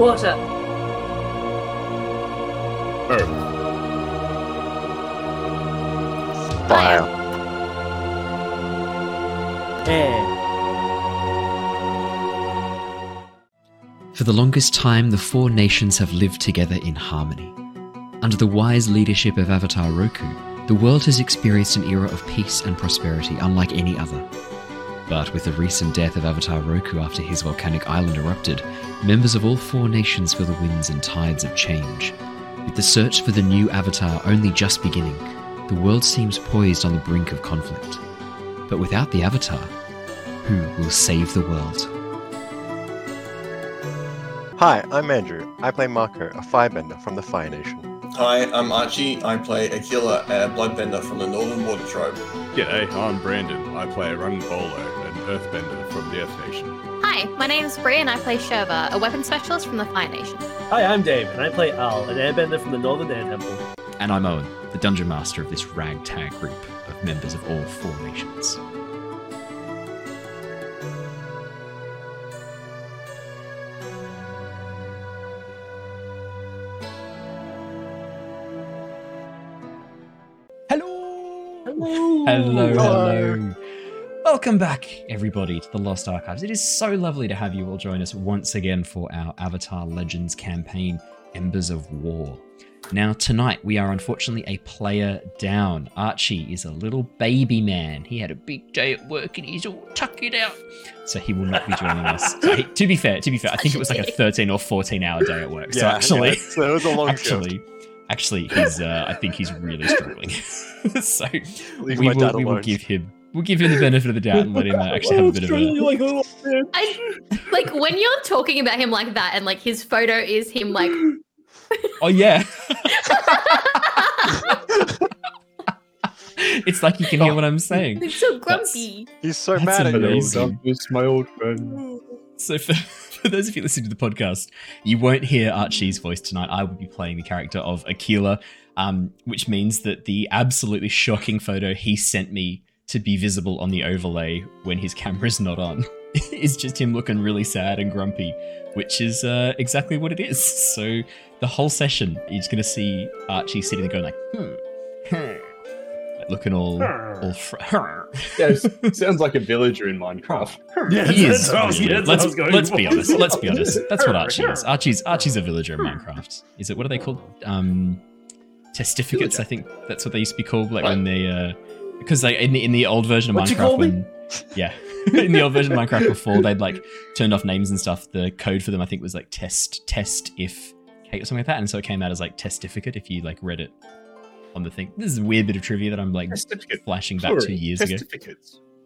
Water. Earth. Fire. Air. For the longest time, the four nations have lived together in harmony. Under the wise leadership of Avatar Roku, the world has experienced an era of peace and prosperity unlike any other. But with the recent death of Avatar Roku after his volcanic island erupted, members of all four nations feel the winds and tides of change. With the search for the new Avatar only just beginning, the world seems poised on the brink of conflict. But without the Avatar, who will save the world? Hi, I'm Andrew. I play Mako, a firebender from the Fire Nation. Hi, I'm Archie. I play Aquila, a bloodbender from the Northern Water Tribe. G'day, I'm Brandon. I play Rungbolo, an earthbender from the Earth Nation. Hi, my name is Bree and I play Shurva, a weapon specialist from the Fire Nation. Hi, I'm Dave, and I play Al, an airbender from the Northern Air Temple. And I'm Owen, the dungeon master of this ragtag group of members of all four nations. Hello! Hello. Hello, hello. Welcome back, everybody, to the Lost Archives. It is so lovely to have you all join us once again for our Avatar Legends campaign, Embers of War. Now, tonight we are unfortunately a player down. Archie is a little baby man. He had a big day at work and he's all tucked it out. So he will not be joining us. So he- to be fair, to be fair, I think it was like a 13 or 14 hour day at work. So actually, yeah, so it was a long shift. actually, actually, he's. Uh, I think he's really struggling. so Leave we will, we will give him. We'll give him the benefit of the doubt and let him uh, actually have a bit of a. Like, oh. I like when you're talking about him like that, and like his photo is him like Oh yeah. it's like you can hear what I'm saying. he's so That's- grumpy. He's so That's mad at you. amazing. It's my old friend. So for, for those of you listening to the podcast, you won't hear Archie's voice tonight. I will be playing the character of Aquila, um, which means that the absolutely shocking photo he sent me to be visible on the overlay when his camera's not on is just him looking really sad and grumpy, which is uh, exactly what it is. So the whole session, you're just going to see Archie sitting there going like, hmm, hmm, like looking all, all fr- Yes, sounds like a villager in Minecraft. Yeah, he that's is. what I that's let's going let's be honest. Let's be honest. That's what Archie is. Archie's Archie's a villager in Minecraft. Is it what are they called? Um, testificates. I think that's what they used to be called. Like when they, uh, because like in the in the old version of What Minecraft, when yeah, in the old version of Minecraft before they'd like turned off names and stuff. The code for them I think was like test test if or something like that, and so it came out as like testificate if you like read it on the thing. This is a weird bit of trivia that I'm like flashing back two years ago.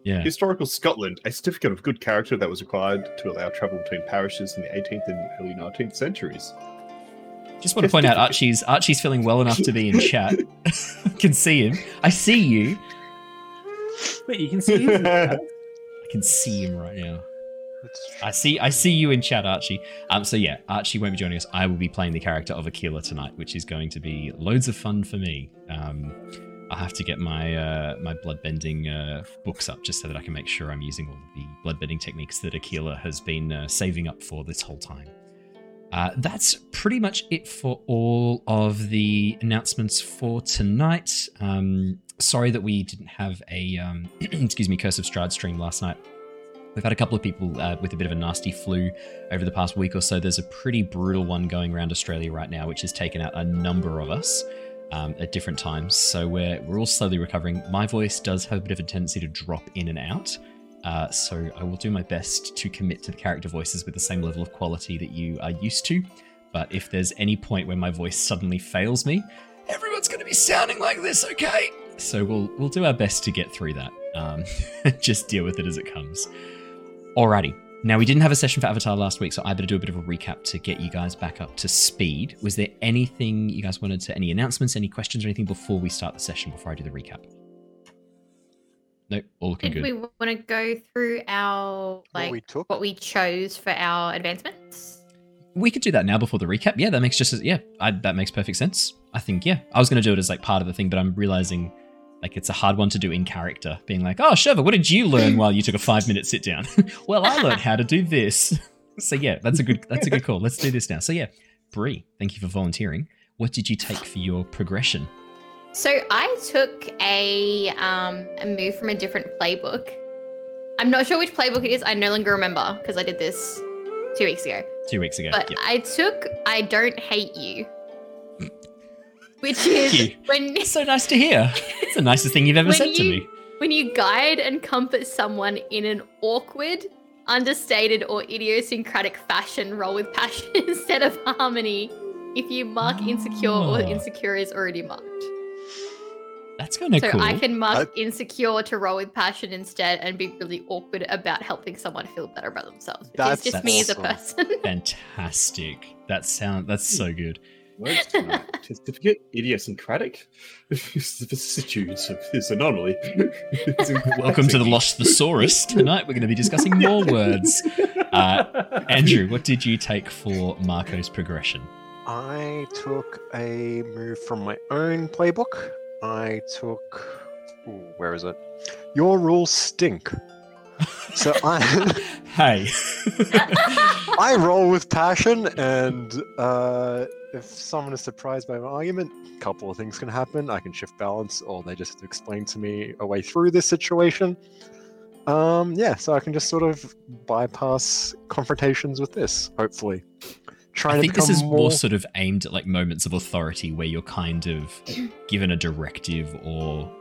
Yeah. Historical Scotland, a certificate of good character that was required to allow travel between parishes in the 18th and early 19th centuries. Just want to point out Archie's Archie's feeling well enough to be in chat. I can see him. I see you. Wait, you can see him. I can see him right now. I see I see you in chat, Archie. Um so yeah, Archie won't be joining us. I will be playing the character of Aquila tonight, which is going to be loads of fun for me. Um I have to get my uh, my bloodbending uh, books up just so that I can make sure I'm using all of the bloodbending techniques that Aquila has been uh, saving up for this whole time. Uh, that's pretty much it for all of the announcements for tonight. Um, sorry that we didn't have a um, excuse me Curse of Strahd stream last night. We've had a couple of people uh, with a bit of a nasty flu over the past week or so. There's a pretty brutal one going around Australia right now, which has taken out a number of us um, at different times. So we're we're all slowly recovering. My voice does have a bit of a tendency to drop in and out. Uh, so I will do my best to commit to the character voices with the same level of quality that you are used to. But if there's any point where my voice suddenly fails me, everyone's going to be sounding like this, okay? So we'll we'll do our best to get through that. Um, just deal with it as it comes. Alrighty. Now we didn't have a session for Avatar last week, so I better do a bit of a recap to get you guys back up to speed. Was there anything you guys wanted to any announcements, any questions, or anything before we start the session? Before I do the recap. Nope, all looking Did good. we want to go through our like we took? what we chose for our advancements? We could do that now before the recap. Yeah, that makes just as yeah, I, that makes perfect sense. I think yeah, I was going to do it as like part of the thing, but I'm realizing like it's a hard one to do in character. Being like, oh, Shurva, what did you learn while you took a five minute sit down? well, I learned how to do this. so yeah, that's a good that's a good call. Let's do this now. So yeah, Bree, thank you for volunteering. What did you take for your progression? So I took a um a move from a different playbook. I'm not sure which playbook it is. I no longer remember because I did this two weeks ago. Two weeks ago. But Yep. I took I don't hate you. Which is you. when It's so nice to hear. It's the nicest thing you've ever When said to me. when you guide and comfort someone in an awkward, understated, or idiosyncratic fashion, roll with passion instead of harmony. If you mark insecure or Oh. insecure is already marked. That's kind of So cool. I can mark insecure to roll with passion instead and be really awkward about helping someone feel better about themselves. That's is just me as a person. Fantastic. That sound that's so hmm. good. Words tonight. Certificate idiosyncratic vicissitudes of this anomaly. Welcome to the Lost Thesaurus. Tonight we're going to be discussing more words. Uh, Andrew, what did you take for Mako's progression? I took a move from my own playbook. I took. Ooh, where is it? Your rules stink. So I Hey. I roll with passion, and uh, if someone is surprised by my argument, a couple of things can happen. I can shift balance, or they just have to explain to me a way through this situation. Um, yeah, so I can just sort of bypass confrontations with this. Hopefully, trying I think this is more. more sort of aimed at like moments of authority where you're kind of given a directive or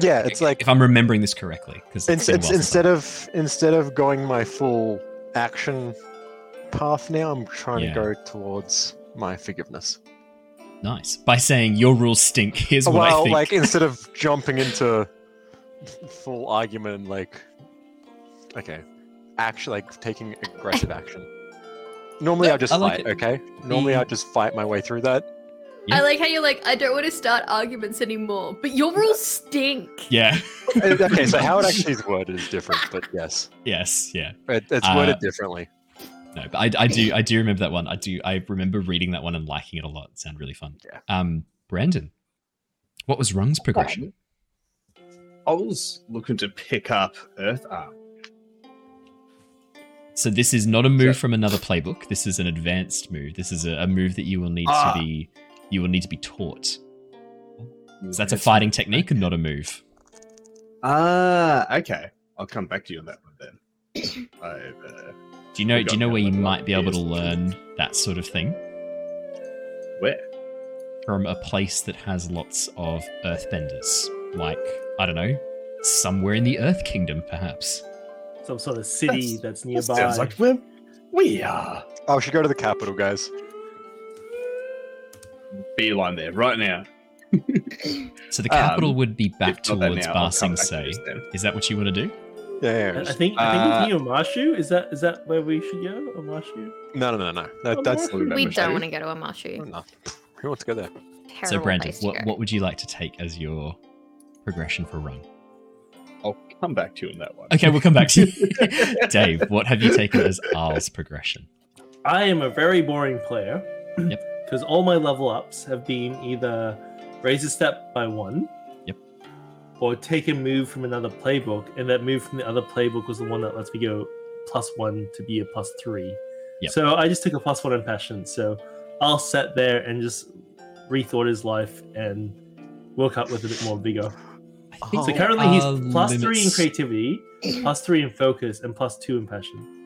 yeah, it's like if I'm remembering this correctly because It's, it's, instead of instead of going my full action path now, I'm trying Yeah. to go towards my forgiveness. nice by saying your rules stink. Here's what I well, think. like instead of jumping into full argument like, okay, actually like taking aggressive action. Normally No, I just I like fight. it. Okay, normally Mm. I just fight my way through that. Yeah. I like how you're like, I don't want to start arguments anymore, but your rules stink. yeah. Uh, okay, so how it actually is worded is different, but yes, yes. Yeah. it, it's Uh, worded differently. No, but I, I do I do remember that one. I do I remember reading that one and liking it a lot. It sounded really fun. Yeah. Um, Brandon, what was Rung's progression? I was looking to pick up Earth Arm. So this is not a move So- from another playbook. This is an advanced move. This is a, a move that you will need Ah. to be you will need to be taught. So that's a fighting technique and not a move. Ah, okay. I'll come back to you on that one then. I've, uh, Do you know do you know where you might be able to learn that sort of thing? where? From a place that has lots of earthbenders. Like, I don't know, somewhere in the Earth Kingdom, perhaps. Some sort of city That's- that's That nearby. sounds like where we are. Oh, we should go to the capital, guys. Beeline there right now. So the capital Um, would be back If not that towards now, I'll Sing come back to Se. Is that what you want to do? Yeah, yeah. I I think I Uh, think it's near Marshu. Is that is that where we should go? Omashu? No, no, no, no. That, that's more? We Marshu. don't want to go to Omashu. no. Who wants to go there? Terrible so Brandon, what, what would you like to take as your progression for Rung? I'll come back to you on that one. Okay, we'll come back to you. Dave, what have you taken as Aal's progression? I am a very boring player. Yep. Because all my level ups have been either raise a step by one. Yep. Or take a move from another playbook, and that move from the other playbook was the one that lets me go plus one to be a plus three. Yep. So I just took a plus one in passion. So I'll sit there and just rethought his life and woke up with a bit more vigor. So currently he's plus three in creativity, plus three in focus, and plus two in passion.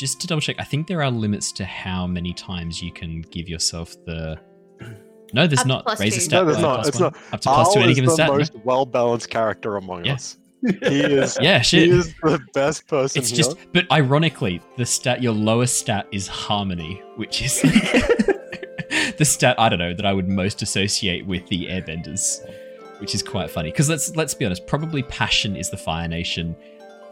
Just to double check, I think there are limits to how many times you can give yourself the. No, there's Up not. plus Raise a two. step. No, there's not. It's one. not. Up to plus two Al any is given the stat. no? most well-balanced character among Yeah. us. He is. Yeah, He is the best person It's here. just, but ironically, the stat, your lowest stat is harmony, which is the stat I don't know that I would most associate with the Airbenders, which is quite funny. Because let's let's be honest, probably passion is the Fire Nation,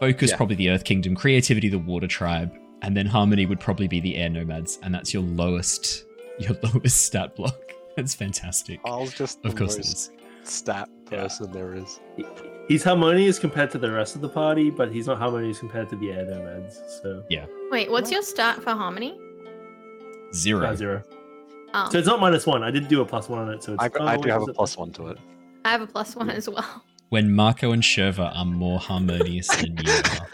focus Yeah. probably the Earth Kingdom, creativity the Water Tribe, and then harmony would probably be the Air Nomads, and that's your lowest your lowest stat block. That's fantastic. Al's just the Of course it most is. stat person there is. He- He's harmonious compared to the rest of the party, but he's not harmonious compared to the air nomads. So yeah Wait, what's your stat for harmony? Zero. uh, zero. Oh, So it's not minus one. I did do a plus one on it. So it's, I, I do have a plus one to it. I have a plus one as well. When Mako and Shurva are more harmonious than you are.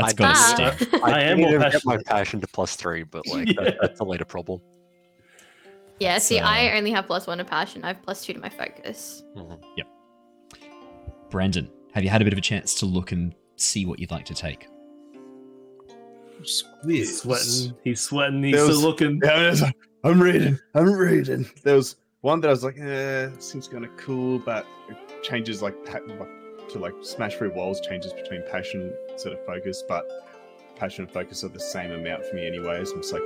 That's I got to Ah. stick. I am need more to get passionate. my passion to plus three, but like Yeah. that, that's a later problem. Yeah, see, So- I only have plus one to passion. I have plus two to my focus. Yep. Brandon, have you had a bit of a chance to look and see what you'd like to take? He's sweating. He's sweating. He's still was- looking. Yeah, I was like, I'm reading. I'm reading. There was one that I was like, eh, seems kind of cool, but it changes like, pa- like to like smash through walls. Changes between passion sort of focus, but passion and focus are the same amount for me anyways. I'm just like,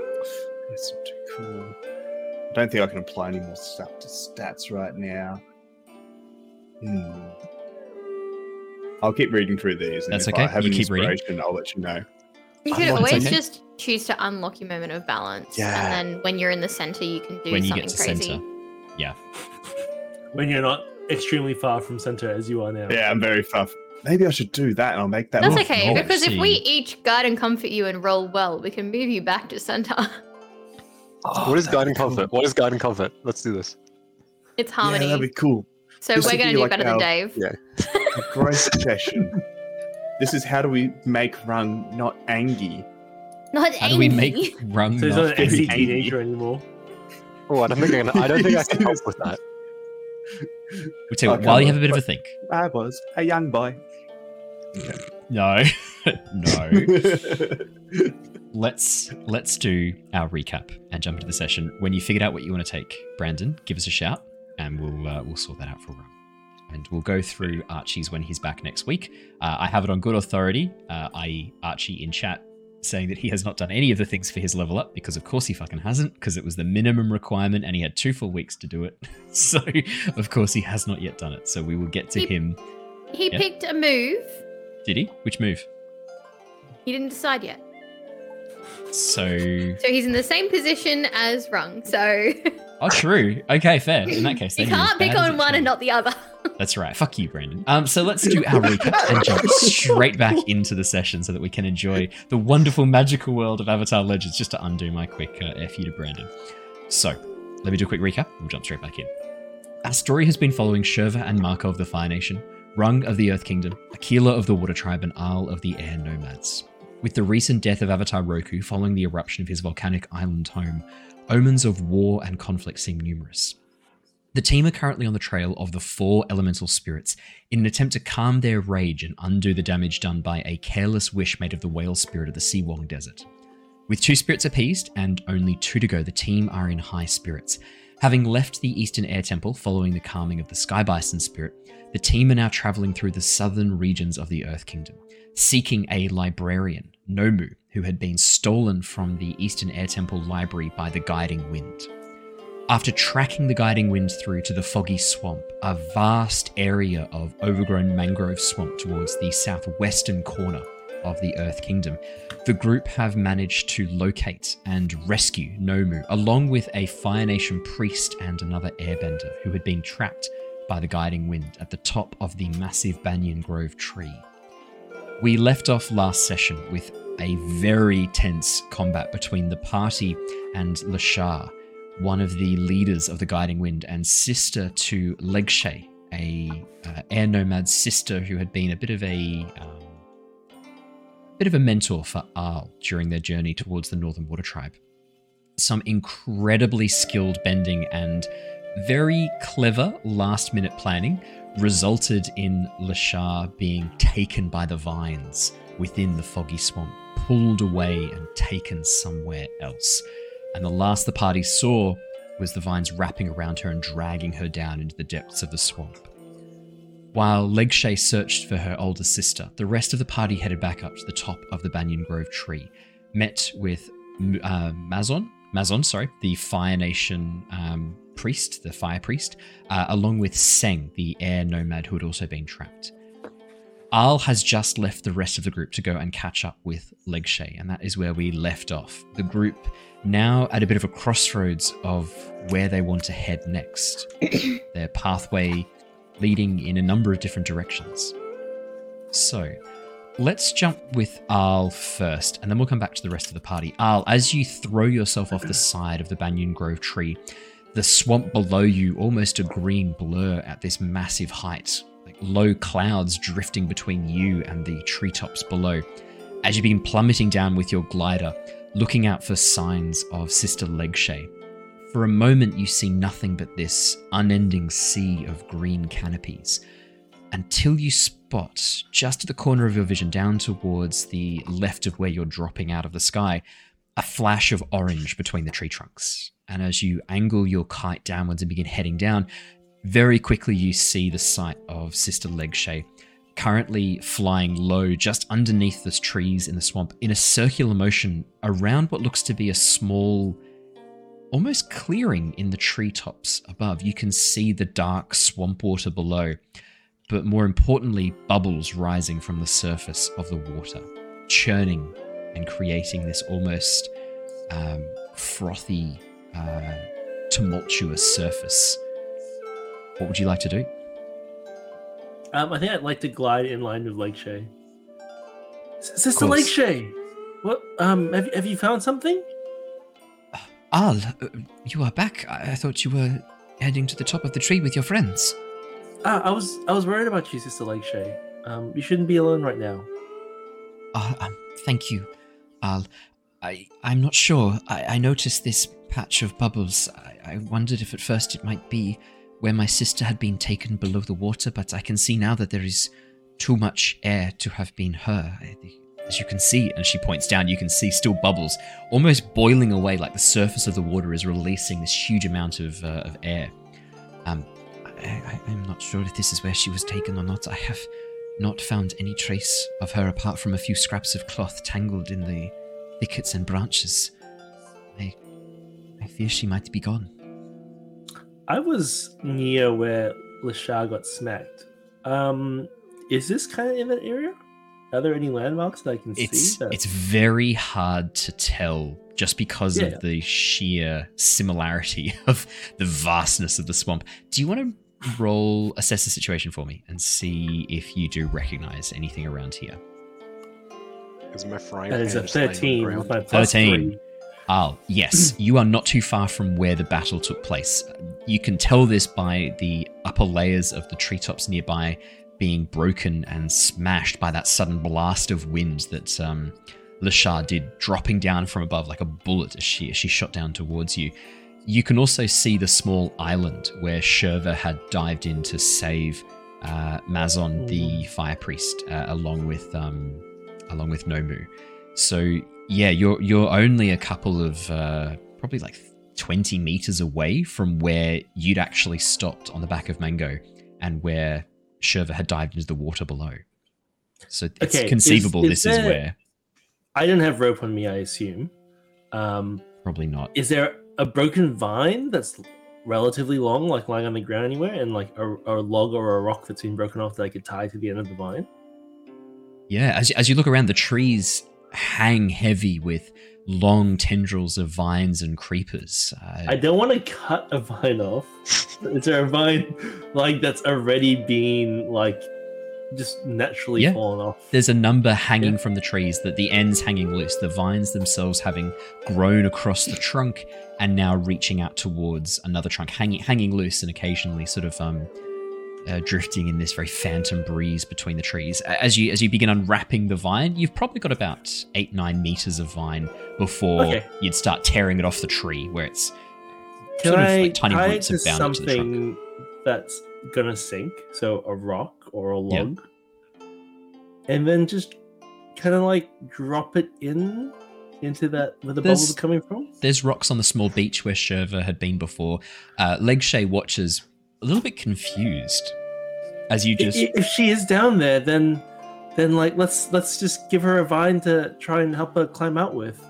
that's not too cool. I don't think I can apply any more stuff to stats right now. Hmm. I'll keep reading through these. And That's if okay. I have You an keep reading. inspiration, I'll let you know. You I'm could always okay. just choose to unlock your moment of balance. Yeah. And then when you're in the center, you can do when you something get to crazy. center. Yeah. When you're not extremely far from center as you are now. Yeah, I'm very far. Maybe I should do that, and I'll make that. That's more okay, no, because if we each guide and comfort you and roll well, we can move you back to center. what is guiding comfort? What is guiding comfort? Let's do this. It's Yeah, harmony. that'd be cool. so this we're would going be to do like better than Dave. yeah. A growth session. This is how do we make Rung not angry? Not How do we make Rung So he's not not an very angry? teenager anymore. Oh, I don't think I, can, I don't think I can help with that. We'll you Oh, while you have a bit of a think. I was a young boy. No. no. let's let's do our recap and jump into the session. When you figured out what you want to take, Brandon, give us a shout, and we'll uh, we'll sort that out for Rung. And we'll go through Archie's when he's back next week. Uh, I have it on good authority, uh, i.e., Archie in chat saying that he has not done any of the things for his level up because, of course, he fucking hasn't because it was the minimum requirement and he had two full weeks to do it. So, of course, he has not yet done it. So we will get to He- him. He Yeah. picked a move. Did he? Which move? He didn't decide yet. So So he's in the same position as Rung. So Oh, true. Okay, fair. In that case, you can't pick on one and not the other. That's right. Fuck you, Brandon. Um, so let's do our recap and jump straight back into the session so that we can enjoy the wonderful magical world of Avatar Legends. Just to undo my quick uh, f you to Brandon. So let me do a quick recap. We'll jump straight back in. Our story has been following Shurva and Mako of the Fire Nation, Rung of the Earth Kingdom, Aquila of the Water Tribe, and Aal of the Air Nomads. With the recent death of Avatar Roku following the eruption of his volcanic island home, omens of war and conflict seem numerous. The team are currently on the trail of the four elemental spirits in an attempt to calm their rage and undo the damage done by a careless wish made of the whale spirit of the Si Wong Desert. With two spirits appeased and only two to go, the team are in high spirits. Having left the Eastern Air Temple following the calming of the Sky Bison spirit, the team are now traveling through the southern regions of the Earth Kingdom, seeking a librarian, Nomu, who had been stolen from the Eastern Air Temple library by the Guiding Wind. After tracking the guiding wind through to the foggy swamp, a vast area of overgrown mangrove swamp towards the southwestern corner of the Earth Kingdom, the group have managed to locate and rescue Nomu, along with a Fire Nation priest and another airbender who had been trapped by the guiding wind at the top of the massive Banyan Grove tree. We left off last session with a very tense combat between the party and Lashar, one of the leaders of the Guiding Wind, and sister to Legshay, a uh, air nomad sister who had been a bit of a um, bit of a mentor for Aal during their journey towards the Northern Water Tribe. Some incredibly skilled bending and very clever last minute planning resulted in Lashar being taken by the vines within the foggy swamp, pulled away and taken somewhere else. And the last the party saw was the vines wrapping around her and dragging her down into the depths of the swamp. While Legshay searched for her older sister, the rest of the party headed back up to the top of the Banyan Grove tree, met with uh, Mazon, Mazon, sorry, the Fire Nation um, priest, the Fire Priest, uh, along with Seng, the air nomad who had also been trapped. Aal has just left the rest of the group to go and catch up with Legshay, and that is where we left off. The group now at a bit of a crossroads of where they want to head next. Their pathway leading in a number of different directions. So, let's jump with Aal first, and then we'll come back to the rest of the party. Aal, as you throw yourself off the side of the Banyan Grove tree, the swamp below you almost a green blur at this massive height, like low clouds drifting between you and the treetops below. as you've been plummeting down with your glider, looking out for signs of Sister Legshay. For a moment, you see nothing but this unending sea of green canopies until you spot just at the corner of your vision, down towards the left of where you're dropping out of the sky, a flash of orange between the tree trunks. And as you angle your kite downwards and begin heading down, very quickly you see the sight of Sister Legshay currently flying low just underneath the trees in the swamp in a circular motion around what looks to be a small almost clearing in the treetops above. You can see the dark swamp water below, but more importantly, bubbles rising from the surface of the water, churning and creating this almost um, frothy, uh, tumultuous surface. What would you like to do? Um, I think I'd like to glide in line with Lake Shay. Sister Lake Shay, what? Um, have have you found something? Al, uh, you are back. I, I thought you were heading to the top of the tree with your friends. Ah, I was I was worried about you, Sister Lake. Um, you shouldn't be alone right now. Uh, um, thank you, Al. I I'm not sure. I, I noticed this patch of bubbles. I, I wondered if at first it might be where my sister had been taken below the water, but I can see now that there is too much air to have been her. As you can see, and she points down, you can see still bubbles almost boiling away, like the surface of the water is releasing this huge amount of, uh, of air. Um, I, am not sure if this is where she was taken or not. I have not found any trace of her apart from a few scraps of cloth tangled in the thickets and branches. I, I fear she might be gone. I was near where Lashar got smacked. Um, is this kind of in that area? Are there any landmarks that I can it's, see? That... It's very hard to tell just because yeah. of the sheer similarity of the vastness of the swamp. Do you want to roll assess the situation for me and see if you do recognize anything around here? Is my frying that is a 13. 13. Al, ah, yes, you are not too far from where the battle took place. You can tell this by the upper layers of the treetops nearby being broken and smashed by that sudden blast of wind that um, Lashar did, dropping down from above like a bullet as she, as she shot down towards you. You can also see the small island where Shurva had dived in to save uh, Mazon, the fire priest, uh, along with um, along with Nomu. So yeah, you're you're only a couple of uh, probably like 20 meters away from where you'd actually stopped on the back of Mango and where Shurva had dived into the water below. So it's okay, conceivable is, is this there, is where. I don't have rope on me, I assume. Um, Probably not. Is there a broken vine that's relatively long, like lying on the ground anywhere, and like a, a log or a rock that's been broken off that I could tie to the end of the vine? Yeah, as, as you look around, the trees hang heavy with long tendrils of vines and creepers. Uh, I don't want to cut a vine off. Is there a vine like that's already been like just naturally yeah. fallen off? There's a number hanging yeah. from the trees that the ends hanging loose, the vines themselves having grown across the trunk and now reaching out towards another trunk, hanging hanging loose and occasionally sort of um uh, drifting in this very phantom breeze between the trees. As you as you begin unwrapping the vine, you've probably got about eight nine meters of vine before okay. you'd start tearing it off the tree, where it's Can sort I of like tiny roots have bound something to the trunk. That's gonna sink, so a rock or a log, yeah. and then just kind of like drop it in into that where the there's, bubbles are coming from? There's rocks on the small beach where Shurva had been before. Uh, Legshay watches a little bit confused as you just if she is down there then then like let's let's just give her a vine to try and help her climb out with.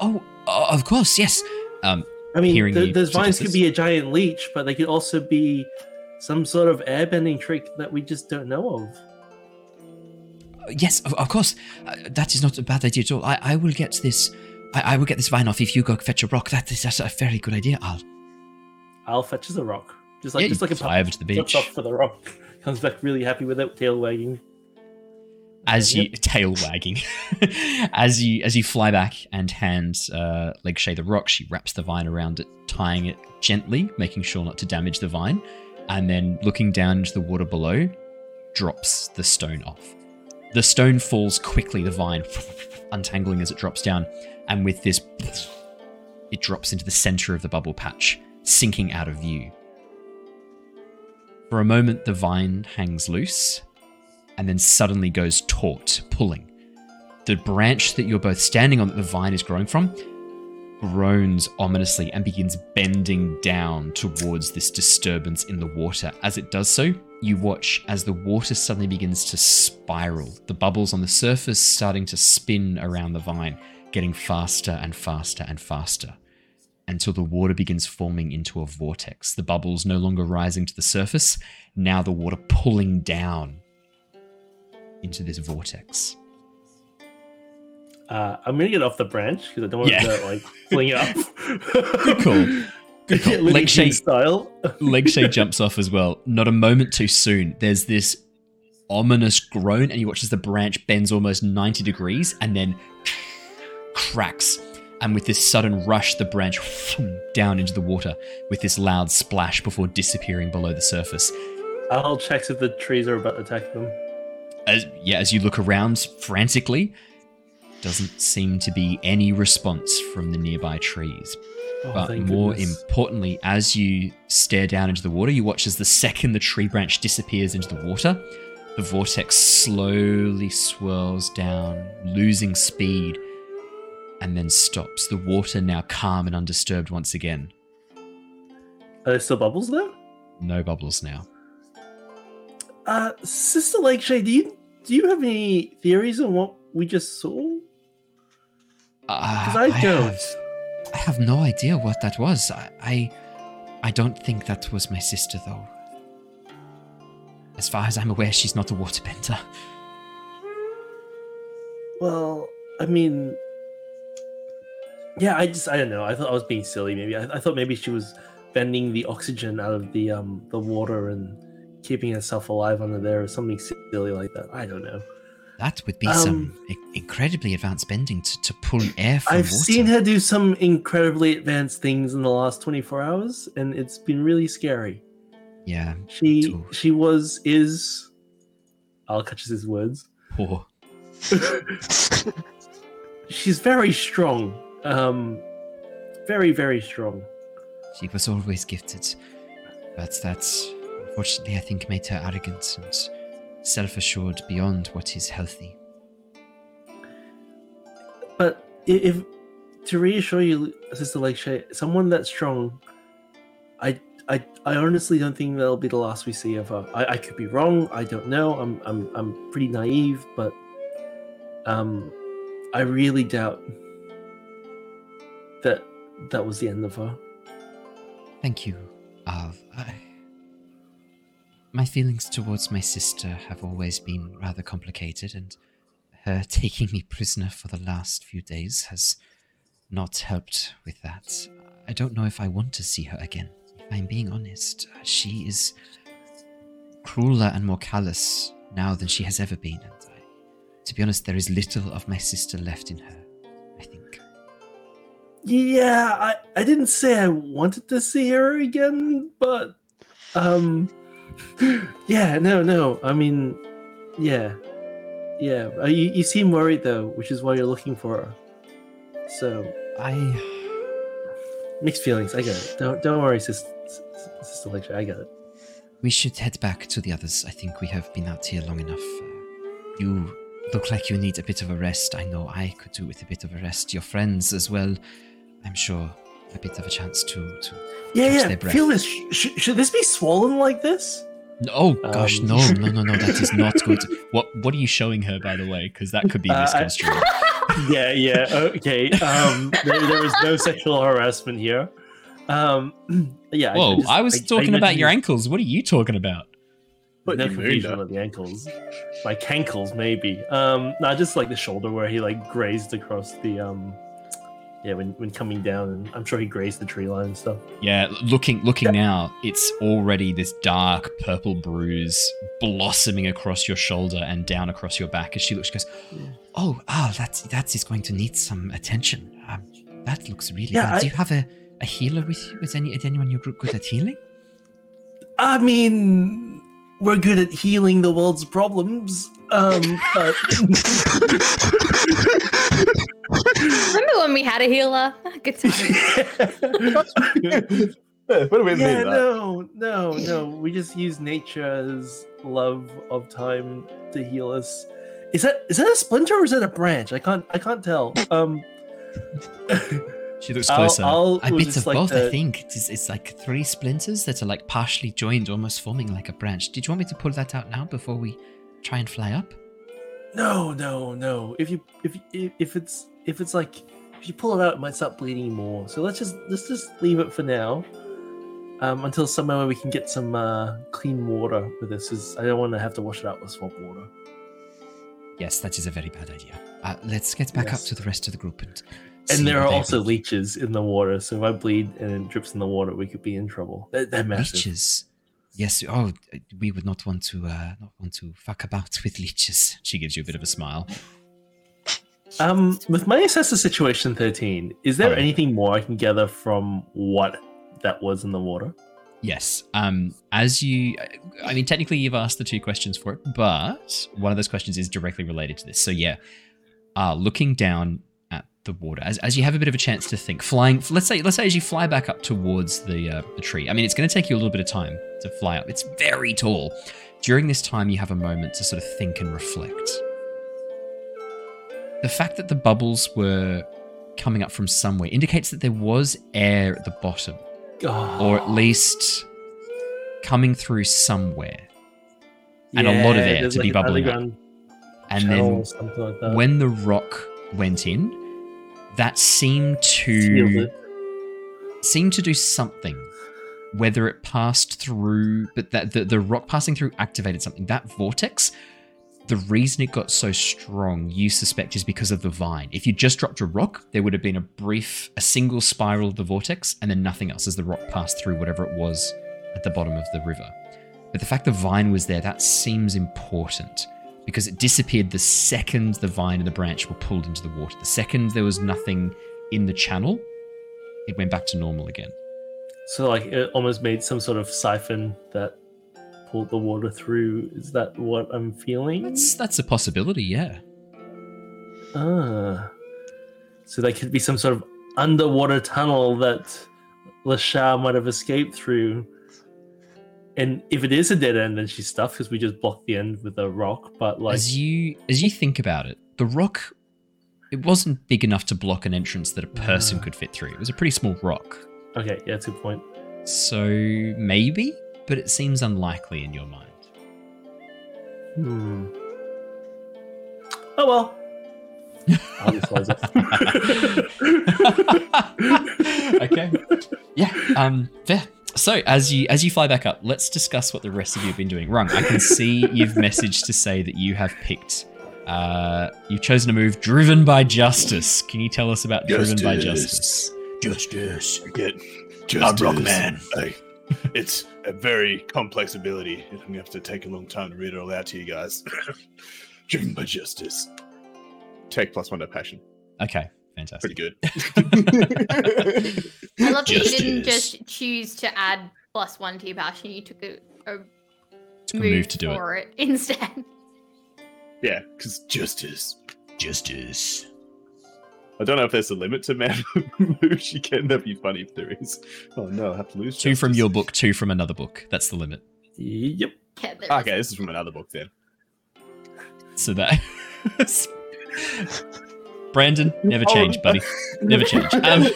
Oh uh, of course yes. Um i mean th- those vines could be a giant leech but they could also be some sort of airbending trick that we just don't know of. Uh, yes of, of course. Uh, that is not a bad idea at all. I, I will get this I, I, will get this vine off if you go fetch a rock. That is that's a very good idea i'll Al fetches a rock, just like yeah, just like a fly over to the beach. Off for the rock, comes back really happy with it, tail wagging. As you tail wagging, as you as you fly back and hand uh, Legshay the rock, she wraps the vine around it, tying it gently, making sure not to damage the vine, and then looking down into the water below, drops the stone off. The stone falls quickly, the vine untangling as it drops down, and with this, it drops into the center of the bubble patch, sinking out of view. For a moment, the vine hangs loose, and then suddenly goes taut, pulling. The branch that you're both standing on, that the vine is growing from, groans ominously and begins bending down towards this disturbance in the water. As it does so, you watch as the water suddenly begins to spiral, the bubbles on the surface starting to spin around the vine, getting faster and faster and faster until the water begins forming into a vortex. The bubbles no longer rising to the surface, now the water pulling down into this vortex. Uh, I'm gonna get off the branch because I don't want yeah. to like fling it up. Good call. Good call. Leg shake style. Leg shake jumps off as well. Not a moment too soon. There's this ominous groan, and you watch as the branch bends almost 90 degrees and then cracks. And with this sudden rush, the branch down into the water with this loud splash before disappearing below the surface. I'll check if the trees are about to attack them. As yeah, as you look around frantically, doesn't seem to be any response from the nearby trees. Oh, but more goodness. importantly, as you stare down into the water, you watch as the second the tree branch disappears into the water, the vortex slowly swirls down, losing speed, and then stops. The water now calm and undisturbed once again. Are there still bubbles there? No bubbles now. Uh, Sister Lakeshay, do you do you have any theories on what we just saw? Because uh, I don't. Have, I have no idea what that was. I, I, I don't think that was my sister, though. As far as I'm aware, she's not a waterbender. Well, I mean, yeah, I just I don't know. I thought I was being silly. Maybe I, I thought maybe she was bending the oxygen out of the um the water and keeping herself alive under there or something silly like that. I don't know. That would be um, some incredibly advanced bending to, to pull air from I've water. seen her do some incredibly advanced things in the last 24 hours, and it's been really scary. Yeah. She too. she was is I'll catch his words. Poor. She's very strong. Um very, very strong. She was always gifted. But that's unfortunately I think made her arrogant and self assured beyond what is healthy. But if, to reassure you, Sister Lakeshay, someone that strong, I, I, I honestly don't think that'll be the last we see of her. I, I could be wrong. I don't know. I'm, I'm, I'm pretty naive, but um, I really doubt that that was the end of her. Thank you, Av. I, my feelings towards my sister have always been rather complicated, and her taking me prisoner for the last few days has not helped with that. I don't know if I want to see her again. If I'm being honest, she is crueler and more callous now than she has ever been, and I, to be honest, there is little of my sister left in her. Yeah, I, I didn't say I wanted to see her again, but um yeah, no, no. I mean, yeah, yeah. Uh, you, you seem worried though, which is why you're looking for her. So I mixed feelings. I get it. Don't don't worry, sister, sister lecture. I get it. We should head back to the others. I think we have been out here long enough. Uh, you look like you need a bit of a rest. I know I could do with a bit of a rest. Your friends as well. I'm sure a bit of a chance to to yeah yeah feel this. Sh- should this be swollen like this? Oh gosh um, no no no no that is not good. What what are you showing her by the way? Because that could be misconstrued. Uh, yeah yeah okay um there, there was no sexual harassment here. Um yeah whoa i, just, I was I, talking I about your ankles. What are you talking about? But no confusion about the ankles. My cankles maybe. Um not just like the shoulder where he like grazed across the um yeah, when, when coming down, and I'm sure he grazed the tree line and stuff. Yeah, looking looking now, it's already this dark purple bruise blossoming across your shoulder and down across your back. As she looks, she goes, "Oh, ah, that's that is going to need some attention. Um, that looks really yeah, bad. I, Do you have a, a healer with you? Is any is anyone in your group good at healing? I mean, we're good at healing the world's problems. Um, but... Remember when we had a healer? Good time. what do we yeah, no, no, no. We just use nature's love of time to heal us. Is that is that a splinter or is that a branch? I can't I can't tell. Um She looks closer. I'll, I'll, a bit of like both, the... I think. It's, it's like three splinters that are like partially joined, almost forming like a branch. Did you want me to pull that out now before we try and fly up? No, no, no. If you if if it's if it's like if you pull it out, it might start bleeding more. So let's just let's just leave it for now. Um, until somewhere where we can get some uh, clean water with this. Is I don't want to have to wash it out with swamp water. Yes, that is a very bad idea. Uh, let's get back yes. up to the rest of the group and and there are also leeches in the water, so if I bleed and it drips in the water, we could be in trouble. They're, they're massive. Leeches. Yes. Oh, we would not want to uh, not want to fuck about with leeches. She gives you a bit of a smile. Um, with my assessor situation thirteen, is there oh. anything more I can gather from what that was in the water? Yes. Um, as you, I mean, technically you've asked the two questions for it, but one of those questions is directly related to this. So yeah, uh, looking down at the water as, as you have a bit of a chance to think flying let's say let's say as you fly back up towards the uh, the tree i mean it's going to take you a little bit of time to fly up it's very tall during this time you have a moment to sort of think and reflect the fact that the bubbles were coming up from somewhere indicates that there was air at the bottom oh. or at least coming through somewhere and a lot of air to like be bubbling up and then like when the rock went in that seemed to seem to do something. Whether it passed through, but that the, the rock passing through activated something. That vortex, the reason it got so strong, you suspect, is because of the vine. If you just dropped a rock, there would have been a brief, a single spiral of the vortex, and then nothing else as the rock passed through whatever it was at the bottom of the river. But the fact the vine was there, that seems important because it disappeared the second the vine and the branch were pulled into the water. The second there was nothing in the channel, it went back to normal again. So, like, it almost made some sort of siphon that pulled the water through. Is that what I'm feeling? That's that's a possibility, yeah. Ah, so there could be some sort of underwater tunnel that Lashar might have escaped through and if it is a dead end, then she's stuffed because we just blocked the end with a rock. But like, as you as you think about it, the rock it wasn't big enough to block an entrance that a person uh, could fit through. It was a pretty small rock. Okay, yeah, that's a good point. So maybe, but it seems unlikely in your mind. Hmm. Oh well. okay. Yeah. Um. Fair so as you as you fly back up, let's discuss what the rest of you have been doing. wrong. I can see you've messaged to say that you have picked. Uh, you've chosen a move driven by justice. Can you tell us about justice. driven by justice? Justice. Get justice. I'm man. Hey, it's a very complex ability. I'm gonna have to take a long time to read it all out to you guys. driven by justice. Take plus one to passion. Okay. Fantastic. Pretty good. I love that you didn't just choose to add plus one to your passion. You took a, a took move, a move to do for it. it instead. Yeah, because justice. Justice. I don't know if there's a limit to man moves you can. That'd be funny if there is. Oh no, I have to lose. Two justice. from your book, two from another book. That's the limit. Yep. okay, this is from another book then. So that Brandon, never oh, change, buddy. Never change. Um,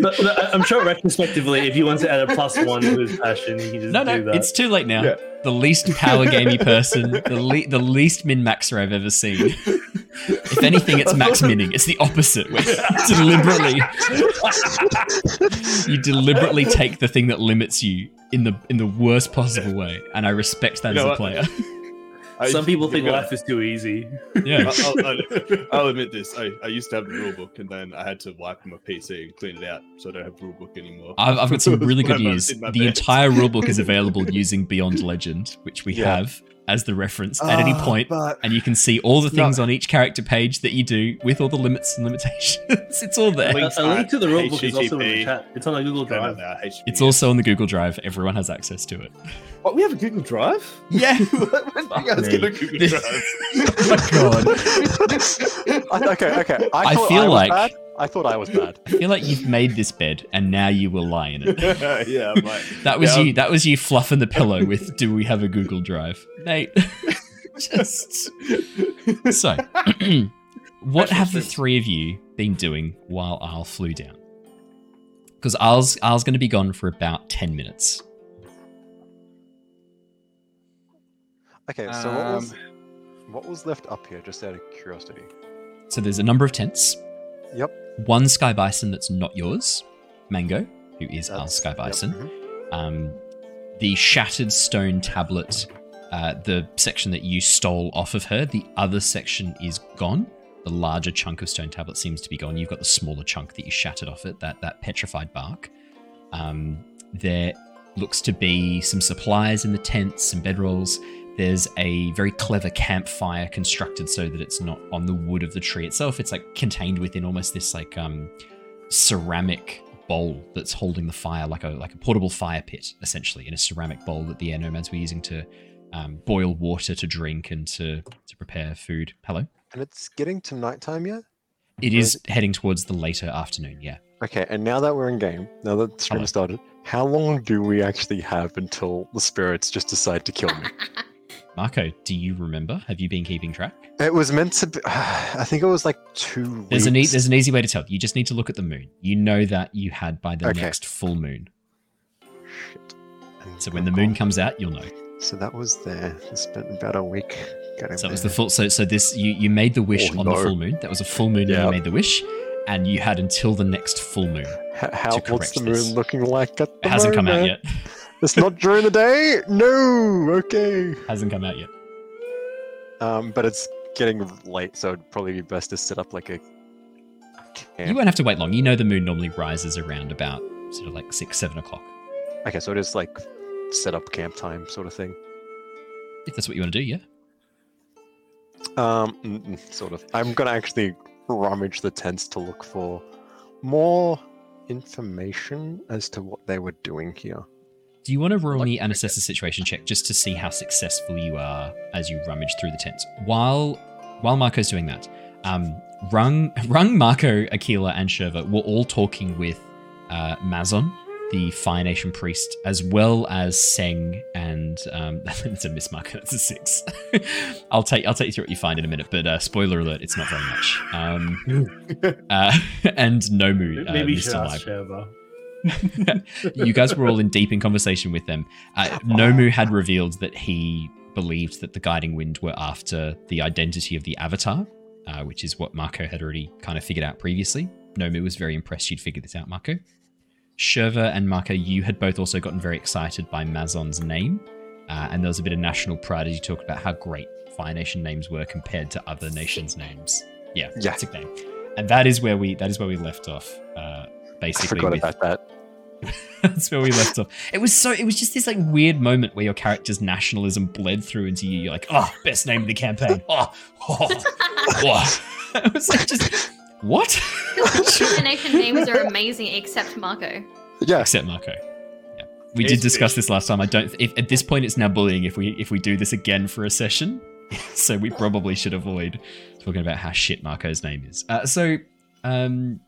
but, but I'm sure retrospectively, if you want to add a plus one to his passion, he can just no, no, do that. it's too late now. Yeah. The least power gamey person, the le- the least min maxer I've ever seen. If anything, it's max minning. It's the opposite. deliberately, you deliberately take the thing that limits you in the in the worst possible way, and I respect that you as a player. I, Some people think life is too easy. Yeah, I'll, I'll, I'll, admit this. I, I used to have the rule book, and then I had to wipe my PC and clean it out, so I don't have the rule book anymore. I've, I've got some really good news. The entire rule book is available using Beyond Legend, which we yeah. have. As the reference at any ah, point, but... and you can see all the things no. on each character page that you do with all the limits and limitations. it's all there. A link to the rulebook is also in the chat. It's on the Google Drive. It's also on the Google Drive. Everyone has access to it. What, we have a Google Drive? Yeah. when you guys get a Google Drive? oh my god. okay, okay. I, I feel I like. Bad. I thought I was bad. I feel like you've made this bed and now you will lie in it. yeah, that was yeah. you. That was you fluffing the pillow with. Do we have a Google Drive, Nate? Just so. what have the three of you been doing while Al flew down? Because Al's Al's going to be gone for about ten minutes. Okay, so um, what was um, what was left up here? Just out of curiosity. So there's a number of tents. Yep one sky bison that's not yours, Mango, who is that's, our sky bison. Yep. Mm-hmm. Um, the shattered stone tablet, uh, the section that you stole off of her, the other section is gone. The larger chunk of stone tablet seems to be gone. You've got the smaller chunk that you shattered off it, that that petrified bark. Um, there looks to be some supplies in the tents, some bedrolls. There's a very clever campfire constructed so that it's not on the wood of the tree itself. It's like contained within almost this like um, ceramic bowl that's holding the fire, like a like a portable fire pit, essentially, in a ceramic bowl that the air nomads were using to um, boil water to drink and to to prepare food. Hello. And it's getting to nighttime yet. It is heading towards the later afternoon. Yeah. Okay, and now that we're in game, now that the stream Hello. started, how long do we actually have until the spirits just decide to kill me? Mako, do you remember? Have you been keeping track? It was meant to be. I think it was like two. There's an e- there's an easy way to tell. You just need to look at the moon. You know that you had by the okay. next full moon. Shit. And so when the moon comes out, you'll know. So that was there. I spent about a week getting. So it was the full. So so this you you made the wish oh, on no. the full moon. That was a full moon. And you made the wish, and you had until the next full moon. H- how what's the moon this. looking like at the It hasn't moment? come out yet. It's not during the day? No. Okay. Hasn't come out yet. Um, but it's getting late, so it'd probably be best to set up like a camp. You won't have to wait long. You know the moon normally rises around about sort of like six, seven o'clock. Okay, so it is like set up camp time sort of thing. If that's what you want to do, yeah. Um, sort of. I'm gonna actually rummage the tents to look for more information as to what they were doing here. Do you want to roll me an assess the situation check just to see how successful you are as you rummage through the tents? While while Mako's doing that, um, Rung, Rung, Mako, Aquila, and Shurva were all talking with uh, Mazon, the Fire Nation priest, as well as Seng and um, it's a miss marker. That's a six. I'll take I'll take you through what you find in a minute, but uh, spoiler alert, it's not very much. Um, uh, and Nomu, uh, maybe Mr. Shurva. You guys were all in deep in conversation with them. Uh, Nomu had revealed that he believed that the Guiding Wind were after the identity of the Avatar, uh, which is what Mako had already kind of figured out previously. Nomu was very impressed you'd figured this out, Mako. Shurva and Mako, you had both also gotten very excited by Mazon's name, uh, and there was a bit of national pride as you talked about how great Fire Nation names were compared to other nations' names. Yeah, yeah. name. And that is where we that is where we left off. Uh, basically, I forgot with, about that. That's where we left off. It was so. It was just this like weird moment where your character's nationalism bled through into you. You're like, oh, best name of the campaign. Oh, oh, oh. it was like just what? the nation names are amazing, except Mako. Yeah, except Mako. Yeah, we did discuss this last time. I don't. If at this point it's now bullying if we if we do this again for a session. so we probably should avoid talking about how shit Mako's name is. Uh, so, um,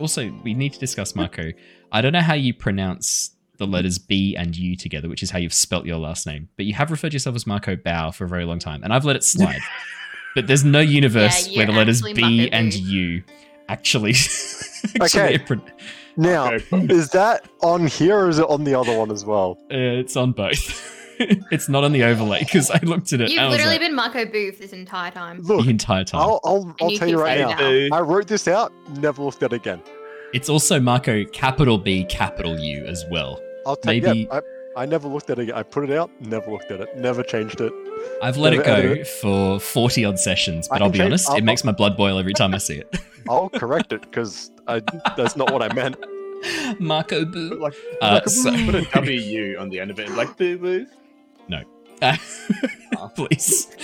also we need to discuss Mako. I don't know how you pronounce the letters B and U together, which is how you've spelt your last name, but you have referred yourself as Mako Bao for a very long time, and I've let it slide. but there's no universe yeah, where the letters B and U actually. actually okay. now, is that on here or is it on the other one as well? Uh, it's on both. it's not on the overlay because I looked at it. You've literally like, been Mako Booth this entire time. Look, the entire time. I'll, I'll, I'll tell you right now. now. I wrote this out, never looked at it again. It's also Mako capital B capital U as well. I'll take Maybe yeah, I, I never looked at it. I put it out, never looked at it, never changed it. I've let never it go it. for forty odd sessions, but I'll be change, honest, I'll, it makes my blood boil every time I see it. I'll correct it because that's not what I meant. Mako Boo. Like, uh, like so... put a W on the end of it, like Boo Boo. No. Uh, please,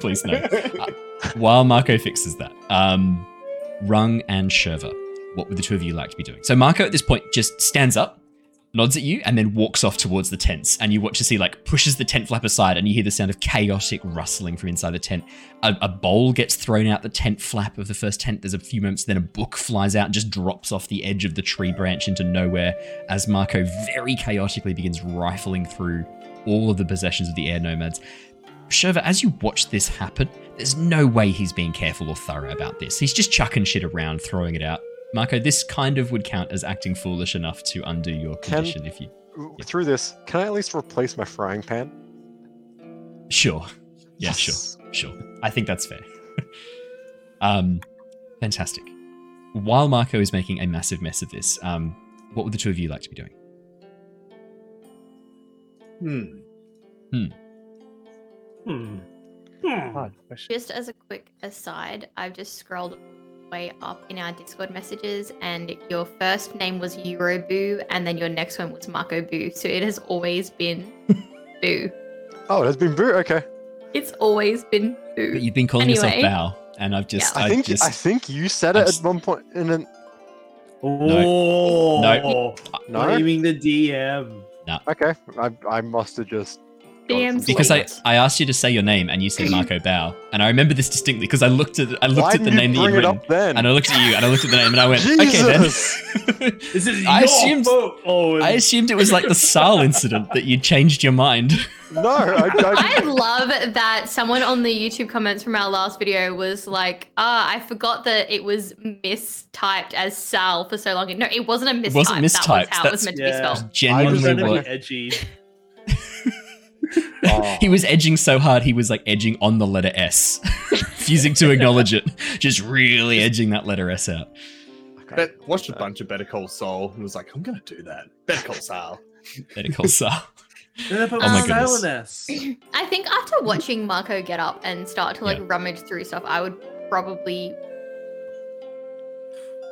please no. Uh, while Mako fixes that, um, Rung and Shurva, what would the two of you like to be doing? So Mako at this point just stands up, nods at you, and then walks off towards the tents. And you watch to see like pushes the tent flap aside, and you hear the sound of chaotic rustling from inside the tent. A, a, bowl gets thrown out the tent flap of the first tent. There's a few moments, then a book flies out and just drops off the edge of the tree branch into nowhere as Mako very chaotically begins rifling through all of the possessions of the air nomads. Shurva, as you watch this happen, there's no way he's being careful or thorough about this. He's just chucking shit around, throwing it out. Mako, this kind of would count as acting foolish enough to undo your condition can, if you. Yeah. Through this, can I at least replace my frying pan? Sure. Yeah, yes. sure. Sure. I think that's fair. um, fantastic. While Mako is making a massive mess of this, um, what would the two of you like to be doing? Hmm. Hmm. Hmm. hmm. Just as a quick aside, I've just scrolled way up in our Discord messages, and your first name was Euroboo, and then your next one was Mako Boo. So it has always been Boo. Oh, it has been Boo. Okay. It's always been Boo. But you've been calling anyway. yourself Bao, and I've just. Yeah. I, think just, I think you said it at one point in an. Oh no, no, blaming the DM. No. Okay, I I must have just DM's because I, I asked you to say your name and you said Mako Bao, and I remember this distinctly because I looked at I looked Why at the name that you written, then? and I looked at you and I looked at the name and I went, okay then. this is I assumed oh, I assumed it was like the Sal incident that you changed your mind. No, I, I, I love that someone on the YouTube comments from our last video was like, "Ah, I forgot that it was mistyped as Sal for so long." No, it wasn't a mistype. It wasn't mistyped. That was how That's, it was meant to be spelled. Genuinely, what? edgy. Oh. he was edging so hard he was like edging on the letter S, refusing to acknowledge it. Just really edging that letter S out. But watched a uh, bunch of Better Call Saul and was like, I'm gonna do that. Better Call Saul. Better Call Saul. oh my goodness. I think after watching Mako get up and start to like yeah. rummage through stuff, I would probably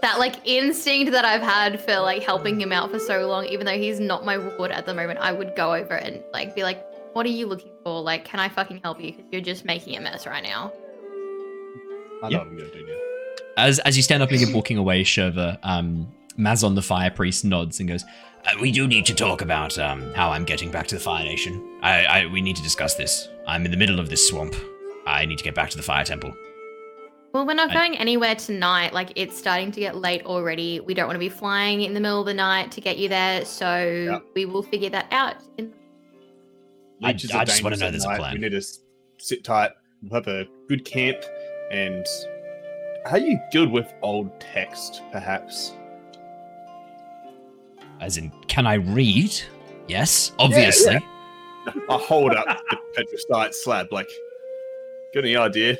that like instinct that I've had for like helping him out for so long, even though he's not my ward at the moment, I would go over and like be like, what are you looking for? Like, can I fucking help you? Because you're just making a mess right now. I know what I'm gonna do now. As as you stand up and you're walking away, Shurva, um, Mazon the Fire Priest nods and goes, uh, "We do need to talk about um, how I'm getting back to the Fire Nation. I, I we need to discuss this. I'm in the middle of this swamp. I need to get back to the Fire Temple." Well, we're not going anywhere tonight. Like, it's starting to get late already. We don't want to be flying in the middle of the night to get you there. So yep. we will figure that out in I, I just want to know there's night. a plan. We need to sit tight, we'll have a good camp, and how you good with old text, perhaps? As in, can I read? Yes, obviously. Yeah, yeah. I hold up the petrosite slab, like, got any idea?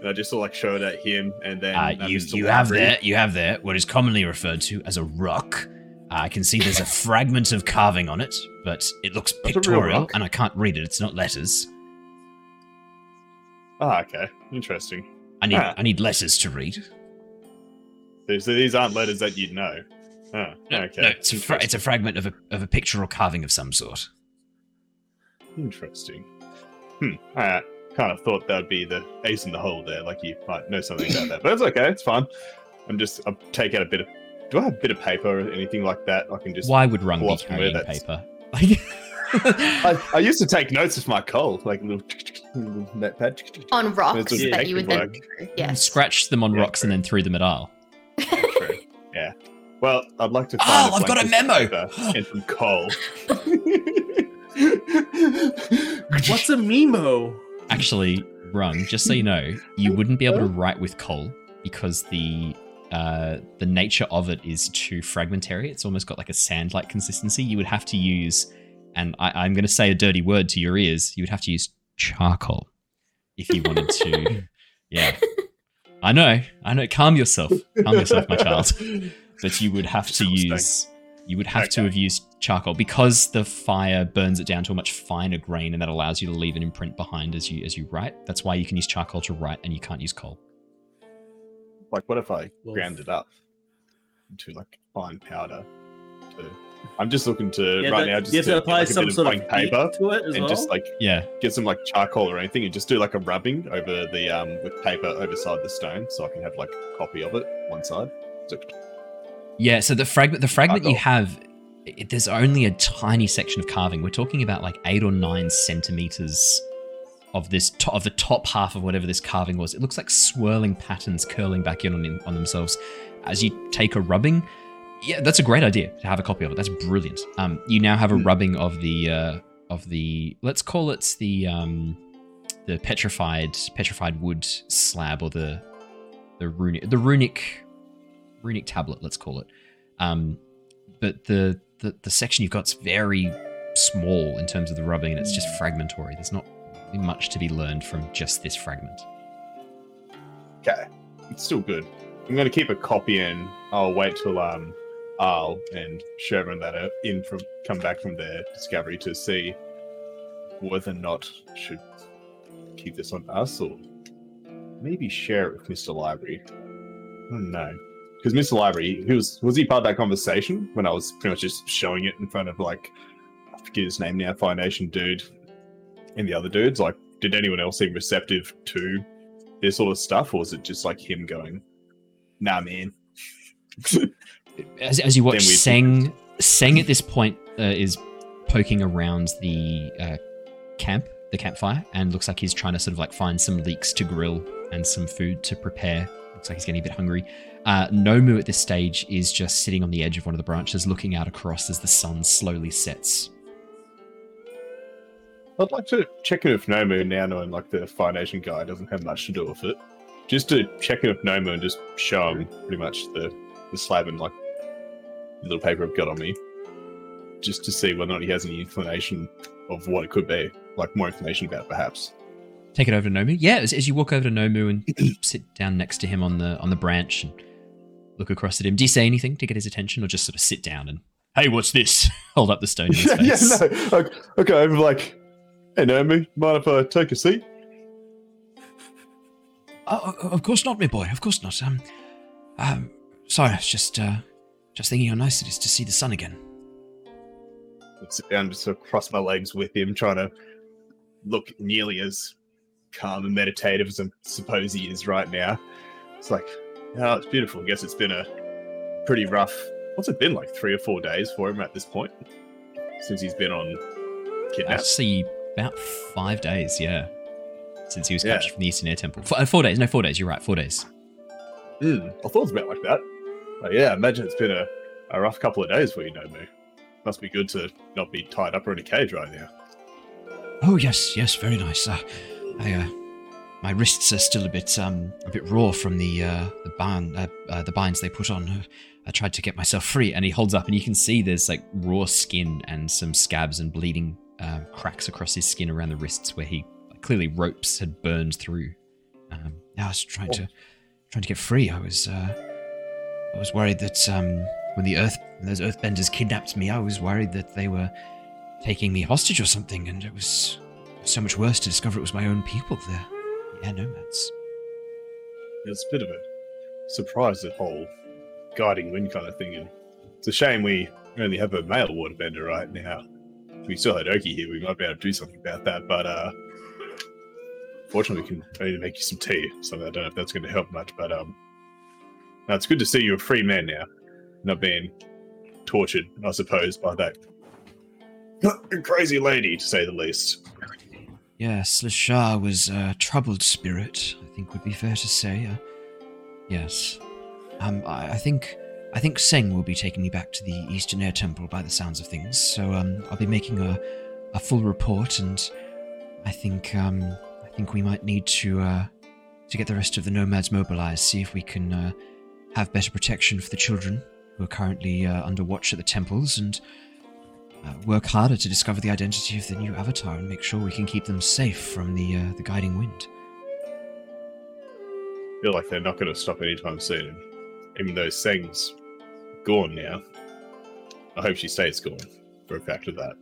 And I just sort of like show it at him, and then uh, you you have there you have there what is commonly referred to as a rock I can see there's a fragment of carving on it, but it looks pictorial, and I can't read it. It's not letters. Ah, okay. Interesting. I need ah. I need letters to read. So these aren't letters that you'd know. Oh, no, okay. No, it's a, fra- it's a fragment of a of a pictorial carving of some sort. Interesting. Hmm. I kind of thought that would be the ace in the hole there, like you might know something about that, but it's okay. It's fine. I'm just I'll take out a bit of do I have a bit of paper or anything like that? I can just. Why would Rung be carrying paper? I, I, used to take notes of my coal, like a little, little notepad. On rocks that you would then. Yeah. Scratch them on yeah, rocks true. and then threw them at Aal. True. Yeah. Well, I'd like to oh, find. Oh, I've got a memo. And some coal. What's a memo? Actually, Rung, just so you know, you wouldn't be able to write with coal because the uh, the nature of it is too fragmentary. It's almost got like a sand-like consistency. You would have to use, and I, am going to say a dirty word to your ears. You would have to use charcoal if you wanted to. yeah, I know, I know. Calm yourself, calm yourself, my child. But you would have to use. You would have okay. to have used charcoal because the fire burns it down to a much finer grain, and that allows you to leave an imprint behind as you as you write. That's why you can use charcoal to write, and you can't use coal. Like, what if I ground it up into like fine powder to I'm just looking to yeah, right now just you have to, to apply like some sort of paper to it and well? just like yeah, get some like charcoal or anything and just do like a rubbing over the um with paper overside the stone so I can have like a copy of it one side. So, yeah, so the fragment the fragment you have it, there's only a tiny section of carving. We're talking about like eight or nine centimeters of this to- of the top half of whatever this carving was. It looks like swirling patterns curling back in on, on themselves as you take a rubbing. Yeah, that's a great idea to have a copy of it. That's brilliant. Um, you now have a mm. rubbing of the uh, of the let's call it the um, the petrified petrified wood slab or the the runic the runic runic tablet. Let's call it. Um, but the the, the section you've got's very small in terms of the rubbing and it's just fragmentary. There's not much to be learned from just this fragment. Okay. It's still good. I'm going to keep a copy in. I'll wait till um, Aal and Sherman that are in from come back from their discovery to see whether or not should keep this on us or maybe share it with Mr. Library. Oh, no because Mr. Library, he was was he part of that conversation when I was pretty much just showing it in front of like I forget his name now, Fire Nation dude, and the other dudes. Like, did anyone else seem receptive to this sort of stuff, or was it just like him going, "Nah, man"? as, as you watch, Seng Seng at this point uh, is poking around the uh, camp, the campfire, and looks like he's trying to sort of like find some leeks to grill and some food to prepare. Looks like he's getting a bit hungry. Uh, Nomu at this stage is just sitting on the edge of one of the branches, looking out across as the sun slowly sets. I'd like to check in with Nomu now, knowing like the Fire Nation guy doesn't have much to do with it. Just to check in with Nomu and just show him pretty much the, the slab and like the little paper I've got on me, just to see whether or not he has any inclination of what it could be, like more information about it, perhaps. Take it over to Nomu. Yeah, as, as you walk over to Nomu and sit down next to him on the on the branch and look across at him. Do you say anything to get his attention, or just sort of sit down and, hey, what's this? Hold up the stone in his yeah, face. Yeah, no. Okay, okay, I'm like, hey, Naomi, mind if I take a seat? Uh, of course not, my boy. Of course not. Um, um, sorry, I was just, uh, just thinking how nice it is to see the sun again. I sit down, just sort of cross my legs with him, trying to look nearly as calm and meditative as I suppose he is right now. It's like, Oh, it's beautiful. I guess it's been a pretty rough. What's it been like? Three or four days for him at this point since he's been on kidnapped. Actually, about five days. Yeah, since he was captured yeah. from the Eastern Air Temple. Four, uh, four, days. No, four days. You're right. Four days. Mm, I thought it was about like that. But yeah, imagine it's been a, a rough couple of days for you, Nomu. Must be good to not be tied up or in a cage right now. Oh yes, yes, very nice. Uh, I uh, my wrists are still a bit um a bit raw from the uh, the bind uh, uh, the binds they put on. I tried to get myself free, and he holds up, and you can see there's like raw skin and some scabs and bleeding uh, cracks across his skin around the wrists where he clearly ropes had burned through. Um, I was trying to trying to get free. I was uh, I was worried that um, when the earth when those earthbenders kidnapped me, I was worried that they were taking me hostage or something, and it was so much worse to discover it was my own people there yeah, nomads. It's a bit of a surprise, that whole guiding wind kind of thing. And it's a shame we only have a male waterbender right now. If we still had Oki here, we might be able to do something about that. But uh, fortunately, we can only make you some tea. So I don't know if that's going to help much. But um, now it's good to see you're a free man now, not being tortured, I suppose, by that crazy lady, to say the least. Yes, Lashar was a troubled spirit, I think would be fair to say. Uh, yes. Um, I, I, think I think Seng will be taking me back to the Eastern Air Temple by the sounds of things. So um, I'll be making a, a full report, and I think um, I think we might need to uh, to get the rest of the nomads mobilized, see if we can uh, have better protection for the children who are currently uh, under watch at the temples, and uh, work harder to discover the identity of the new avatar and make sure we can keep them safe from the uh, the guiding wind. I feel like they're not going to stop anytime soon, even though Seng's gone now. I hope she stays gone for a fact of that.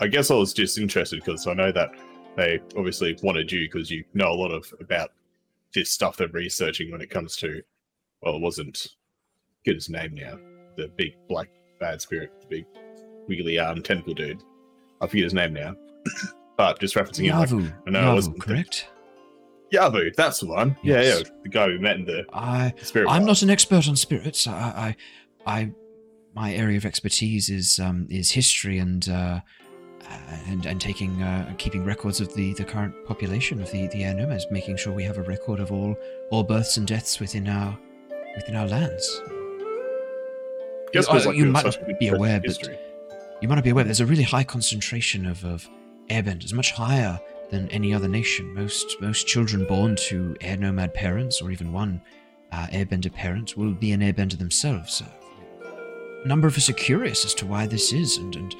I guess I was just interested because I know that they obviously wanted you because you know a lot of about this stuff they're researching when it comes to well, it wasn't get his name now, the big black bad spirit, the big wiggly arm tentacle dude. I forget his name now, but just referencing Yavu. him. Like, I know Yavu, it wasn't correct. Yavu, that's the one. Yes. Yeah, yeah, the guy we met in the I, spirit. I'm not an expert on spirits. I, I, I my area of expertise is um, is history and uh, and and taking uh, keeping records of the, the current population of the the air nomads, making sure we have a record of all all births and deaths within our within our lands. Yes, uh, like you might be aware, but you might not be aware. There's a really high concentration of, of airbenders, much higher than any other nation. Most most children born to air nomad parents, or even one uh, airbender parent, will be an airbender themselves. A number of us are curious as to why this is, and and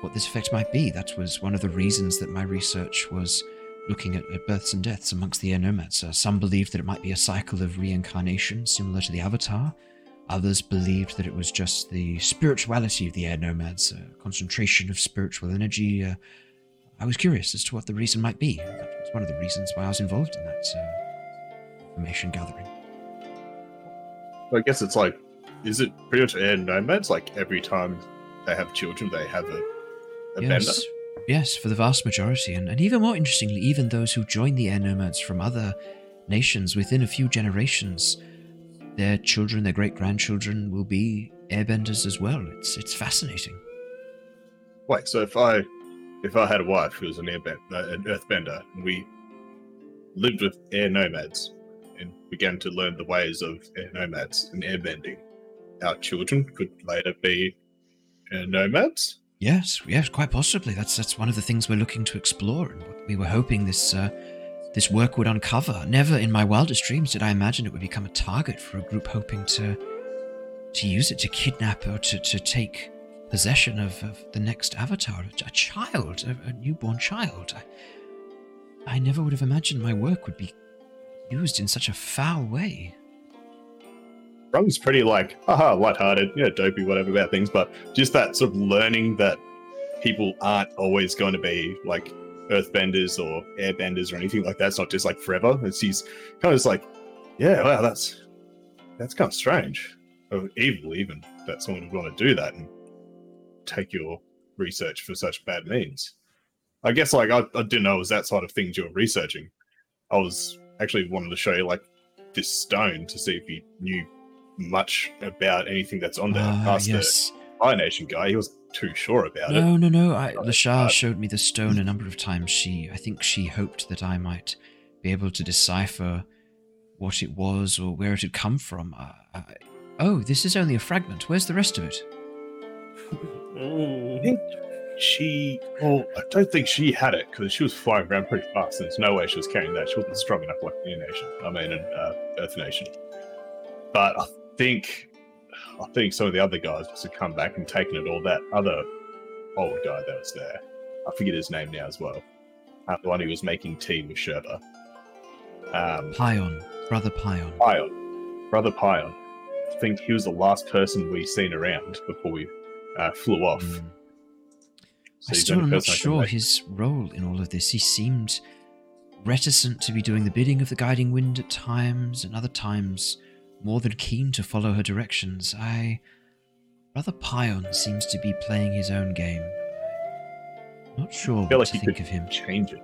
what this effect might be. That was one of the reasons that my research was looking at, at births and deaths amongst the air nomads. Uh, some believed that it might be a cycle of reincarnation, similar to the Avatar. Others believed that it was just the spirituality of the air nomads, a concentration of spiritual energy. Uh, I was curious as to what the reason might be. That was one of the reasons why I was involved in that uh, information gathering. I guess it's like, is it pretty much air nomads? Like every time they have children, they have a yes. Yes, for the vast majority, and, and even more interestingly, even those who join the air nomads from other nations within a few generations, their children, their great grandchildren, will be airbenders as well. It's it's fascinating. Wait, so if I if I had a wife who was an airbender, uh, an earthbender, and we lived with air nomads and began to learn the ways of air nomads and airbending, our children could later be air nomads. Yes, yes, quite possibly. That's that's one of the things we're looking to explore, and we were hoping this uh, this work would uncover. Never in my wildest dreams did I imagine it would become a target for a group hoping to to use it to kidnap or to, to take possession of, of the next avatar, a child, a, a newborn child. I, I never would have imagined my work would be used in such a foul way. Rung's pretty like, haha, lighthearted, yeah, dopey, whatever about things, but just that sort of learning that people aren't always going to be like earthbenders or airbenders or anything like that. It's not just like forever. It's he's kind of just like, yeah, wow, that's that's kind of strange. Or evil even that someone would want to do that and take your research for such bad means. I guess like I, I didn't know it was that side of things you were researching. I was actually wanting to show you like this stone to see if you knew much about anything that's on there. Uh, Asked yes. the Fire Nation guy, he was too sure about no, it. No, no, no. I, Lashar showed me the stone a number of times. She, I think, she hoped that I might be able to decipher what it was or where it had come from. Uh, I, oh, this is only a fragment. Where's the rest of it? I think she. Well, I don't think she had it because she was flying around pretty fast. And there's no way she was carrying that. She wasn't strong enough like the Nation. I mean, an uh, Earth Nation. But I think I think some of the other guys must have come back and taken it, or that other old guy that was there. I forget his name now as well. Uh, the one who was making tea with Sherpa. Um, Pion, brother Pion. Pion, brother Pion. I think he was the last person we seen around before we uh, flew off. Mm. So I still am not sure his role in all of this. He seemed reticent to be doing the bidding of the guiding wind at times, and other times more than keen to follow her directions. I. Brother Pion seems to be playing his own game. Not sure I feel what like to think of him. Change it.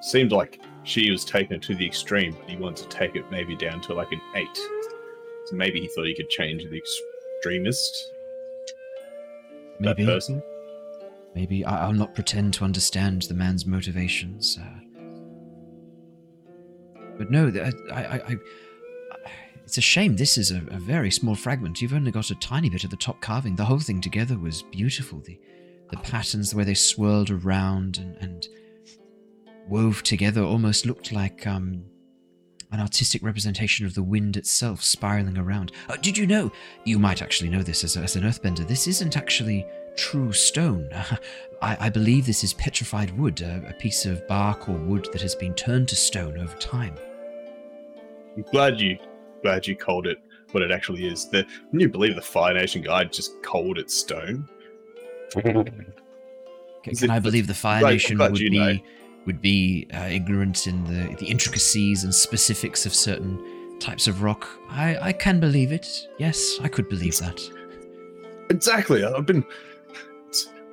Seemed like she was taking it to the extreme, but he wanted to take it maybe down to like an eight. So maybe he thought he could change the extremist. Maybe. That person. Maybe I- will not pretend to understand the man's motivations. Uh, but no, I, I, I, it's a shame this is a, a, very small fragment. You've only got a tiny bit of the top carving. The whole thing together was beautiful. The the patterns, the way they swirled around and, and wove together, almost looked like um, an artistic representation of the wind itself spiraling around. Uh, did you know? You might actually know this as, as an earthbender. This isn't actually true stone. I, I, believe this is petrified wood, a, a piece of bark or wood that has been turned to stone over time. I'm glad you glad you called it what it actually is. The can you believe the Fire Nation guy just called it stone? can, can I believe the Fire Nation would be know. would be uh, ignorant in the the intricacies and specifics of certain types of rock? I I can believe it. Yes, I could believe that. Exactly. I've been.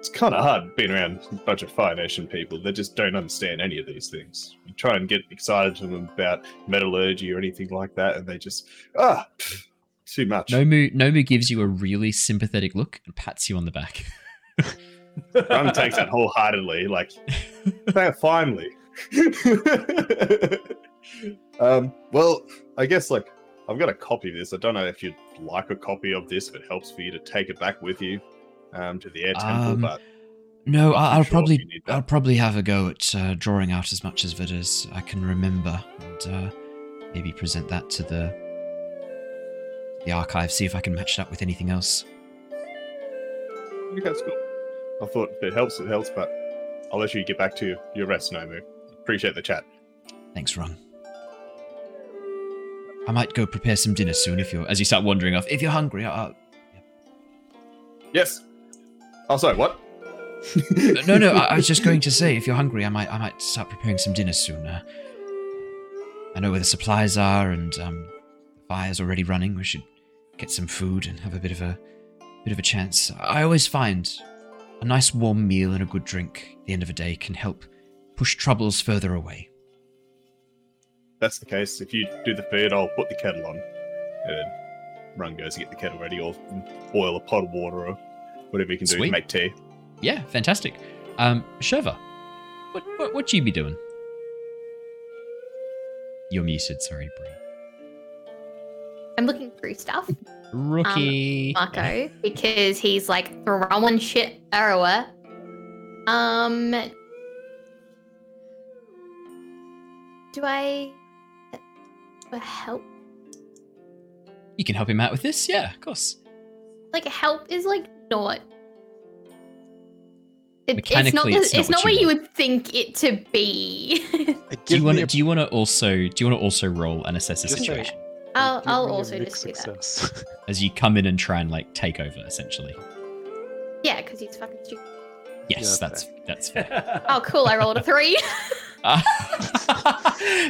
It's, kind of hard being around a bunch of Fire Nation people that just don't understand any of these things. You try and get excited to them about metallurgy or anything like that, and they just ah, too much. Nomu Nomu gives you a really sympathetic look and pats you on the back. Rung takes that wholeheartedly, like finally. um, well, I guess like I've got a copy of this. I don't know if you'd like a copy of this, if it helps for you to take it back with you um, to the air temple, um, but no, I'll, sure probably I'll probably have a go at uh, drawing out as much of it as I can remember, and uh, maybe present that to the the archive. See if I can match that with anything else. I that's cool. I thought if it helps, it helps, but I'll let you get back to your rest, Nomu. Appreciate the chat. Thanks, Rung. I might go prepare some dinner soon if you're, as you start wandering off. If you're hungry, I'll. Yes. Oh, sorry, what? no, no, I, I, was just going to say, if you're hungry, I might, I might start preparing some dinner soon. Uh, I know where the supplies are, and um, the fire's already running. We should get some food and have a bit of a, bit of a chance. I always find a nice warm meal and a good drink at the end of a day can help push troubles further away. That's the case. If you do the food, I'll put the kettle on. And Rung goes to get the kettle ready or boil a pot of water or whatever you can Sweet. do to make tea. Yeah, fantastic. Um, Shurva, what, what, what you be doing? You're muted, sorry, Bree. I'm looking through stuff. Rookie. Um, Mako, because he's like throwing shit everywhere. Um, do I help? You can help him out with this, yeah, of course. Like help is like not. It, it's not. It's not, it's not what, you, you would think it to be. do you want to? Do you want to also? Do you want to also roll and assess the situation? I'll, I'll also just do that. As you come in and try and like take over, essentially. Yeah, because he's fucking stupid. Yes, yeah, that's fair. that's fair. oh, cool! I rolled a three.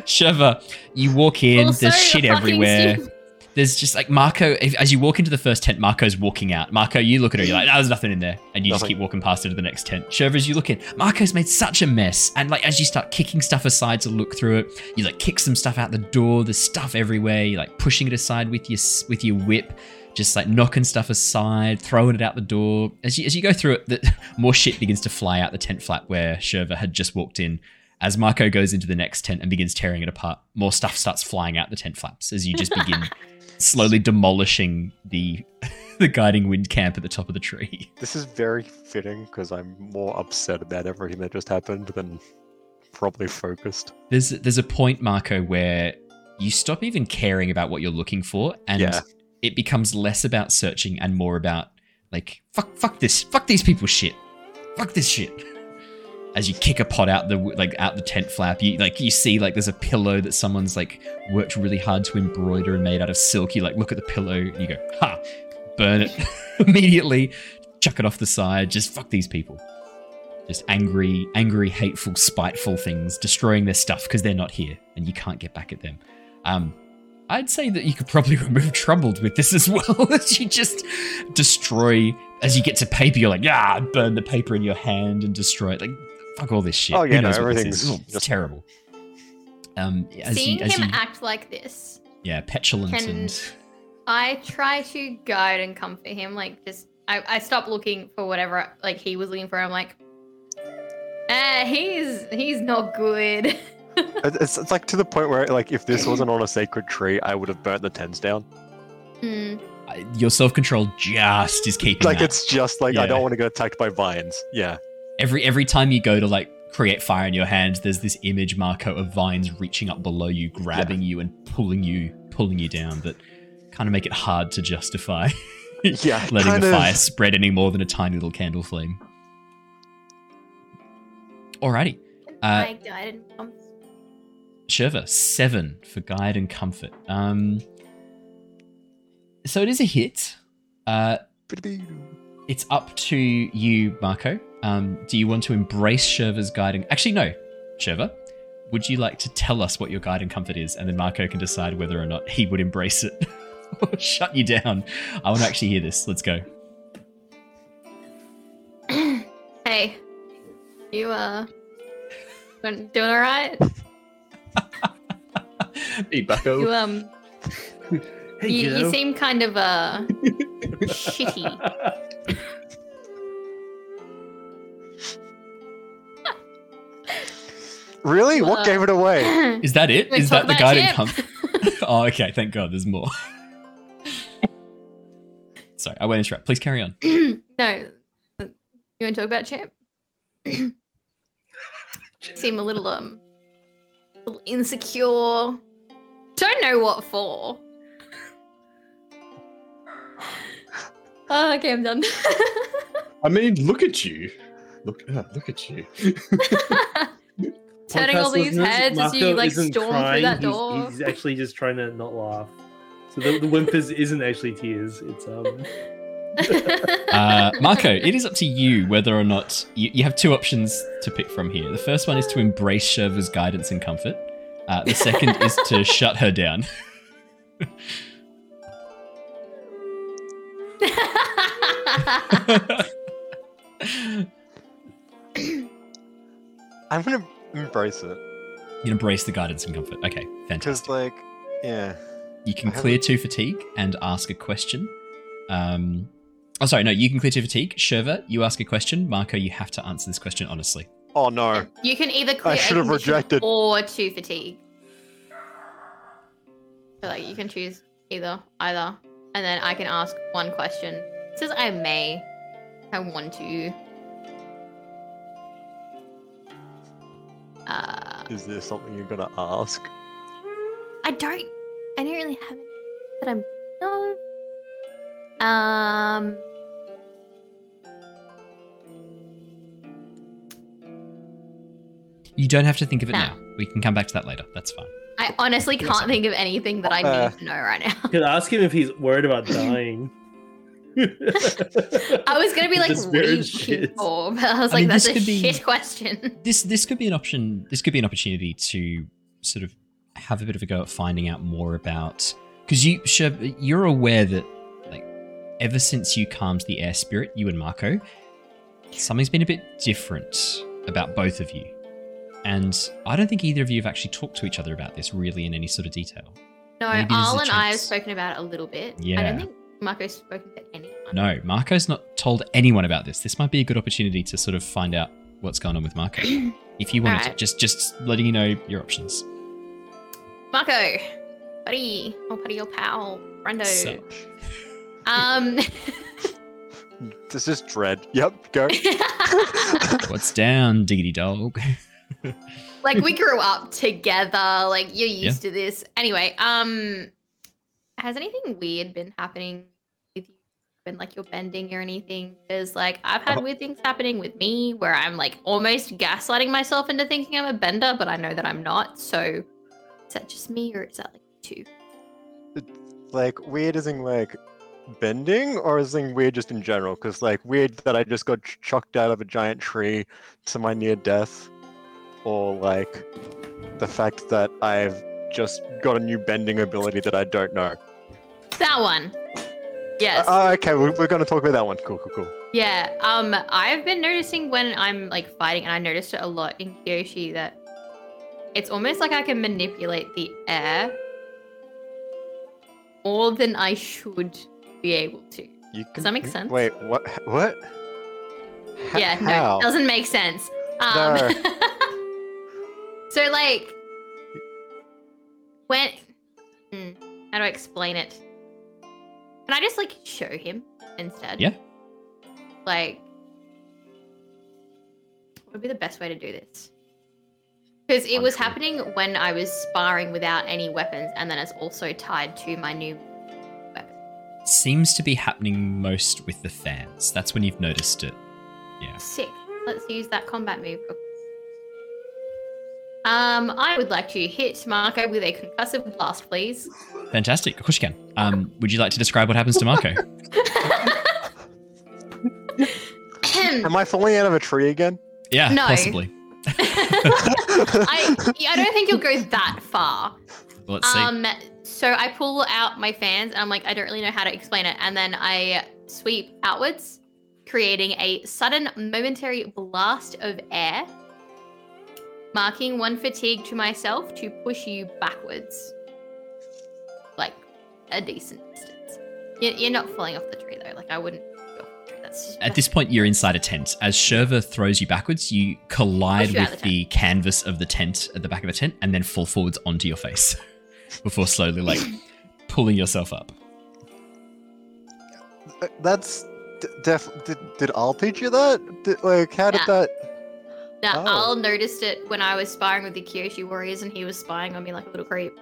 Shurva, you walk in. Also, there's shit everywhere. Stupid there's just like Mako, If, as you walk into the first tent, Mako's walking out. Mako, you look at her, you're like, there's nothing in there, and you nothing. just keep walking past her to the next tent. Shurva, as you look in, Mako's made such a mess, and like as you start kicking stuff aside to look through it, you like kick some stuff out the door. There's stuff everywhere. You're like pushing it aside with your with your whip just like knocking stuff aside, throwing it out the door. As you, as you go through it, the, more shit begins to fly out the tent flap where Shurva had just walked in. As Mako goes into the next tent and begins tearing it apart, more stuff starts flying out the tent flaps as you just begin slowly demolishing the the guiding wind camp at the top of the tree. This is very fitting because I'm more upset about everything that just happened than probably focused. There's there's a point, Mako, where you stop even caring about what you're looking for, and yeah. it becomes less about searching and more about like fuck fuck this fuck these people shit fuck this shit as you kick a pot out the like out the tent flap you like you see like there's a pillow that someone's like worked really hard to embroider and made out of silk. You like look at the pillow and you go ha burn it. Immediately chuck it off the side. Just fuck these people. Just angry angry hateful spiteful things destroying their stuff because they're not here and you can't get back at them. Um I'd say that you could probably remove troubled with this as well. As you just destroy as you get to paper you're like yeah burn the paper in your hand and destroy it. Like fuck all this shit. Oh yeah, no, everything's oh, just terrible. Um, as Seeing you, as him you, act like this, yeah, petulant and. I try to guide and comfort him. Like, just I, I stop looking for whatever like he was looking for. I'm like, ah, he's he's not good. it's, it's like to the point where like if this wasn't on a sacred tree, I would have burnt the tents down. Hmm. Your self control just is keeping. Like that. it's just like yeah. I don't want to get attacked by vines. Yeah every every time you go to like create fire in your hand, there's this image Mako of vines reaching up below you, grabbing yeah. you and pulling you pulling you down that kind of make it hard to justify yeah, letting the fire of... spread any more than a tiny little candle flame. Alrighty. Uh, guide and Shurva, seven for guide and comfort. Um, so it is a hit. Uh, it's up to you, Mako. Um, do you want to embrace Shurva's guiding? Actually, no. Shurva, would you like to tell us what your guiding comfort is, and then Mako can decide whether or not he would embrace it or shut you down? I want to actually hear this. Let's go. Hey, you uh, doing all right? hey, Bucko. You um, hey, you, you seem kind of uh, shitty. Really? What gave it away? Is that it? Is that the guided compass? oh, okay. Thank God. There's more. Sorry, I won't interrupt. Please carry on. no, you want to talk about champ? Seem a little um, a little insecure. Don't know what for. Oh, okay, I'm done. I mean, look at you. Look, uh, look at you turning all these heads Mako as you like storm crying. through that door. He's, he's, actually just trying to not laugh. So the, the whimpers isn't actually tears. It's um. uh, Mako, it is up to you whether or not you, you, have two options to pick from here. The first one is to embrace Shurva's guidance and comfort. Uh, the second is to shut her down. I'm gonna embrace it. You embrace the guidance and comfort. Okay, fantastic. Because, like, yeah. You can clear two fatigue and ask a question. Um, oh, sorry, no, you can clear two fatigue. Shurva, you ask a question. Mako, you have to answer this question honestly. Oh no! You can either clear I should have rejected or two fatigue. So like you can choose either, either, and then I can ask one question. It says I may, I want to. Uh, Is there something you're gonna ask? I don't. I don't really have it that I'm. No. Um. You don't have to think of it nah. now. We can come back to that later. That's fine. I honestly can't think of anything that I uh, need to know right now. Could ask him if he's worried about dying. I was gonna be like, you for? But I was I like, mean, that's a be, shit question. This this could be an option. This could be an opportunity to sort of have a bit of a go at finding out more about because you you're aware that like ever since you calmed the air spirit, you and Mako, something's been a bit different about both of you. And I don't think either of you have actually talked to each other about this really in any sort of detail. No, Aal and I have spoken about it a little bit. Yeah. I don't think Mako's spoken to anyone. No, Mako's not told anyone about this. This might be a good opportunity to sort of find out what's going on with Mako. if you want right. to, just just letting you know your options. Mako, buddy, or buddy, or pal, friendo. So. Um. this is dread. Yep, go. What's down, diggity dog? like we grew up together. Like you're used yeah. to this. Anyway, um, has anything weird been happening with you when like you're bending or anything? Because like I've had uh, weird things happening with me where I'm like almost gaslighting myself into thinking I'm a bender, but I know that I'm not. So is that just me or is that like two? Like weird isn't like bending or is it weird just in general? Because like weird that I just got chucked out of a giant tree to my near death, or like the fact that I've just got a new bending ability that I don't know. That one. Yes. Uh, okay, we're, we're going to talk about that one. Cool, cool, cool. Yeah. Um, I've been noticing when I'm like fighting, and I noticed it a lot in Kyoshi that it's almost like I can manipulate the air more than I should be able to. You can, Does that make sense? Wait, what? What? yeah, How? no, doesn't make sense. Um, no. so like when hmm, how do I explain it? Can I just like show him instead? Yeah. Like what would be the best way to do this? Because it was happening when I was sparring without any weapons, and then it's also tied to my new weapon. Seems to be happening most with the fans. That's when you've noticed it. Yeah. Sick. Let's use that combat move um, I would like to hit Mako with a concussive blast, please. Fantastic. Of course you can. Um, would you like to describe what happens to Marco? Am I falling out of a tree again? Yeah, no. possibly. I, I don't think you'll go that far. Let's see. Um, so I pull out my fans and I'm like, I don't really know how to explain it. And then I sweep outwards creating a sudden momentary blast of air, marking one fatigue to myself to push you backwards. Like a decent distance. You're not falling off the tree though. Like I wouldn't at this point, you're inside a tent. As Shurva throws you backwards, you collide with the, the, canvas of the tent at the back of the tent and then fall forwards onto your face before slowly, like, pulling yourself up. That's def. Did, did Aal teach you that? Did, like, how did that? Now, oh. Aal noticed it when I was sparring with the Kyoshi warriors and he was spying on me like a little creep.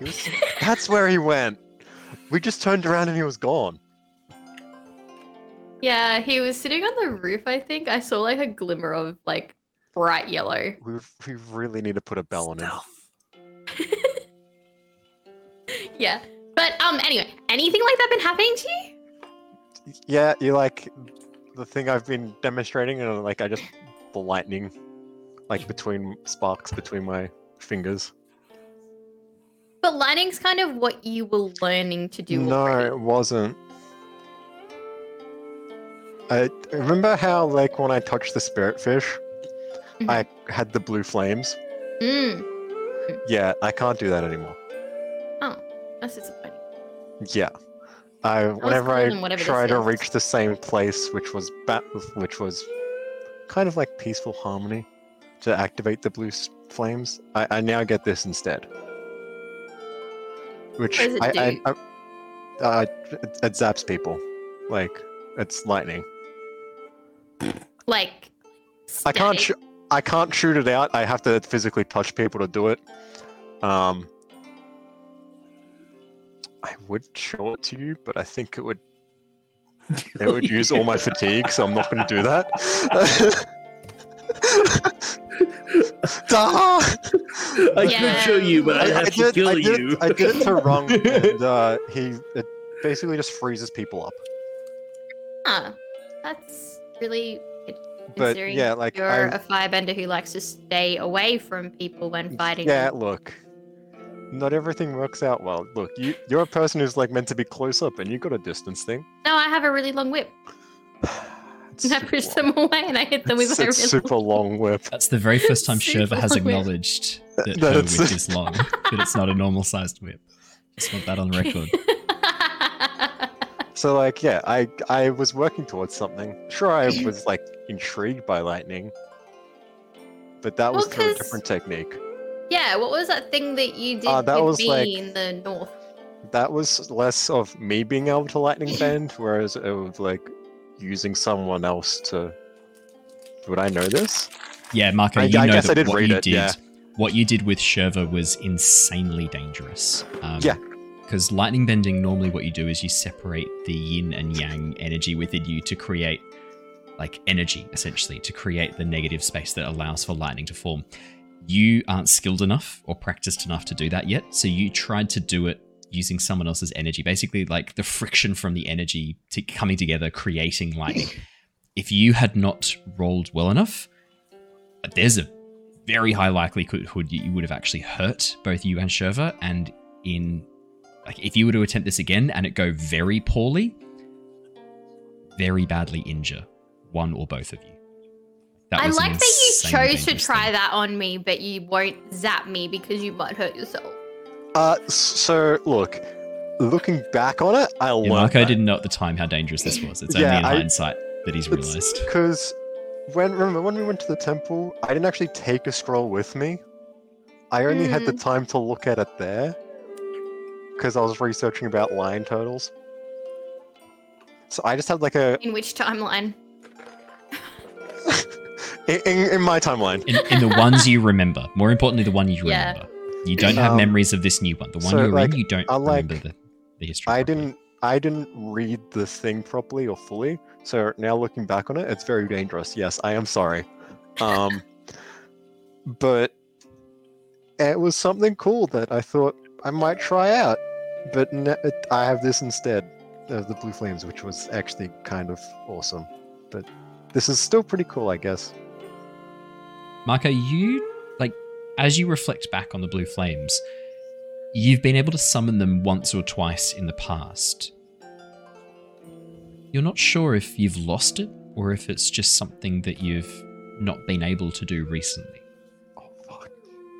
Was, that's where he went. We just turned around and he was gone. Yeah, he was sitting on the roof, I think. I saw like a glimmer of like bright yellow. We we really need to put a bell on him. yeah. But um anyway, anything like that been happening to you? Yeah, you like the thing I've been demonstrating and like I just the lightning like between sparks between my fingers. But lightning's kind of what you were learning to do. No, already. it wasn't. I remember how, like, when I touched the spirit fish, mm-hmm. I had the blue flames. Mm. Yeah, I can't do that anymore. Oh, that's disappointing. Yeah, I, whenever I try to reach the same place, which was bat, which was kind of like peaceful harmony, to activate the blue flames, I, I now get this instead. Which I, I, I, uh, it, it zaps people, like it's lightning. Like, I can't. Sh- I can't shoot it out. I have to physically touch people to do it. Um, I would show it to you, but I think it would. It would use all my fatigue, so I'm not going to do that. I yeah. could show you, but I, I have I did, to kill I did, you. I did it to Rung, and uh, he it basically just freezes people up. Huh. That's really but yeah, like you're I'm, a firebender who likes to stay away from people when fighting. Yeah, them. look, not everything works out well. Look, you you're a person who's like meant to be close up, and you got a distance thing. No, I have a really long whip. and I push them away and I hit them with it's, my really super long whip. That's the very first time Shurva has acknowledged that her whip is long, but it's not a normal sized whip. Just want that on record. So like, yeah, I I was working towards something. Sure, I was like intrigued by lightning, but that was well, through a different technique. Yeah, what was that thing that you did uh, that was me like, in the north? That was less of me being able to lightning bend, whereas it was like using someone else to. Would I know this? Yeah, Mako, you I, know I guess I did what read you it, did. Yeah. What you did with Shurva was insanely dangerous. Um, yeah, because lightning bending, normally what you do is you separate the yin and yang energy within you to create like energy, essentially, to create the negative space that allows for lightning to form. You aren't skilled enough or practiced enough to do that yet, so you tried to do it using someone else's energy, basically like the friction from the energy to coming together, creating lightning. if you had not rolled well enough, there's a very high likelihood you would have actually hurt both you and Shurva, and in like if you were to attempt this again and it go very poorly, very badly injure one or both of you. That I like that you chose to try thing. that on me, but you won't zap me because you might hurt yourself. Uh, so look, looking back on it, I yeah, Mako that. didn't know at the time how dangerous this was. It's yeah, only in I, hindsight that he's realized. Because when remember when we went to the temple, I didn't actually take a scroll with me. I only mm. had the hmm. time to look at it there because I was researching about lion turtles. So I just had like a. In which timeline? In, in, in, my timeline. In, in, the ones you remember. More importantly, the one you yeah. remember. You don't have um, memories of this new one. The one so, you're like, in, you don't like, remember the, the history. I properly. didn't. I didn't read the thing properly or fully. So now looking back on it, it's very dangerous. Yes, I am sorry. Um, but it was something cool that I thought I might try out but ne- I have this instead of the Blue Flames, which was actually kind of awesome. But this is still pretty cool, I guess. Mako, you like as you reflect back on the Blue Flames, you've been able to summon them once or twice in the past. you're not sure if you've lost it or if it's just something that you've not been able to do recently. Oh fuck!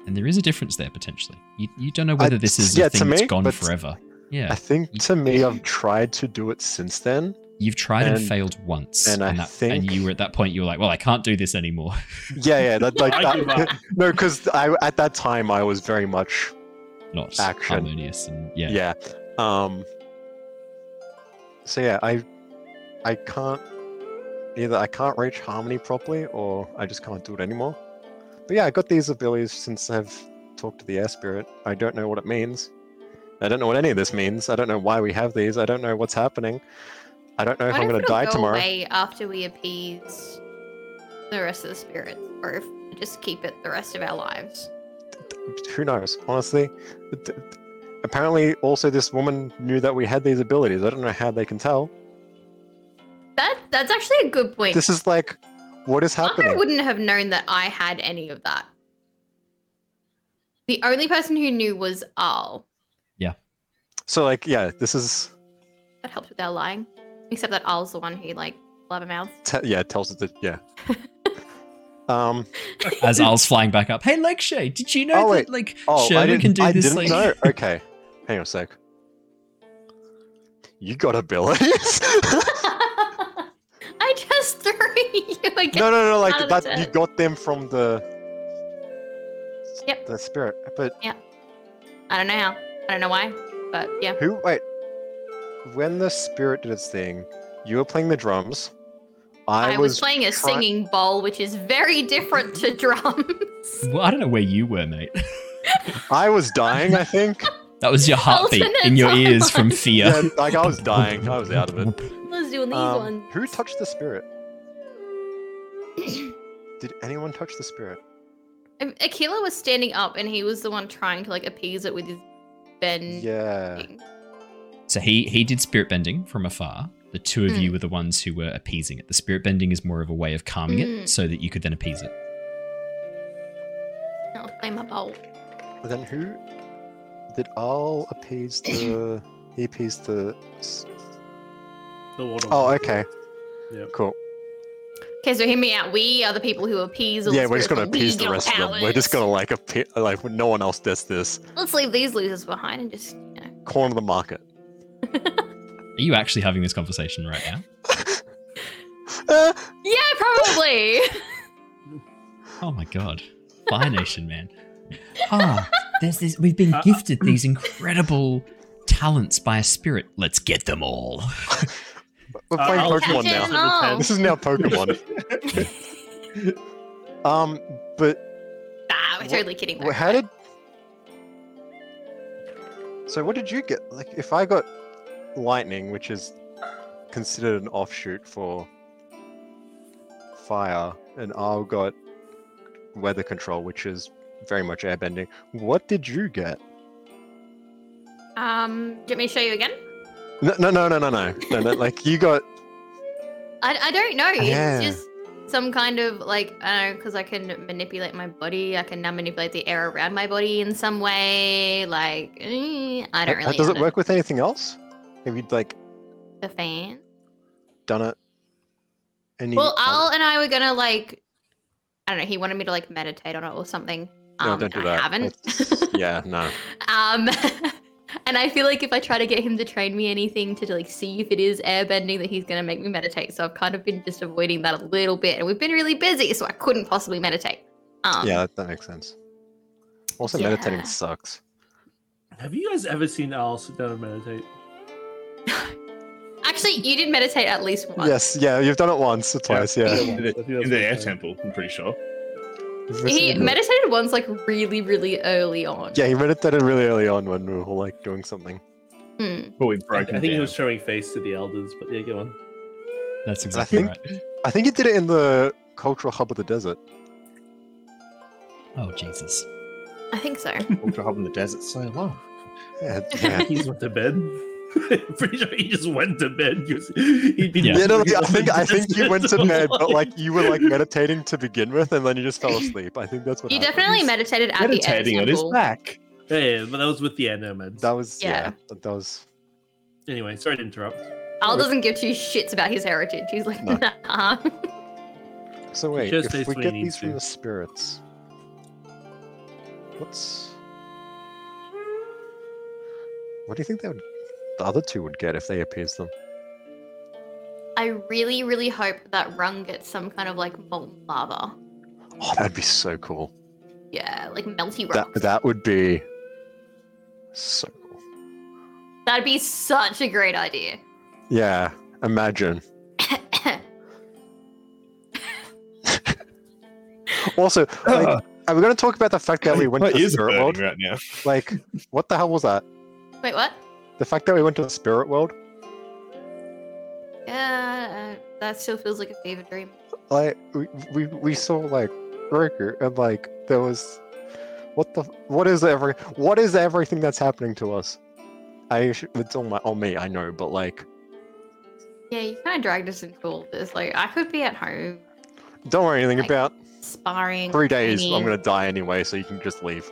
And there is a difference there potentially. You you don't know whether I, this is yeah, a thing me, that's gone forever. Yeah. I think to me, I've tried to do it since then. You've tried and, and failed once, and, and I that, think, and you were at that point. You were like, "Well, I can't do this anymore." Yeah, yeah, that, like that, no, because I at that time I was very much not action. harmonious, and yeah, yeah. Um. So yeah, I, I can't either. I can't reach harmony properly, or I just can't do it anymore. But yeah, I got these abilities since I've talked to the air spirit. I don't know what it means. I don't know what any of this means. I don't know why we have these. I don't know what's happening. I don't know if I'm going to die go tomorrow. Away after we appease the rest of the spirits, or if we just keep it the rest of our lives. Who knows? Honestly, apparently, also this woman knew that we had these abilities. I don't know how they can tell. That that's actually a good point. This is like, what is happening? I wouldn't have known that I had any of that. The only person who knew was Aal. Yeah. So like, yeah, this is. That helps with our lying. Except that Aal's the one who like blabbermouths. T- yeah, tells it that yeah. um, as Aal's flying back up. Hey, Legshade, did you know oh, that like oh, Sherman can do I this? I didn't like... know. Okay, hang on a sec. You got abilities. I just threw you again. No, no, no. Like that, you got them from the. Yep. The spirit, but. Yeah. I don't know how. I don't know why, but yeah. Who? Wait when the spirit did its thing, you were playing the drums. I, I was, was, playing a try- singing bowl, which is very different to drums. Well, I don't know where you were, mate. I was dying, I think. That was your heartbeat in your ears from fear. Yeah, like I was dying. I was out of it. I was doing these um, ones. Who touched the spirit? Did anyone touch the spirit? Aquila was standing up, and he was the one trying to like appease it with his bend. Yeah. Thing. So he he did spirit bending from afar. The two of mm. you were the ones who were appeasing it. The spirit bending is more of a way of calming mm. it so that you could then appease it. I'll play my bowl. Then who did all appease the he appeased the the water. Oh, okay. Yeah. Cool. Okay, so hear me out. We are the people who appease. All yeah, we're just gonna appease the rest powers. of them. We're just gonna like appease, like no one else does this. Let's leave these losers behind and just you know. corner the market. Are you actually having this conversation right now? uh, yeah, probably. oh my god. Fire Nation, man. Ah, there's this. We've been uh, gifted these incredible talents by a spirit. Let's get them all. We're playing uh, Pokemon now. This is now Pokemon. um, but. Nah, we're totally kidding. Though, how did? So what did you get? Like, if I got lightning, which is considered an offshoot for fire, and Aal got weather control, which is very much airbending. What did you get? Um, do you want me to show you again? No, no, no, no, no, no, no. no like you got. I, I don't know. Yeah. It's just some kind of like I don't know because I can manipulate my body. I can now manipulate the air around my body in some way. Like eh, I don't really. Does it work with anything else? Have you like the fan done it? Any well, Aal and I were gonna like, I don't know. He wanted me to like meditate on it or something. Um, no, don't do that. I haven't. yeah, no. um, and I feel like if I try to get him to train me anything to like see if it is airbending, that he's gonna make me meditate. So I've kind of been just avoiding that a little bit, and we've been really busy, so I couldn't possibly meditate. Um, yeah, that, that makes sense. Also, yeah. meditating sucks. Have you guys ever seen Aal sit down and meditate? Actually, you did meditate at least once. Yes, yeah, you've done it once or twice, yeah. In the, in the air temple, I'm pretty sure. He meditated once, like really, really early on. Yeah, he meditated really early on when we were like doing something. Hmm. But we broke. I, I think he was showing face to the elders, but yeah, go on. That's exactly I think, right. I think he did it in the cultural hub of the desert. Oh Jesus! I think so. cultural hub in the desert, so long. Yeah, yeah. he's went to bed. Pretty sure he just went to bed. He'd been yeah, no, I think I think you went to bed, but like you were like meditating to begin with, and then you just fell asleep. I think that's what. You happened. definitely meditated at meditating the on his back. Yeah, yeah, but that was with the endomeds. That was yeah. yeah that was. Anyway, sorry to interrupt. Aal doesn't give two shits about his heritage. He's like, no. nah. So wait, if we get these from the spirits, what's what do you think they would, the other two would get if they appease them? I really, really hope that Rung gets some kind of like molten lava. Oh, that'd be so cool. Yeah, like melty rocks. That, that would be so cool. That'd be such a great idea. Yeah, imagine. also, like, uh, are we going to talk about the fact that we went to the spirit world right now? Like, what the hell was that? Wait, what? The fact that we went to the spirit world. Yeah, uh, that still feels like a fever dream. Like we we, we saw like Riker and like there was what the what is every what is everything that's happening to us? I it's on my on me I know, but like. Yeah, you kind of dragged us into all this. Like I could be at home. Don't worry anything like, about. Sparring. Three days. I'm gonna die anyway, so you can just leave.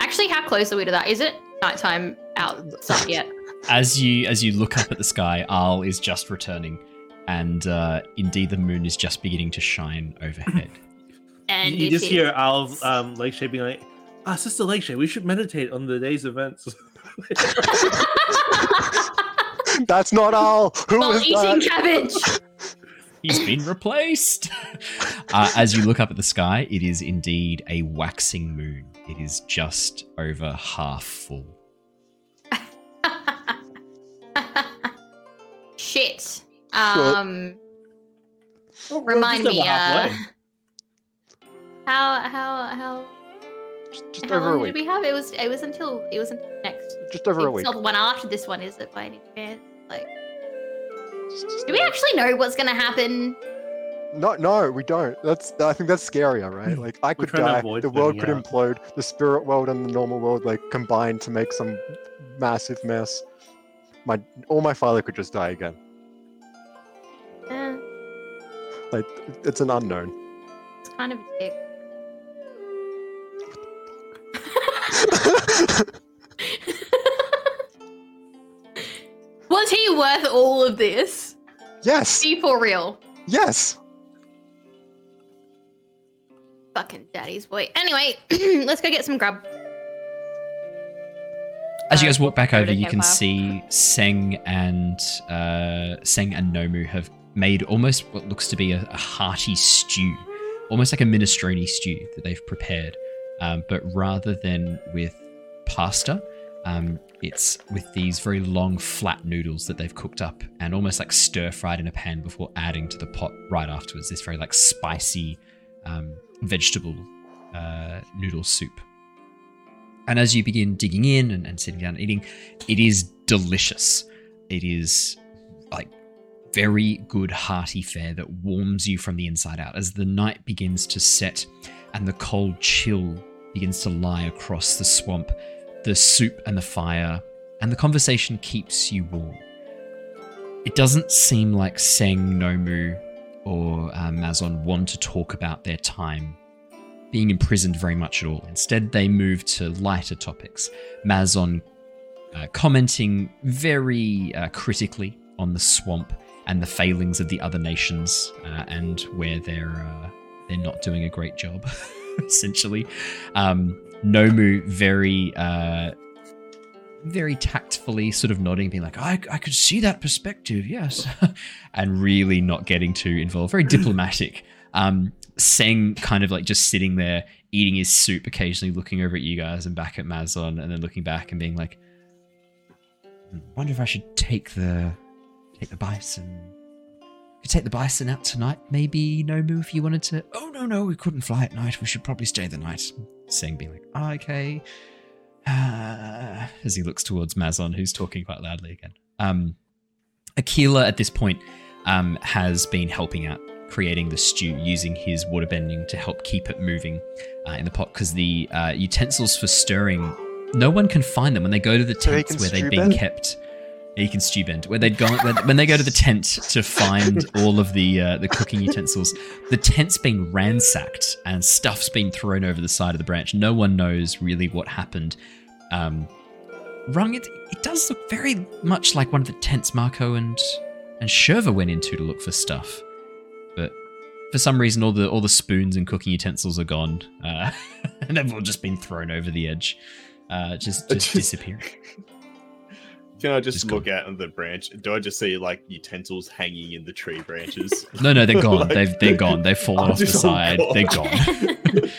Actually, how close are we to that? Is it nighttime outside yet? as you as you look up at the sky, Aal is just returning, and uh, indeed the moon is just beginning to shine overhead. and you, just hear Aal um, Lakeshade being like, "Ah, Sister Lakeshade, we should meditate on the day's events." That's not all. Who While is eating that? cabbage. He's been replaced. uh, as you look up at the sky, it is indeed a waxing moon. It is just over half full. Shit. Um. Well, remind me. Uh, how how how. Just, just how over a long week. did we have? It was it was until it was until next. Just over a It's week. not the one after this one, is it? By any chance? Like, Just- just do we actually know what's gonna happen? No, no, we don't. That's I think that's scarier, right? Like I could die, the world finding could implode, the spirit world and the normal world like combine to make some massive mess. My all my father could just die again. Eh, Like it's an unknown. it's kind of a dick. Was he worth all of this? yes, Be for real. yes. Fucking daddy's boy. Anyway, let's go get some grub. As you guys walk back over, you can see Seng and uh, Seng and Nomu have made almost what looks to be a, a hearty stew, almost like a minestrone stew that they've prepared. Um, but rather than with pasta, um, it's with these very long, flat noodles that they've cooked up and almost like stir fried in a pan before adding to the pot right afterwards. This very like spicy um, vegetable uh, noodle soup. And as you begin digging in and, and sitting down and eating, it is delicious. It is like very good, hearty fare that warms you from the inside out. As the night begins to set and the cold chill begins to lie across the swamp, the soup and the fire and the conversation keeps you warm. It doesn't seem like Seng, Nomu, or uh, Mazon want to talk about their time being imprisoned very much at all. Instead, they move to lighter topics. Mazon uh, commenting very uh, critically on the swamp and the failings of the other nations uh, and where they're uh, they're not doing a great job, essentially. Um, Nomu very uh, very tactfully sort of nodding, being like, I, I could see that perspective, yes. and really not getting too involved. Very diplomatic. Um, Seng kind of like just sitting there eating his soup, occasionally looking over at you guys and back at Mazon, and then looking back and being like, "Hmm, "Wonder if I should take the take the bison. Could take the bison out tonight, maybe Nomu, if you wanted to. Oh no, no, we couldn't fly at night. We should probably stay the night." Seng being like, oh, "Okay." Uh, as he looks towards Mazon, who's talking quite loudly again. Um, Aquila at this point um, has been helping out creating the stew using his water bending to help keep it moving uh, in the pot because the uh, utensils for stirring no one can find them. When they go to the So tents can where they've been bend? kept he can stew bend. Where they'd gone when, when they go to the tent to find all of the uh, the cooking utensils the tent's been ransacked and stuff's been thrown over the side of the branch. No one knows really what happened. Um Rung, it, it does look very much like one of the tents Mako and and Shurva went into to look for stuff, for some reason all the all the spoons and cooking utensils are gone, uh, and they've all just been thrown over the edge, uh, just just disappearing. Can I just, just look out on the branch? Do I just see like utensils hanging in the tree branches? no, no, they're gone. like, they've they're gone. They've fallen off the side. Gone. They're gone.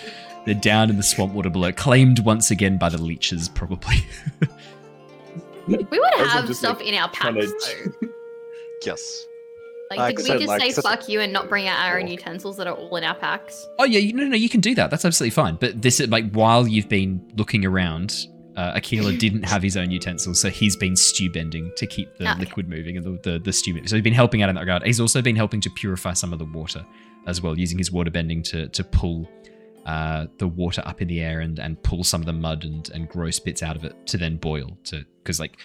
they're down in the swamp water below, claimed once again by the leeches, probably. we would have just, stuff like, in our packs. To... yes. Like, did we just like, say fuck you and not bring out our own utensils that are all in our packs? Oh yeah, no, no, you can do that. That's absolutely fine. But this, is like, while you've been looking around, uh, Aquila didn't have his own utensils, so he's been stew bending to keep the okay. liquid moving and the, the, the stew moving. So he's been helping out in that regard. He's also been helping to purify some of the water as well, using his water bending to to pull uh, the water up in the air and, and pull some of the mud and, and gross bits out of it to then boil. To because like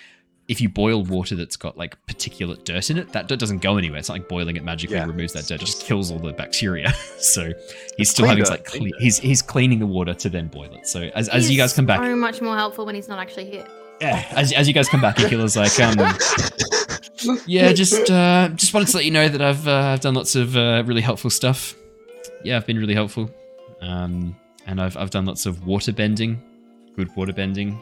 if you boil water that's got like particulate dirt in it, that dirt doesn't go anywhere. It's not like boiling it magically yeah. removes that dirt, just kills all the bacteria. so he's still having to like cle- he's he's cleaning the water to then boil it. So as, as you guys come back, so much more helpful when he's not actually here. Yeah, as, as you guys come back, Aquila's like, um, yeah, just uh, just wanted to let you know that I've uh, I've done lots of uh, really helpful stuff. Yeah, I've been really helpful, um, and I've I've done lots of water bending, good water bending.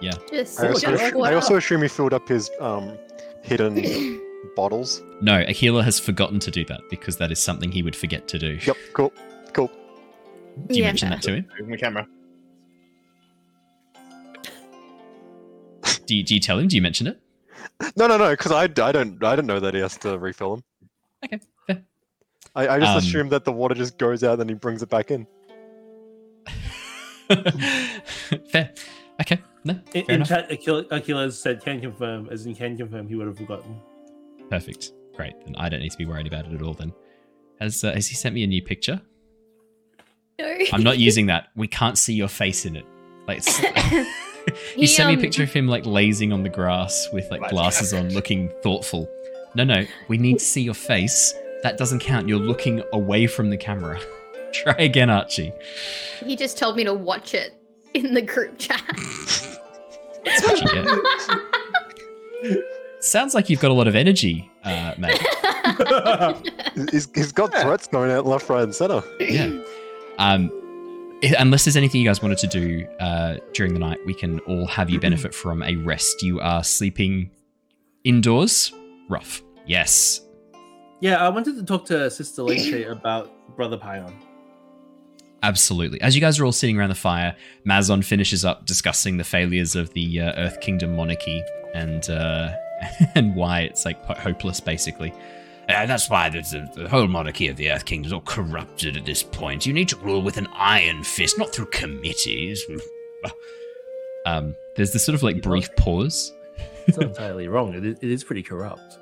Yeah. Just I also, I also assume he filled up his um, hidden bottles. No, Aquila has forgotten to do that because that is something he would forget to do. Yep, cool. Cool. Do you yeah. mention that to him? Move the camera. Do you, do you tell him? Do you mention it? No, no, no, because I, I don't I don't know that he has to refill them. Okay, fair. I, I just um, assume that the water just goes out and he brings it back in. fair. Okay. No. In, in chat, Aquila said can confirm, as in can confirm, he would have forgotten. Perfect. Great. Then I don't need to be worried about it at all. Then, has uh, has he sent me a new picture? No. I'm not using that. We can't see your face in it. Like, he, he sent um... me a um, picture of him like lazing on the grass with like glasses on, looking thoughtful. No, no, we need to see your face. That doesn't count. You're looking away from the camera. Try again, Archie. He just told me to watch it in the group chat. That's what you get. Sounds like you've got a lot of energy, uh, mate. he's, he's got threats going out left, right, and center. Yeah. Um, unless there's anything you guys wanted to do uh, during the night, we can all have you benefit from a rest. You are sleeping indoors. Rough. Yes. Yeah, I wanted to talk to Sister Leche about Brother Pion. Absolutely. As you guys are all sitting around the fire, Mazon finishes up discussing the failures of the uh, Earth Kingdom monarchy and uh, and why it's like hopeless, basically. And that's why the, the whole monarchy of the Earth Kingdom is all corrupted at this point. You need to rule with an iron fist, not through committees. um, there's this sort of like brief pause. It's not entirely wrong. It is, it is pretty corrupt.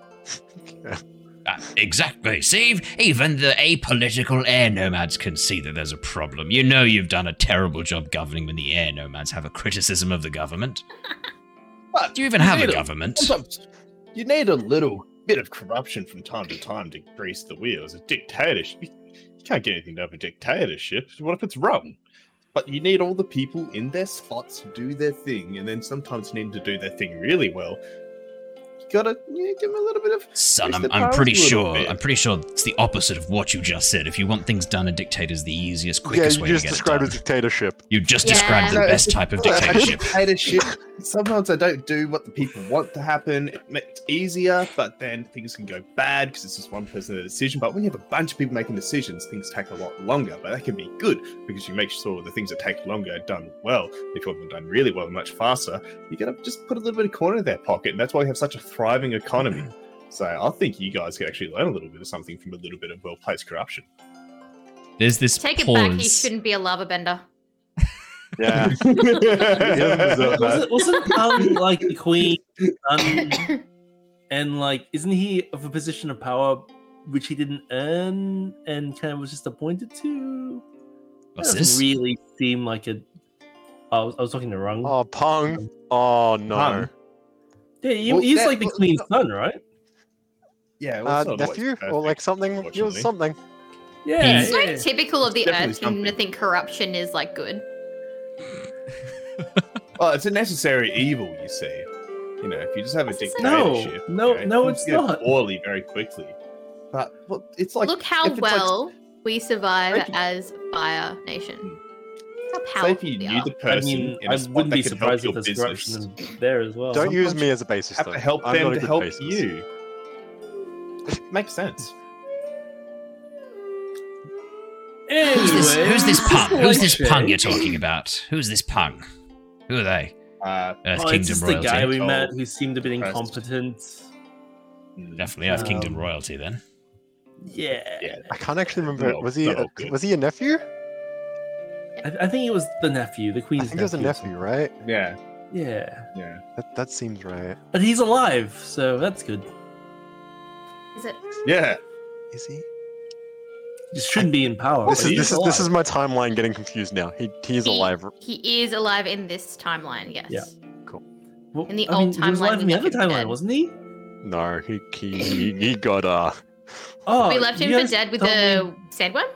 Uh, exactly. See, even the apolitical air nomads can see that there's a problem. You know you've done a terrible job governing when the air nomads have a criticism of the government. What? Do you even you have a, a government? You need a little bit of corruption from time to time to grease the wheels. A dictatorship, you can't get anything done with a dictatorship. What if it's wrong? But you need all the people in their spots to do their thing, and then sometimes need to do their thing really well gotta yeah, give him a little bit of. Son, I'm, I'm pretty sure. Bit. I'm pretty sure it's the opposite of what you just said. If you want things done, a dictator's the easiest, quickest yeah, way to get it done. You just described a dictatorship. You just yeah. described the best type of dictatorship. dictatorship. Sometimes I don't do what the people want to happen. It's easier, but then things can go bad because it's just one person a decision. But when you have a bunch of people making decisions, things take a lot longer. But that can be good because you make sure the things that take longer are done well. If you want them done really well, and much faster, you gotta just put a little bit of corner in their pocket, and that's why we have such a thriving economy. So I think you guys could actually learn a little bit of something from a little bit of well placed corruption. There's this Take pause. it back. He shouldn't be a lava bender. Yeah. wasn't, wasn't um, like the queen, um, and like, isn't he of a position of power which he didn't earn and kind of was just appointed to? What's this? Really seem like a. Oh, I was, I was talking to Rung. Oh, Pong. Oh no. Pong. Yeah, he, well, he's that, like the queen's son, right? Yeah, well, uh, nephew or like something. He was something. Yeah, it's yeah. so typical of the Earth Kingdom to think corruption is like good. well, it's a necessary evil, you see. You know, if you just have a dictatorship, no, no, you know, no, it's not poorly very quickly. But well, it's like look how well like, we survive as Fire Nation. How Say if you knew the person, I, mean, I wouldn't be surprised if there's corruption there as well. Don't Sometimes use me as a basis. Have though. to help I'm them to help basis. you. It makes sense. Anyway, who's this, who's this punk? Who's this punk you're talking about? Who's this punk? Who are they? Uh, Earth oh, Kingdom it's just royalty. the guy we met who seemed a bit incompetent. Definitely Earth um, Kingdom royalty then. Yeah. yeah. I can't actually remember. was he a, was he a nephew? I, I, think it was the nephew, the queen's. I think it was a nephew, right? Yeah. Yeah. Yeah. That, that seems right. But he's alive, so that's good. Is it? Yeah. Is he? He shouldn't be in power. This is this is this is my timeline getting confused now. He he is he, alive. He is alive in this timeline. Yes. Yeah. Cool. Well, in the I old mean, timeline, he was alive in the other timeline, dead. wasn't he? No, he he he got uh. Oh, we left him for dead with the sandworm.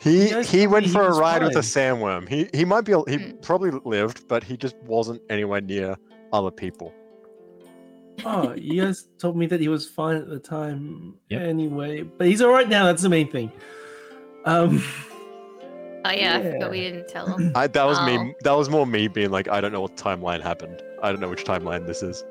He he went for a ride fine. with a sandworm. He he might be he mm. probably lived, but he just wasn't anywhere near other people. Oh, you guys told me that he was fine at the time yep. anyway, but he's all right now. That's the main thing. Um. Oh yeah, yeah. but we didn't tell him. I, that was oh. me. That was more me being like, I don't know what timeline happened. I don't know which timeline this is.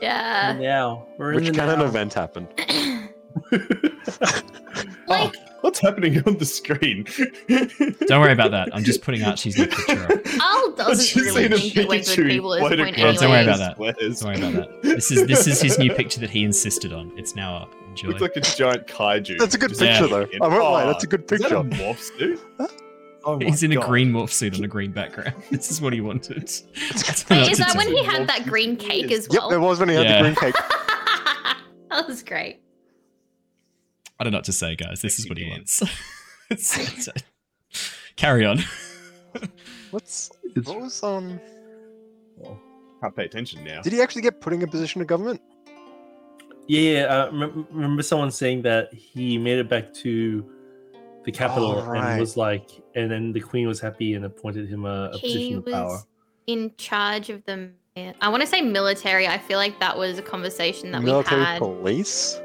Yeah. Now we're which kind of event happened. like. Oh, what's happening on the screen? Don't worry about that. I'm just putting Archie's new picture up. Aal doesn't really think that we're good people at this point anyway. Don't worry about that. Don't worry about that. This is this is his new picture that he insisted on. It's now up. Enjoy. Looks like a giant kaiju. That's a good picture, yeah. though. I won't lie. That's a good picture. Is that a morph suit? Oh He's in God. a green morph suit on a green background. This is what he wanted. Wait, is that when he had that green cake as well? Yep, there was when he had yeah. the green cake. that was great. I don't know what to say, guys. This is what he wants. Carry on. What's what was um? Well, can't pay attention now. Did he actually get put in a position of government? Yeah, uh, remember someone saying that he made it back to the capital oh, right. and was like, and then the queen was happy and appointed him a, a position of power. In charge of the, I want to say military. I feel like that was a conversation that military we had. Military police.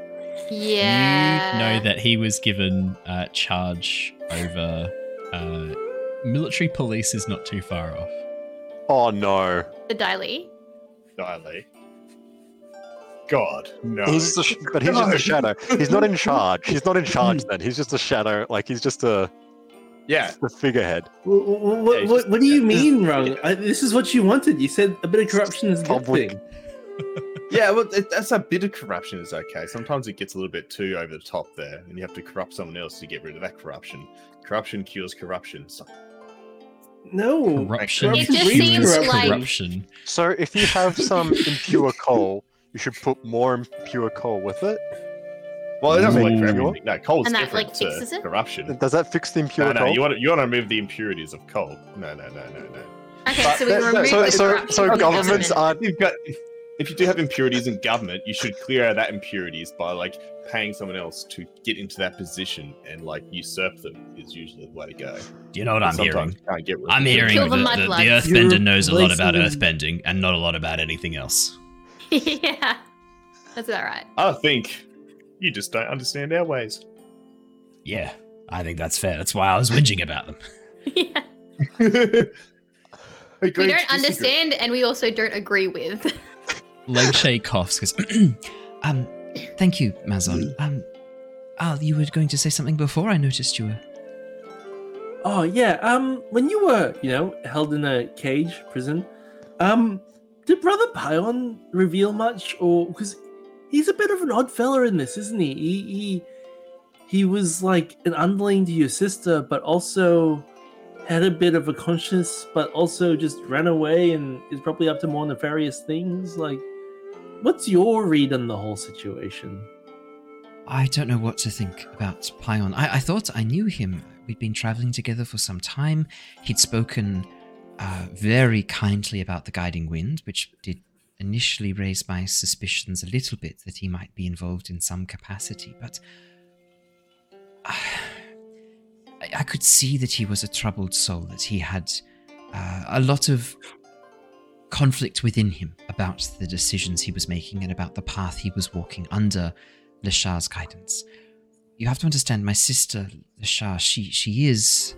Yeah. You know that he was given uh, charge over uh, military police is not too far off. Oh no. The Daily. Daily. God, no. He's just a, but he's no. just a shadow. He's not in charge. He's not in charge then. He's just a shadow. Like he's just a yeah, the figurehead. What, what, yeah, what, what do you mean, Rung? I, this is what you wanted. You said a bit of corruption is a good thing. yeah, well, it, that's a bit of corruption is okay. Sometimes it gets a little bit too over the top there, and you have to corrupt someone else to get rid of that corruption. Corruption cures corruption. So. No, corruption. It just seems like corruption. So if you have some impure coal, you should put more impure coal with it. Well, it doesn't work for everything. No, coal's and that, different like, to it? corruption. Does that fix the impure no, no, coal? You want to, you want to remove the impurities of coal. No, no, no, no, no. Okay, but so we remove so, the so, so governments aren't. You've got, if you do have impurities in government, you should clear out that impurities by like paying someone else to get into that position and like usurp them is usually the way to go. Do you know what I'm hearing? I'm hearing that the, the, the Earthbender knows a lot about Earthbending and not a lot about anything else. yeah, that's about right. I think you just don't understand our ways. Yeah, I think that's fair. That's why I was whinging about them. yeah. we don't understand, and we also don't agree with. Legshay coughs because, um, thank you, Mazon. Um, Aal, you were going to say something before I noticed you were. Oh yeah. Um, when you were, you know, held in a cage prison, um, did Brother Pion reveal much, or because he's a bit of an odd fella in this, isn't he? He he he was like an underling to your sister, but also had a bit of a conscience, but also just ran away and is probably up to more nefarious things. Like, What's your read on the whole situation? I don't know what to think about Pion. I, I thought I knew him. We'd been traveling together for some time. He'd spoken uh, very kindly about the guiding wind, which did initially raise my suspicions a little bit that he might be involved in some capacity. But uh, I, I, could see that he was a troubled soul, that he had uh, a lot of conflict within him about the decisions he was making and about the path he was walking under Leshar's guidance. You have to understand, my sister Leshar, she she is,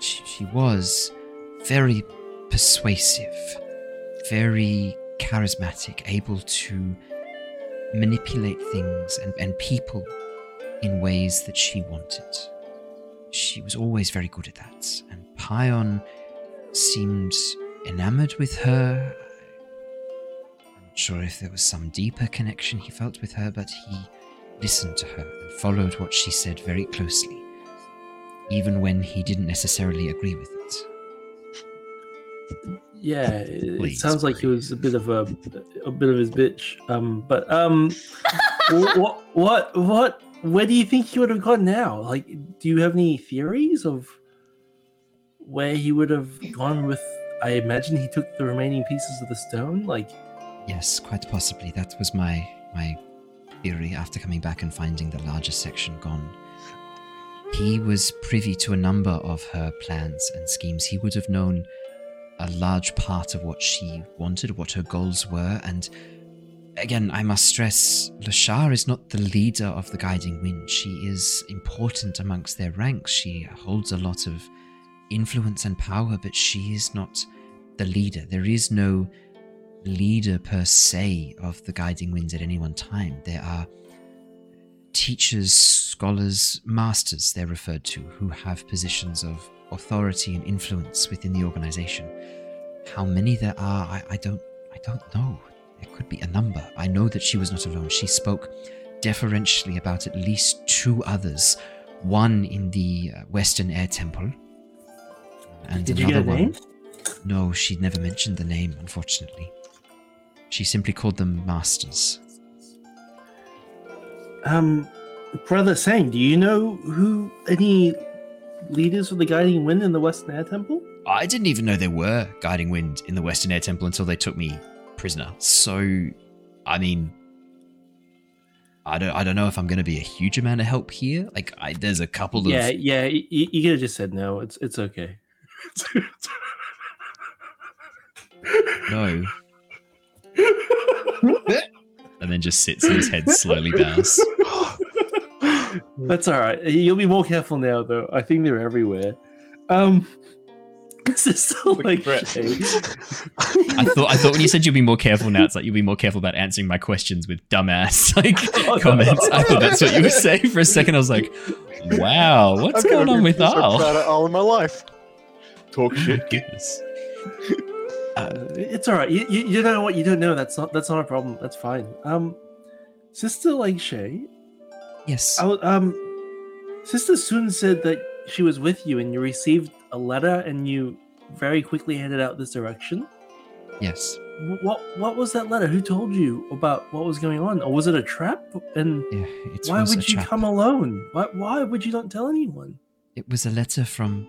she, she was very persuasive, very charismatic, able to manipulate things and, and people in ways that she wanted. She was always very good at that, and Pion seemed enamored with her. I'm not sure if there was some deeper connection he felt with her, but he listened to her and followed what she said very closely, even when he didn't necessarily agree with it. Yeah, it, Please, sounds like he was a bit of a a bit of his bitch. Um, but um, what what what where do you think he would have gone now? Like, do you have any theories of where he would have gone with? I imagine he took the remaining pieces of the stone. Like, yes, quite possibly. That was my my theory after coming back and finding the larger section gone. He was privy to a number of her plans and schemes. He would have known a large part of what she wanted, what her goals were, and again, I must stress Lashar is not the leader of the Guiding Wind. She is important amongst their ranks. She holds a lot of influence and power, but she is not the leader. There is no leader per se of the Guiding Winds at any one time. There are teachers, scholars, masters, they're referred to, who have positions of authority and influence within the organization. How many there are, I, I don't I don't know. There could be a number. I know that she was not alone. She spoke deferentially about at least two others. One in the uh, Western Air Temple. And Did another one. Name? No, she never mentioned the name, unfortunately. She simply called them masters. Um, Brother Sang, do you know who any leaders of the Guiding Wind in the Western Air Temple? I didn't even know there were Guiding Wind in the Western Air Temple until they took me prisoner. So, I mean, I don't, I don't know if I'm going to be a huge amount of help here. Like, I, there's a couple of yeah, yeah. You, you could have just said no. It's, it's okay. No. and then just sits and his head slowly bows. That's all right. You'll be more careful now, though. I think they're everywhere. Um, this is so like I thought. I thought when you said you'll be more careful now, it's like you'll be more careful about answering my questions with dumbass like oh, comments. No. I thought that's what you were saying for a second. I was like, "Wow, what's I've going on with Aal?" all in my life. Talk shit. Goodness. Uh, it's all right. You, you, you know what you don't know. That's not that's not a problem. That's fine. Um, Sister like Shay. Yes. I, um, Sister Sun said that she was with you and you received a letter and you very quickly headed out this direction. Yes. What what was that letter? Who told you about what was going on? Or was it a trap? And yeah, why would you trap. come alone? Why why would you not tell anyone? It was a letter from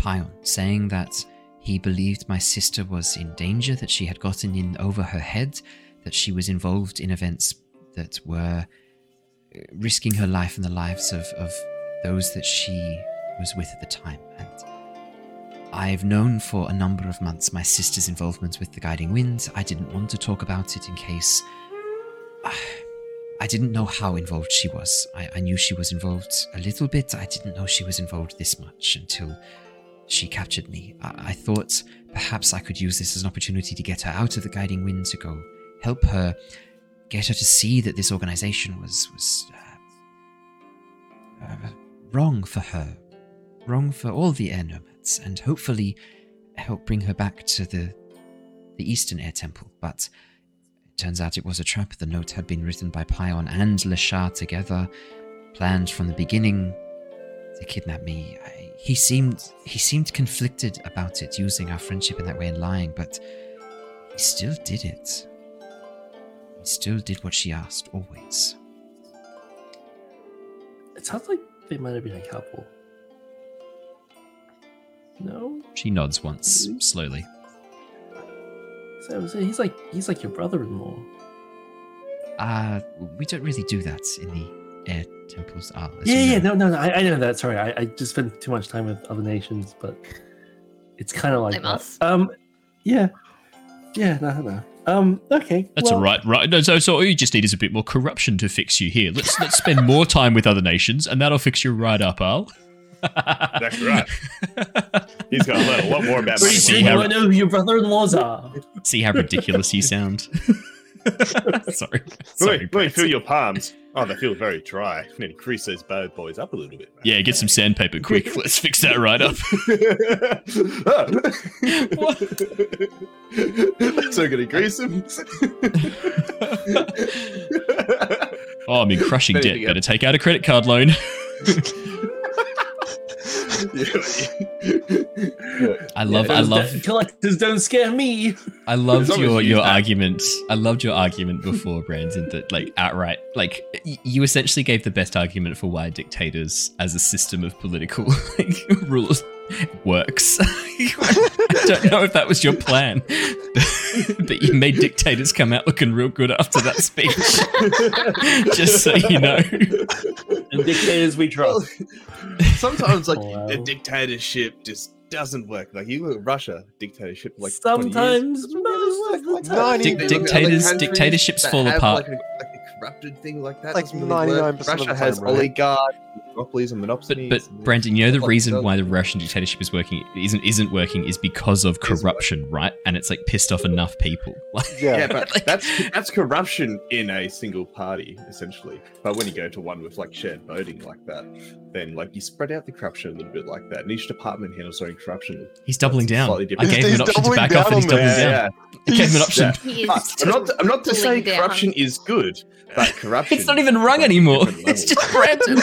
Pion saying that he believed my sister was in danger, that she had gotten in over her head, that she was involved in events that were uh, risking her life and the lives of, of those that she was with at the time. And I've known for a number of months my sister's involvement with the Guiding Wind. I didn't want to talk about it in case. I didn't know how involved she was. I, I knew she was involved a little bit. I didn't know she was involved this much until she captured me. I, I thought perhaps I could use this as an opportunity to get her out of the Guiding Wind to go help her, get her to see that this organization was was uh, uh, wrong for her, wrong for all the air nomads, and hopefully help bring her back to the the Eastern Air Temple. But it turns out it was a trap. The note had been written by Pion and Leshar together, planned from the beginning to kidnap me. I, he seemed he seemed conflicted about it, using our friendship in that way and lying, but he still did it. He still did what she asked, always. It sounds like they might have been a couple. No? She nods once, Maybe? slowly. So he's like he's like your brother-in-law. Uh we don't really do that in the air temples are. Yeah, yeah, no, no, no. I, I know that. Sorry, I, I just spent too much time with other nations, but it's kind of like us. Um, yeah. Yeah, no, no. Um, okay. That's well, all right, right? No, so, so all you just need is a bit more corruption to fix you here. Let's let's spend more time with other nations, and that'll fix you right up, Aal. That's right. He's gonna learn a lot more about Pretty soon you know who your brother-in-laws are. See how ridiculous you sound. Sorry. Sorry. Let me feel your palms. Oh, they feel very dry. I need to grease those bad boys up a little bit. Man. Yeah, get some sandpaper quick. Let's fix that right up. so gonna grease them. oh, I'm in crushing debt. Better take out a credit card loan. I love, yeah, I love. Collectors don't scare me. I loved your your that. argument. I loved your argument before, Brandon. That like outright, like you essentially gave the best argument for why dictators, as a system of political like, rules, works. I don't know if that was your plan, but you made dictators come out looking real good after that speech. Just so you know. And dictators we trust. Sometimes, like wow. a dictatorship just doesn't work. Like you look at Russia dictatorship, like sometimes most of the time. dictators, dictatorships fall apart. Like a, like a corrupted thing like that. Like ninety nine percent Russia has right? oligarchs monopolies and monopolies. But, but Brandon, you know the reason why the Russian dictatorship is working isn't isn't working is because of corruption, right? And it's like pissed off enough people. yeah, yeah, but like, that's that's corruption in a single party essentially. But when you go to one with like shared voting like that, then like you spread out the corruption a little bit like that, and each department handles their own corruption. He's doubling down. I gave him an option to back off, and he's doubling down. Yeah, yeah. gave him an option. Yeah. I'm not. I'm not to say down. corruption is good, but corruption. it's not even rung anymore. It's just Brandon.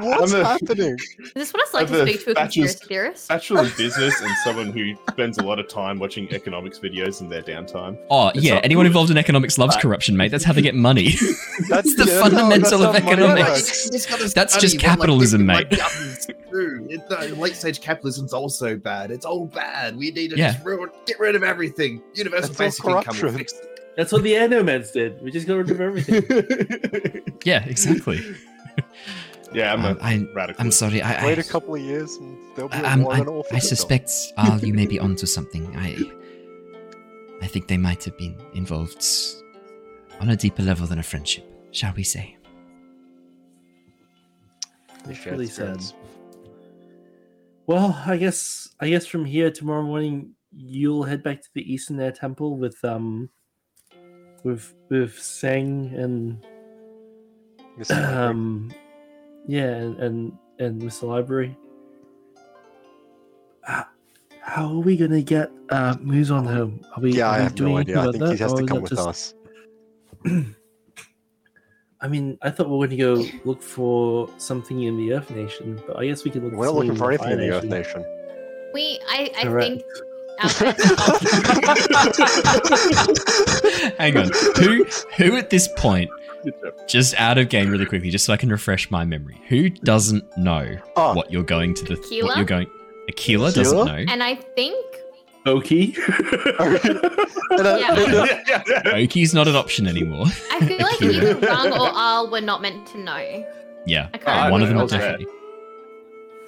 What's a, happening? Is this what it's like to speak to a conspiracy theorist? Bachelor of business and someone who spends a lot of time watching economics videos in their downtime. Oh it's yeah, anyone involved in economics loves corruption, mate. That's how they get money. That's the yeah, fundamental no, of economics. That's just capitalism, like, mate. It, late stage capitalism's also bad. It's all bad. We need to yeah. just ruin, get rid of everything. Universal basic income will fix it. That's what the Air Nomads did. We just got rid of everything. yeah, exactly. yeah, I'm um, a radical. I'm sorry. I, wait a couple of years and there'll be I, more than I suspect, Aal, you may be onto something. I, I think they might have been involved on a deeper level than a friendship, shall we say? It's really sad. Well, I guess I guess from here tomorrow morning you'll head back to the Eastern Air Temple with um with with Sang and um yeah and and, and Mr. Library. Uh, how are we gonna get uh Muzan home? Are we? Yeah, are I have no idea. I think that? he has to come with just... us. I mean, I thought we were going to go look for something in the Earth Nation, but I guess we could look. We're not looking for anything in the Earth Nation. We, I, I think Hang on. Who who at this point just out of game really quickly, just so I can refresh my memory. Who doesn't know oh. what you're going to the Aquila? what you're going Aquila, doesn't know. And I think Oki. Oki's not an option anymore. I feel like either Rung or Aal were not meant to know. Yeah. One of them definitely.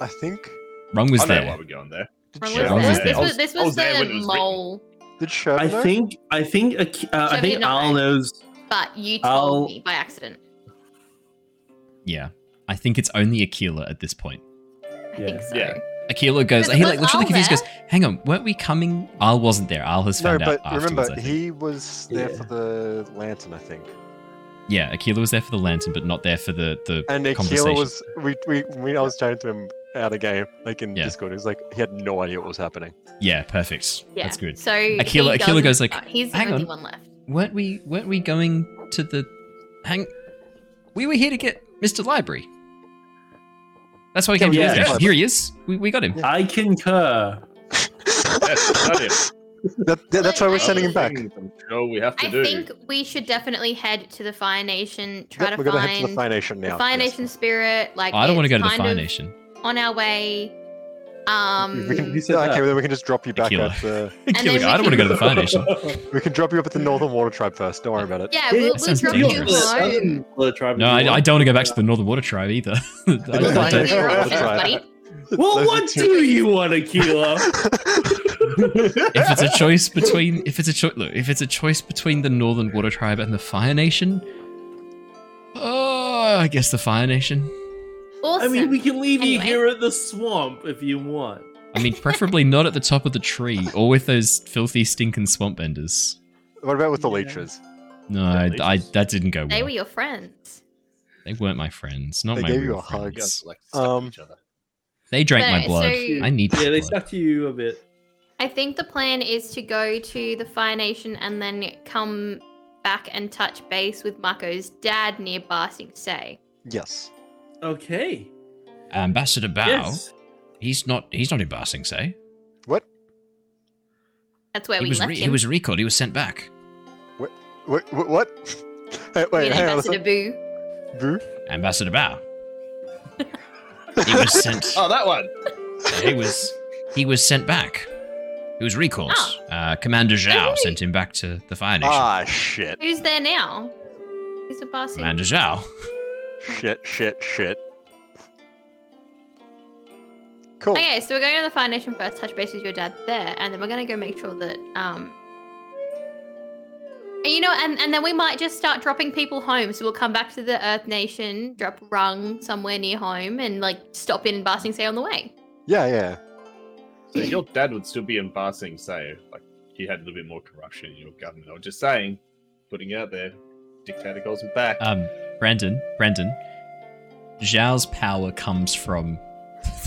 I think Rung was I there. Why we're going there. This was, this was, was the mole. Did Sherv I think I think uh, I think Aal knows. But you told Aal... me by accident. Yeah, I think it's only Aquila at this point. I yeah. think so. Yeah. Aquila goes. He like literally confused. Goes, "Hang on, weren't we coming?" Aal wasn't there. Aal has found no, but out. remember, he was there yeah. for the lantern, I think. Yeah, Aquila was there for the lantern, but not there for the the and Aquila was. We, we we I was chatting to him out of game, like in yeah. Discord. He was like, he had no idea what was happening. Yeah, perfect. Yeah. That's good. So Aquila, Aquila goes like, he's the hang only on. one left. Weren't we? Weren't we going to the? Hang. We were here to get Mr. Library. That's why we came yeah, to yeah. Here he is. We, we got him. I concur. yes, that, that's why we're sending him back. No, we have to I do. think we should definitely head to the Fire Nation. Try yep, to we're find gonna head to the Fire Nation now. Fire yes. Nation spirit. Like oh, I don't want to go to the Fire Nation. On our way. Um, we can, okay, then we can just drop you back at the. I don't want to go to the Fire Nation. we can drop you up at the Northern Water Tribe first. Don't worry about it. Yeah, we'll, we'll drop you No, I, I, don't want to go back to the Northern Water Tribe either. I, well, what do you want, Aquila? if it's a choice between if it's a choice look if it's a choice between the Northern Water Tribe and the Fire Nation, oh, I guess the Fire Nation. Awesome. I mean, we can leave anyway. you here at the swamp if you want. I mean, preferably not at the top of the tree or with those filthy, stinking swamp benders. What about with the yeah. leeches? No, I, I, that didn't go well. They were your friends. They weren't my friends. Not they my gave you a hug. Like, um, they drank no, my blood. So, I need. Yeah, they blood. stuck to you a bit. I think the plan is to go to the Fire Nation and then come back and touch base with Mako's dad near Ba Sing Se. Yes. Okay. Ambassador Bao. Yes. He's not. He's not in Ba Sing Se. What? That's where he we was left re- him. He was recalled. He was sent back. What? What? What? Hey, wait, hang Ambassador on. Boo. Boo. Ambassador Bao. he was sent. Oh, that one. He was. He was sent back. He was recalled. Oh. Uh, Commander Zhao oh, sent him back to the Fire Nation. Ah, shit. Who's there now? Who's the boss? Commander Zhao. Shit, shit, shit. Cool. Okay, so we're going to the Fire Nation first, touch base with your dad there, and then we're going to go make sure that um, you know, and, and then we might just start dropping people home. So we'll come back to the Earth Nation, drop Rung somewhere near home, and like stop in Ba Sing Se on the way. Yeah, yeah. So your dad would still be in Ba Sing Se, like he had a little bit more corruption in your government. I was just saying, putting it out there, dictator goes back. Um, Brandon, Brandon, Zhao's power comes from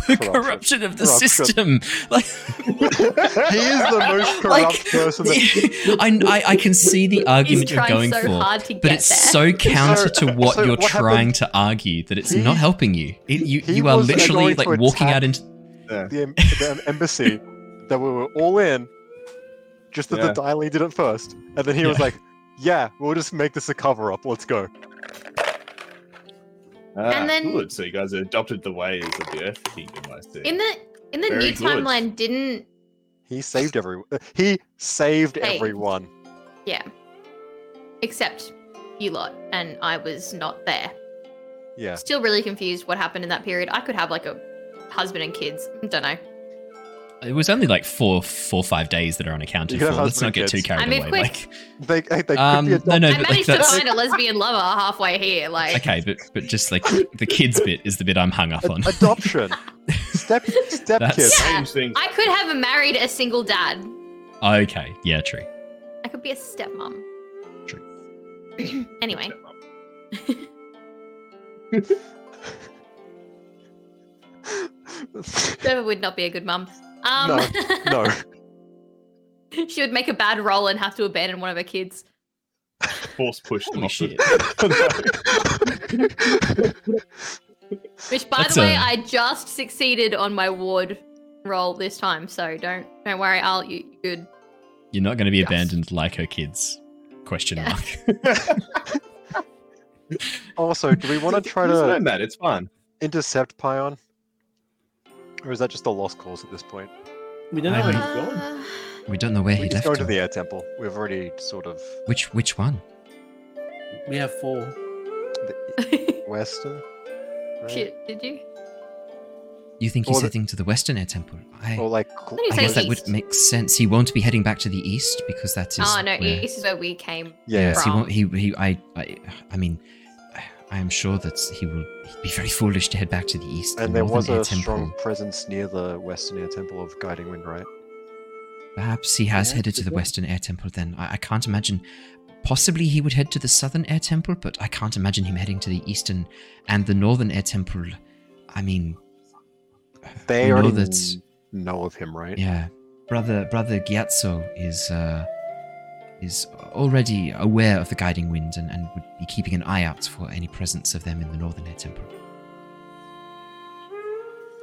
the corruption, corruption of the corruption. system. Like he is the most corrupt like, person. That... I, I, I can see the argument you're going so for, but it's there. so counter to what so you're what trying happened? to argue that it's he, not helping you. It, you you are literally like walking out into the, the embassy that we were all in. Just that yeah. the Dai Li did it first, and then he yeah. was like, "Yeah, we'll just make this a cover up. Let's go." Ah, and then good. So you guys adopted the ways of the Earth Kingdom, I see. In the in the Very new good. timeline, didn't he saved everyone? He saved everyone. Yeah, except you lot, and I was not there. Yeah. Still really confused what happened in that period. I could have like a husband and kids. Don't know. It was only like four, four, five days that are unaccounted for. Let's not get too carried I mean, away. Like, they, they um, no, no, I managed like to find a lesbian lover halfway here. Like, okay, but but just like the kids bit is the bit I'm hung up on. Adoption, step step kids. Yeah, I could have married a single dad. Okay, yeah, true. I could be a stepmom. True. anyway. Trevor would not be a good mum. Um, no, no. she would make a bad roll and have to abandon one of her kids. Force push them off. Shit. Which, by That's the way, a... I just succeeded on my ward roll this time, so don't don't worry. I'll you good. You're not going to be just. abandoned like her kids? Question yeah. mark. also, do we want to try to? That it's fun. Intercept Pion. Or is that just a lost cause at this point? We don't know where he's gone. Uh, we don't know where we he just left. go to the air temple. We've already sort of. Which which one? We have four. The Western. Right? Shit, did you? You think he's heading to the Western Air Temple? I, or like, I guess that would make sense. He won't be heading back to the east because that is. Oh no, where, east is where we came. Yeah, yes, he won't. He, he I, I, I mean, I am sure that he will be very foolish to head back to the east. And the there was a strong presence near the Western Air Temple of Guiding Wind, right? Perhaps he has yeah, headed to the Western Air Temple then. I, I, can't imagine. Possibly he would head to the Southern Air Temple, but I can't imagine him heading to the Eastern and the Northern Air Temple. I mean, they already know, that, know of him, right? Yeah, brother, brother Gyatso is. Uh, is already aware of the guiding wind and, and would be keeping an eye out for any presence of them in the northern air temple.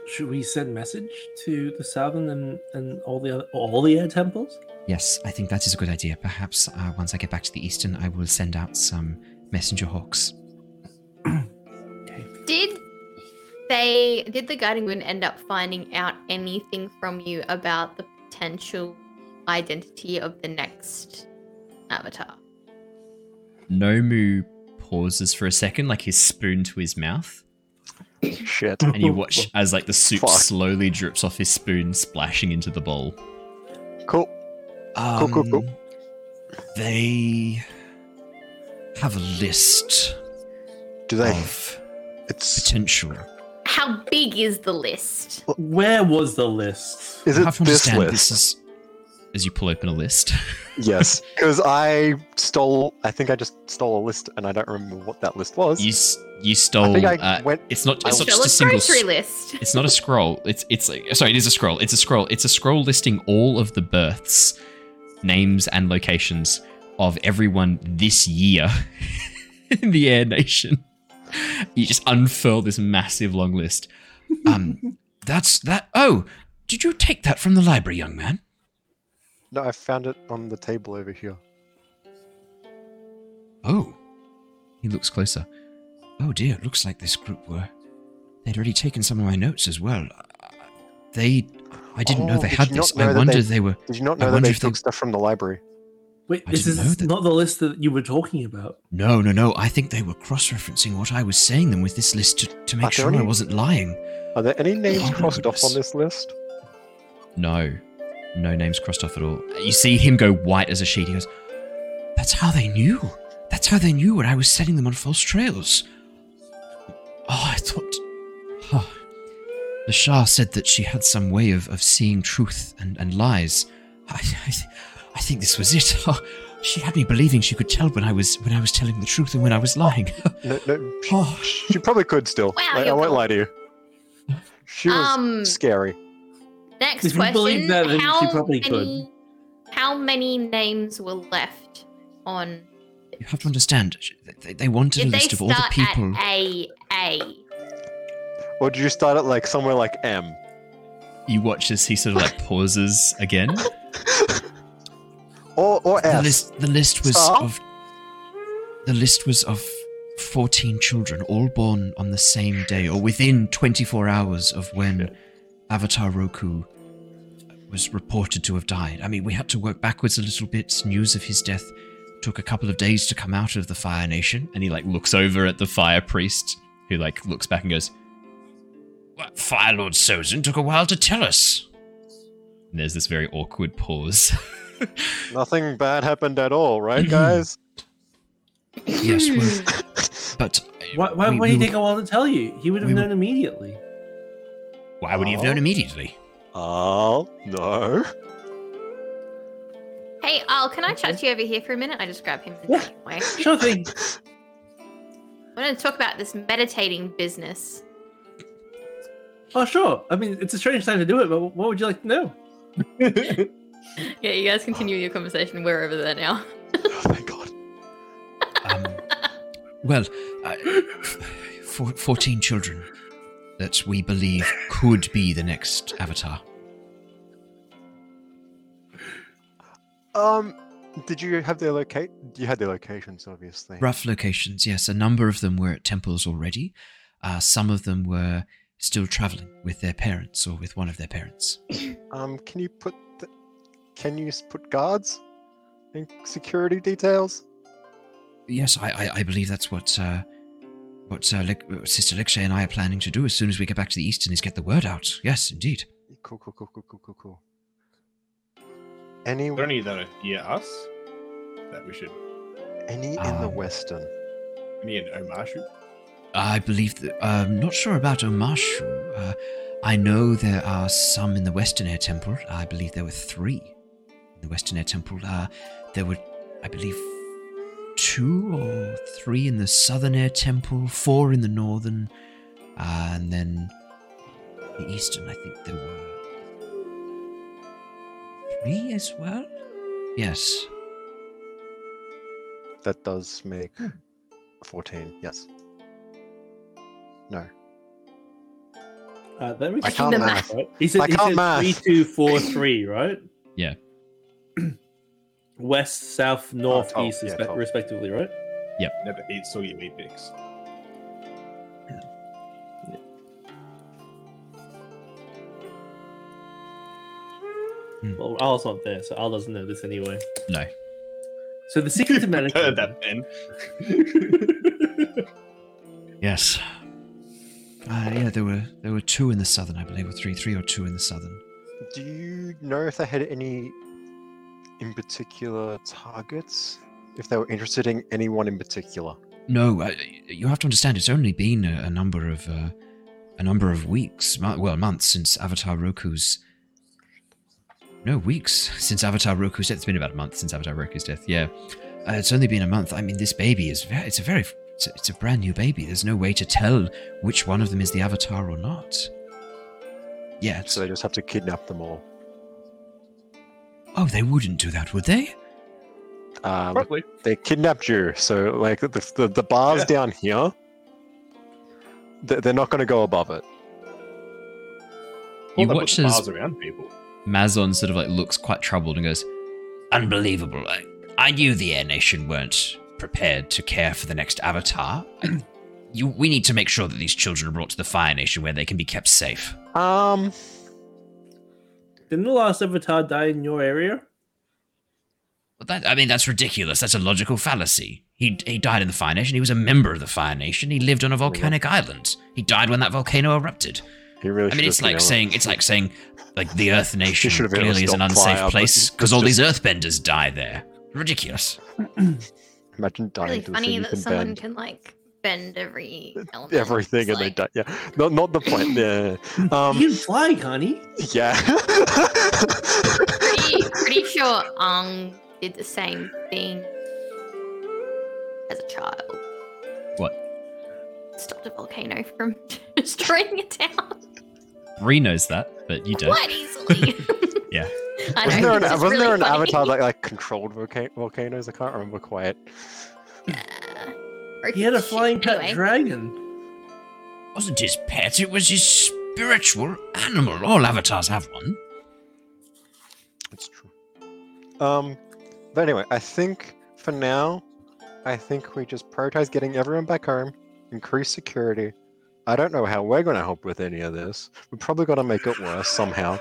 Should we send message to the southern and, and all the other, all the air temples? Yes, I think that is a good idea. Perhaps uh, once I get back to the eastern, I will send out some messenger hawks. okay. Did they did the guiding wind end up finding out anything from you about the potential identity of the next avatar. Nomu pauses for a second, like his spoon to his mouth. Shit. And you watch as like the soup Fuck. slowly drips off his spoon, splashing into the bowl. Cool. Um, cool, cool, cool. They have a list. Do they? Of it's potential. How big is the list? Where was the list? Is it this list? This is, as you pull open a list. yes, because I stole. I think I just stole a list, and I don't remember what that list was. You you stole. I think I uh, went, it's not. It's not just a single grocery list. It's not a scroll. It's it's like sorry. It is a scroll. It's a scroll. It's a scroll listing all of the births, names, and locations of everyone this year in the Air Nation. You just unfurl this massive long list. Um, that's that. Oh, did you take that from the library, young man? No, I found it on the table over here. Oh, he looks closer. Oh dear, it looks like this group were. They'd already taken some of my notes as well. They. I didn't oh, know they had this. I wonder they, they, were. Did you not know that they took they, stuff from the library? Wait, this is not the list that you were talking about. No, no, no. I think they were cross-referencing what I was saying them with this list to, to make sure any, I wasn't lying. Are there any names oh, crossed off on this list? No. No names crossed off at all. You see him go white as a sheet. He goes, That's how they knew. That's how they knew when I was setting them on false trails. Oh, I thought. Oh. The Shah said that she had some way of, of seeing truth and, and lies. I, I, I think this was it. Oh, she had me believing she could tell when I was when I was telling the truth and when I was lying. no, no, she, oh. she probably could still. Wow, like, I won't lie to you. She was um, scary. Next if question. believe that, then how probably many, could. How many names were left on? You have to understand. They, they wanted Did a list of all the people. A A. Or did you start at like somewhere like M? You watch as he sort of like pauses again. or or the List, the list was Star? of. The list was of 14 children, all born on the same day or within 24 hours of when Avatar Roku was reported to have died. I mean, we had to work backwards a little bit. News of his death took a couple of days to come out of the Fire Nation. And he like looks over at the Fire Priest, who like looks back and goes, "What Fire Lord Sozin took a while to tell us." And there's this very awkward pause. Nothing bad happened at all, right, guys? yes, well, but why, why, we, why did he take a while to tell you? He would have known immediately. Why would he have known immediately? Oh, no. Hey, Aal, can I chat to you over here for a minute? I just grab him. Yeah, anyway. sure thing. I want to talk about this meditating business. Oh, sure. I mean, it's a strange time to do it, but what would you like to know? yeah, you guys continue your conversation. We're over there now. oh, thank God. Um, well, uh, f- 14 children that we believe could be the next Avatar. Um, did you have their locate? You had their locations, obviously. Rough locations, yes. A number of them were at temples already. Uh, some of them were still traveling with their parents or with one of their parents. Um, can you put the, can you put guards and security details? Yes, I, I, I believe that's what uh, what uh, Le- Sister Lekshay and I are planning to do as soon as we get back to the Eastern is get the word out. Yes, indeed. Cool, cool, cool, cool, cool, cool, cool. Any? Are there any that are near us that we should? Any in the um, Western? Any in Omashu? I believe that. I'm um, not sure about Omashu. Uh, I know there are some in the Western Air Temple. I believe there were three in the Western Air Temple. Uh, there were, I believe, two or three in the Southern Air Temple, four in the Northern, uh, and then the Eastern. I think there were three as well. Yes. That does make fourteen. Yes. No. Uh, that makes I can't math. Right? He said, I he can't math. Three, two, four, three. Right? Yeah. West, south, north, oh, east, yeah, respectively. Right? Yep. Never eight, so you eight picks. Well, Aal's not there, so Aal doesn't know this anyway. No. So the secret to medicine. that pen. yes. Uh, Uh, yeah, there were there were two in the southern, I believe, or three, three or two in the southern. Do you know if they had any in particular targets? If they were interested in anyone in particular? No, uh, you have to understand. It's only been a, a number of uh, a number of weeks, well, months since Avatar Roku's. No, weeks since Avatar Roku's death. It's been about a month since Avatar Roku's death. Yeah, uh, it's only been a month. I mean, this baby is very, it's a very it's a, it's a brand new baby. There's no way to tell which one of them is the Avatar or not. Yeah. So they just have to kidnap them all. Oh, they wouldn't do that, would they? Um, Probably. They kidnapped you, so like the the, the bars yeah. down here, they're not going to go above it. You watch as bars around people. Mazon sort of like looks quite troubled and goes, "Unbelievable! I, I knew the Air Nation weren't prepared to care for the next Avatar. you, we need to make sure that these children are brought to the Fire Nation where they can be kept safe." Um. Didn't the last Avatar die in your area? that, I mean, that's ridiculous. That's a logical fallacy. He, he died in the Fire Nation. He was a member of the Fire Nation. He lived on a volcanic island. He died when that volcano erupted. He really I mean, it's like saying it's like saying like the Earth Nation clearly is an unsafe place because all these Earthbenders die there. Ridiculous. Imagine dying. Really funny that someone bend. can like bend every element. Everything, and like... they die. Yeah, not not the point. Yeah. Um, you fly, honey. Yeah. pretty, pretty sure Ong did the same thing as a child. What? Stopped a volcano from destroying a town. Ree knows that, but you don't. Quite easily. yeah. I wasn't know, there an, wasn't really there an funny. avatar that like controlled volca- volcanoes? I can't remember quite. Uh, he had a flying pet anyway. dragon. Wasn't his pet, it was his spiritual animal. All avatars have one. That's true. Um, but anyway, I think for now, I think we just prioritize getting everyone back home, increase security. I don't know how we're going to help with any of this. We're probably going to make it worse somehow.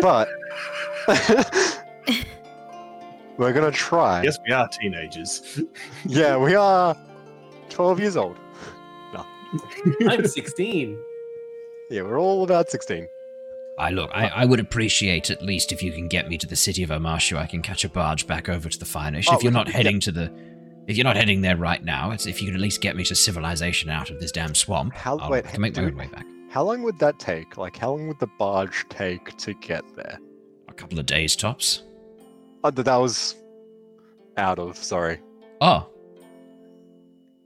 But we're going to try. Yes, we are teenagers. yeah, we are 12 years old. No. I'm 16. Yeah, we're all about 16. I look, I, I would appreciate at least if you can get me to the city of Omashu. I can catch a barge back over to the Fire Nation. Oh, if you're not yeah. heading to the, if you're not heading there right now, it's if you could at least get me to civilization out of this damn swamp. How- I'll, wait, I can make my own way back. How long would that take? Like, how long would the barge take to get there? A couple of days tops. Oh, that was out of. Sorry. Oh.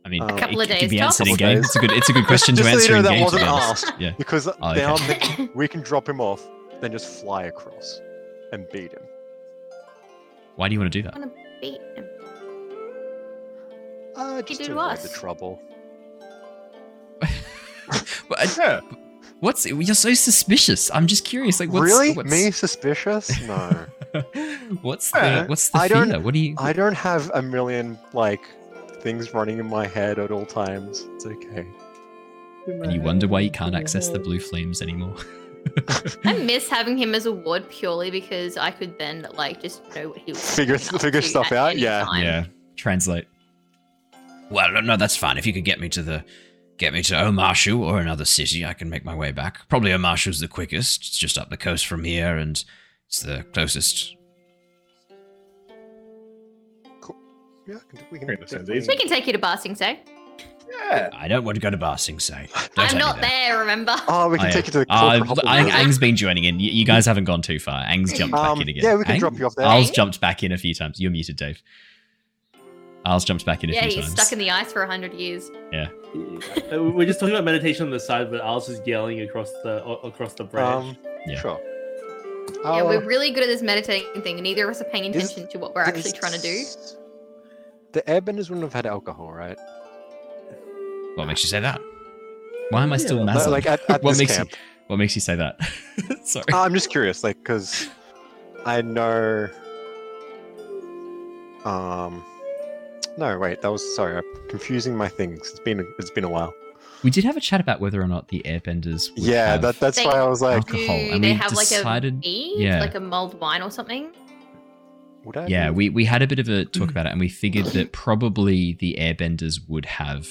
I mean, A it, couple of it could be tops. answered in Couple game. It's a good, it's a good question Just to so you answer know, in that game. to wasn't honest. asked. Yeah. Because Oh, okay. I'm we can drop him off, then just fly across and beat him. Why do you want to do that? I want to beat him. Uh, just to to avoid the trouble. But Yeah. what's you're so suspicious? I'm just curious. Like, what's, really? What's, Me suspicious? No. what's the what's the I fear? don't- What do you? I don't have a million like things running in my head at all times. It's okay. and you wonder why you can't access the blue flames anymore. I miss having him as a ward purely because I could then like just know what he was Figure- fucking figure stuff out, yeah. time. Yeah, translate. Well, no, no, that's fine. If you could get me to the, get me to Omashu or another city, I can make my way back. Probably Omashu's the quickest. It's just up the coast from here, and it's the closest. Yeah, can- we can. Okay, that sounds easy. We can take you to Ba Sing Se. Yeah. I don't want to go to Ba Sing Se. Don't I'm not there, remember? Oh, we can Oh, take yeah. you to the Uh, corporate Ang- hub. Ang's been joining in. You, you guys haven't gone too far. Ang's jumped back Um, in again. yeah, we can Ang? drop you off there. Aal's Ang? jumped back in a few times. You're muted, Dave. Aal's jumped back in a yeah, few he's stuck in the ice for hundred years. Yeah. We're just talking about meditation on the side, but Alice is yelling across the across the bridge. Um, Yeah. Sure. yeah, Uh, we're really good at this meditating thing, and neither of us are paying is- attention to what we're actually trying to do. Is- The airbenders wouldn't have had alcohol, right? What makes you say that? Why am I still Yeah, Like- massive? Like at, at what makes camp. you what makes you say that? Sorry. Uh, I'm just curious, like, because I know. Um, no, wait, that was sorry. I'm confusing my things. It's been it's been a while. We did have a chat about whether or not the airbenders would yeah, have that that's They- why I was like, alcohol, do and they we have decided- like a mead, yeah. like a mulled wine or something? Would I? Yeah, we, we had a bit of a talk about it, and we figured that probably the airbenders would have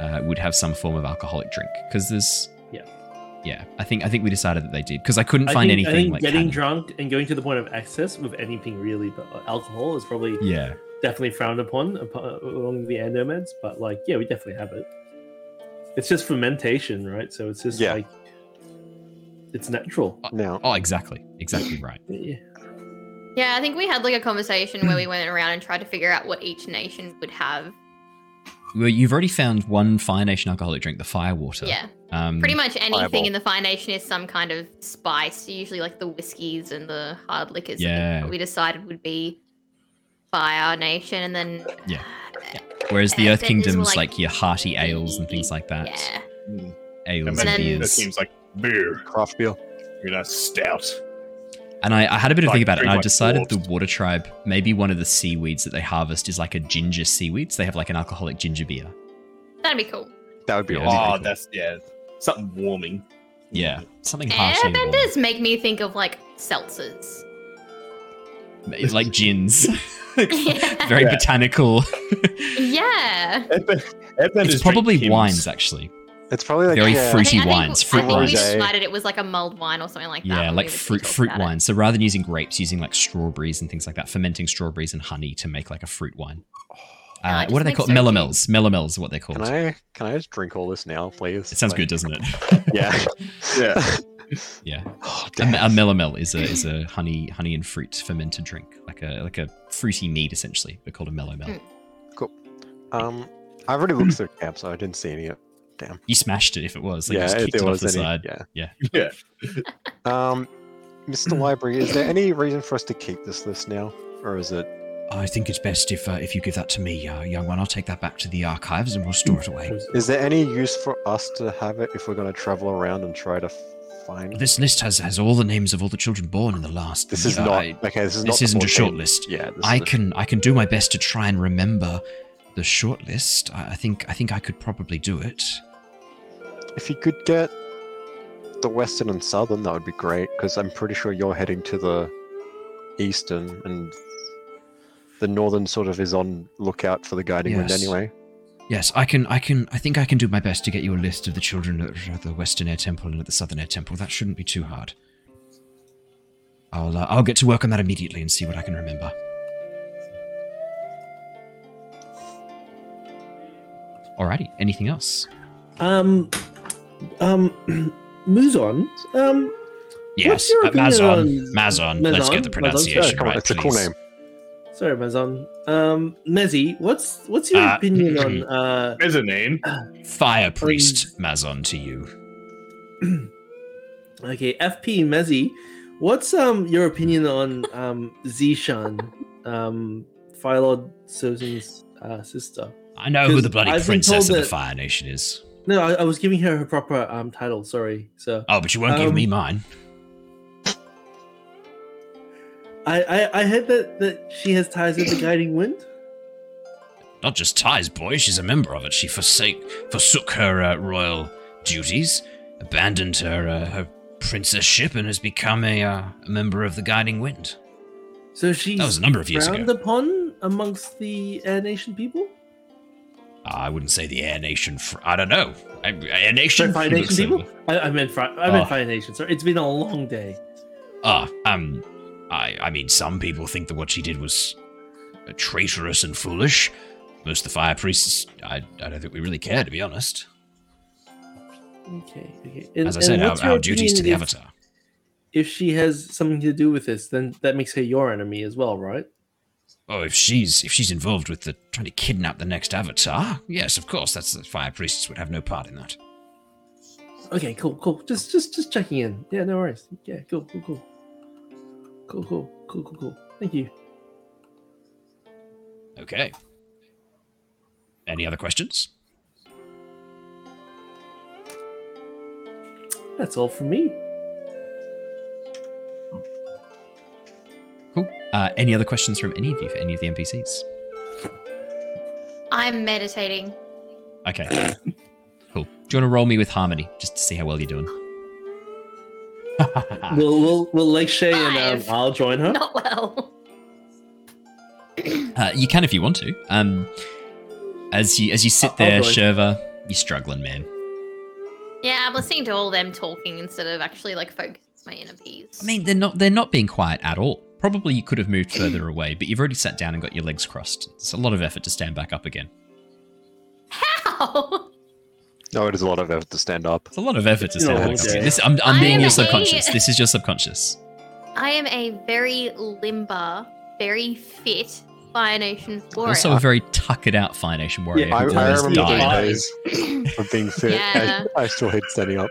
uh, would have some form of alcoholic drink because there's Yeah, yeah I think I think we decided that they did because I couldn't find think, anything like getting canon. drunk and going to the point of excess with anything really, but uh, alcohol is probably yeah definitely frowned upon along the air nomads. But like, yeah, we definitely have it. It's just fermentation, right? So it's just yeah. like it's natural. Uh, now, oh, exactly, exactly right. yeah. Yeah, I think we had like a conversation where we went around and tried to figure out what each nation would have. Well, you've already found one Fire Nation alcoholic drink, the Firewater. Yeah. Um, Pretty much anything fireball. in the Fire Nation is some kind of spice, usually like the whiskies and the hard liquors. Yeah. we decided would be Fire Nation, and then. Yeah. yeah. Whereas the Earth Kingdom's like, like, your hearty ales and things like that. Yeah. Mm. Ales and, and beers. It seems like beer. Craft beer. You know, stout. And I, I, had a bit of like, think about it, and I decided the water tribe, maybe one of the seaweeds that they harvest is like a ginger seaweed. So they have like an alcoholic ginger beer. That'd be cool. That would be yeah, awesome. Oh, that's yeah, something warming. Yeah, something harshly Airbenders make me think of like seltzers. It's like gins. Very yeah. botanical. yeah. it's probably wines, actually. It's probably like very yeah. fruity I think, wines. I think, fruit I wines. we decided it was like a mulled wine or something like that. Yeah, like fruit fruit wine. So rather than using grapes, using like strawberries and things like that, fermenting strawberries and honey to make like a fruit wine. Uh, what are they called? So Melomels. Melomels are what they're called. Can I can I just drink all this now, please? It sounds like, good, doesn't it? yeah. yeah. Yeah. Oh, a, a melomel is a is a honey honey and fruit fermented drink, like a like a fruity mead essentially. They're called a melomel. Mm. Cool. Um, I've already looked through camp, so I didn't see any Damn. You smashed it if it was. Like, yeah, just kicked it, it off the any, side. Yeah. Yeah. Yeah. um, Mr. Library, is there any reason for us to keep this list now, or is it? I think it's best if uh, if you give that to me, uh, young one. I'll take that back to the archives and we'll store it away. Is there any use for us to have it if we're going to travel around and try to find? This list has has all the names of all the children born in the last. This is not okay. This is this isn't a short list. Yeah, I can I can do my best to try and remember the short list. I, I think I think I could probably do it. If you could get the western and southern, that would be great, because I'm pretty sure you're heading to the eastern, and the northern sort of is on lookout for the guiding yes. wind anyway. Yes, I can. I can. I think I can do my best to get you a list of the children at the Western Air Temple and at the Southern Air Temple. That shouldn't be too hard. I'll uh, I'll get to work on that immediately and see what I can remember. Alrighty. Anything else? Um, um, Muzon. Um, yes, uh, Mazon. Mazon. Let's get the pronunciation right. It's a cool name. Sorry, Mazon. Um, Mezzy, what's what's your uh, opinion on uh mezzanine? Fire priest Mazon to you. okay, FP Mezzy, what's um your opinion on um Zishan, um Philod Sozan's uh, sister? I know who the bloody I've princess of the Fire Nation is. No, I, I, was giving her her proper um title. Sorry, so. Oh, but you won't um, give me um, mine. I, I I heard that that she has ties with the Guiding Wind. Not just ties, boy. She's a member of it. She forsake forsook her uh, royal duties, abandoned her uh, her princess ship, and has become a, uh, a member of the Guiding Wind. So she that was a number of years ago. upon amongst the Air Nation people. I wouldn't say the Air Nation. Fr- I don't know. Air Nation. Fire Nation people. I, I, meant Fire. I meant uh, Fire Nation. Sorry, it's been a long day. Ah, uh, um, I, I mean, some people think that what she did was traitorous and foolish. Most of the fire priests, I, I don't think we really care, to be honest. Okay. okay. And, As I said, our, our duties to the if, Avatar. If she has something to do with this, then that makes her your enemy as well, right? Oh, if she's if she's involved with the trying to kidnap the next avatar, yes, of course, that's the fire priests would have no part in that. Okay, cool, cool. Just just just checking in. Yeah, no worries. Yeah, cool, cool, cool. Cool, cool, cool, cool, cool. Thank you. Okay. Any other questions? That's all from me. Uh, any other questions from any of you for any of the NPCs? I'm meditating. Okay. cool. Do you want to roll me with harmony just to see how well you're doing? we'll we'll we'll like Shay and um, I'll join her. Not well. Uh, you can if you want to. Um, as you as you sit there, Shurva, you're struggling, man. Yeah, I'm listening to all them talking instead of actually like focus my inner peace. I mean, they're not they're not being quiet at all. Probably you could have moved further away, but you've already sat down and got your legs crossed. It's a lot of effort to stand back up again. How? No, it is a lot of effort to stand up. It's a lot of effort to stand back up. This, I'm, I'm being your subconscious. A, this is your subconscious. I am a very limber, very fit Fire Nation warrior. Also a very tuckered out Fire Nation warrior. Yeah, I, I remember days of being fit. Yeah. I, I still hate standing up.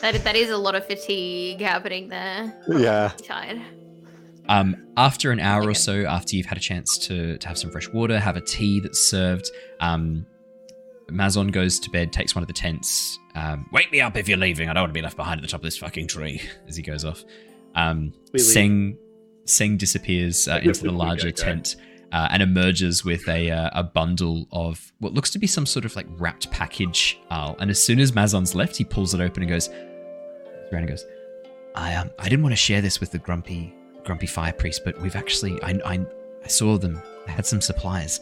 That, that is a lot of fatigue happening there. Yeah. tired. Um, after an hour or so, after you've had a chance to, to have some fresh water, have a tea that's served, um, Mazon goes to bed, takes one of the tents. Um, Wake me up if you're leaving. I don't want to be left behind at the top of this fucking tree. As he goes off, um, Seng Seng disappears uh, into the larger tent uh, and emerges with a uh, a bundle of what looks to be some sort of like wrapped package. Uh, and as soon as Mazon's left, he pulls it open and goes around and goes, "I um I didn't want to share this with the grumpy grumpy fire priest, but we've actually I I, I saw them. I had some supplies."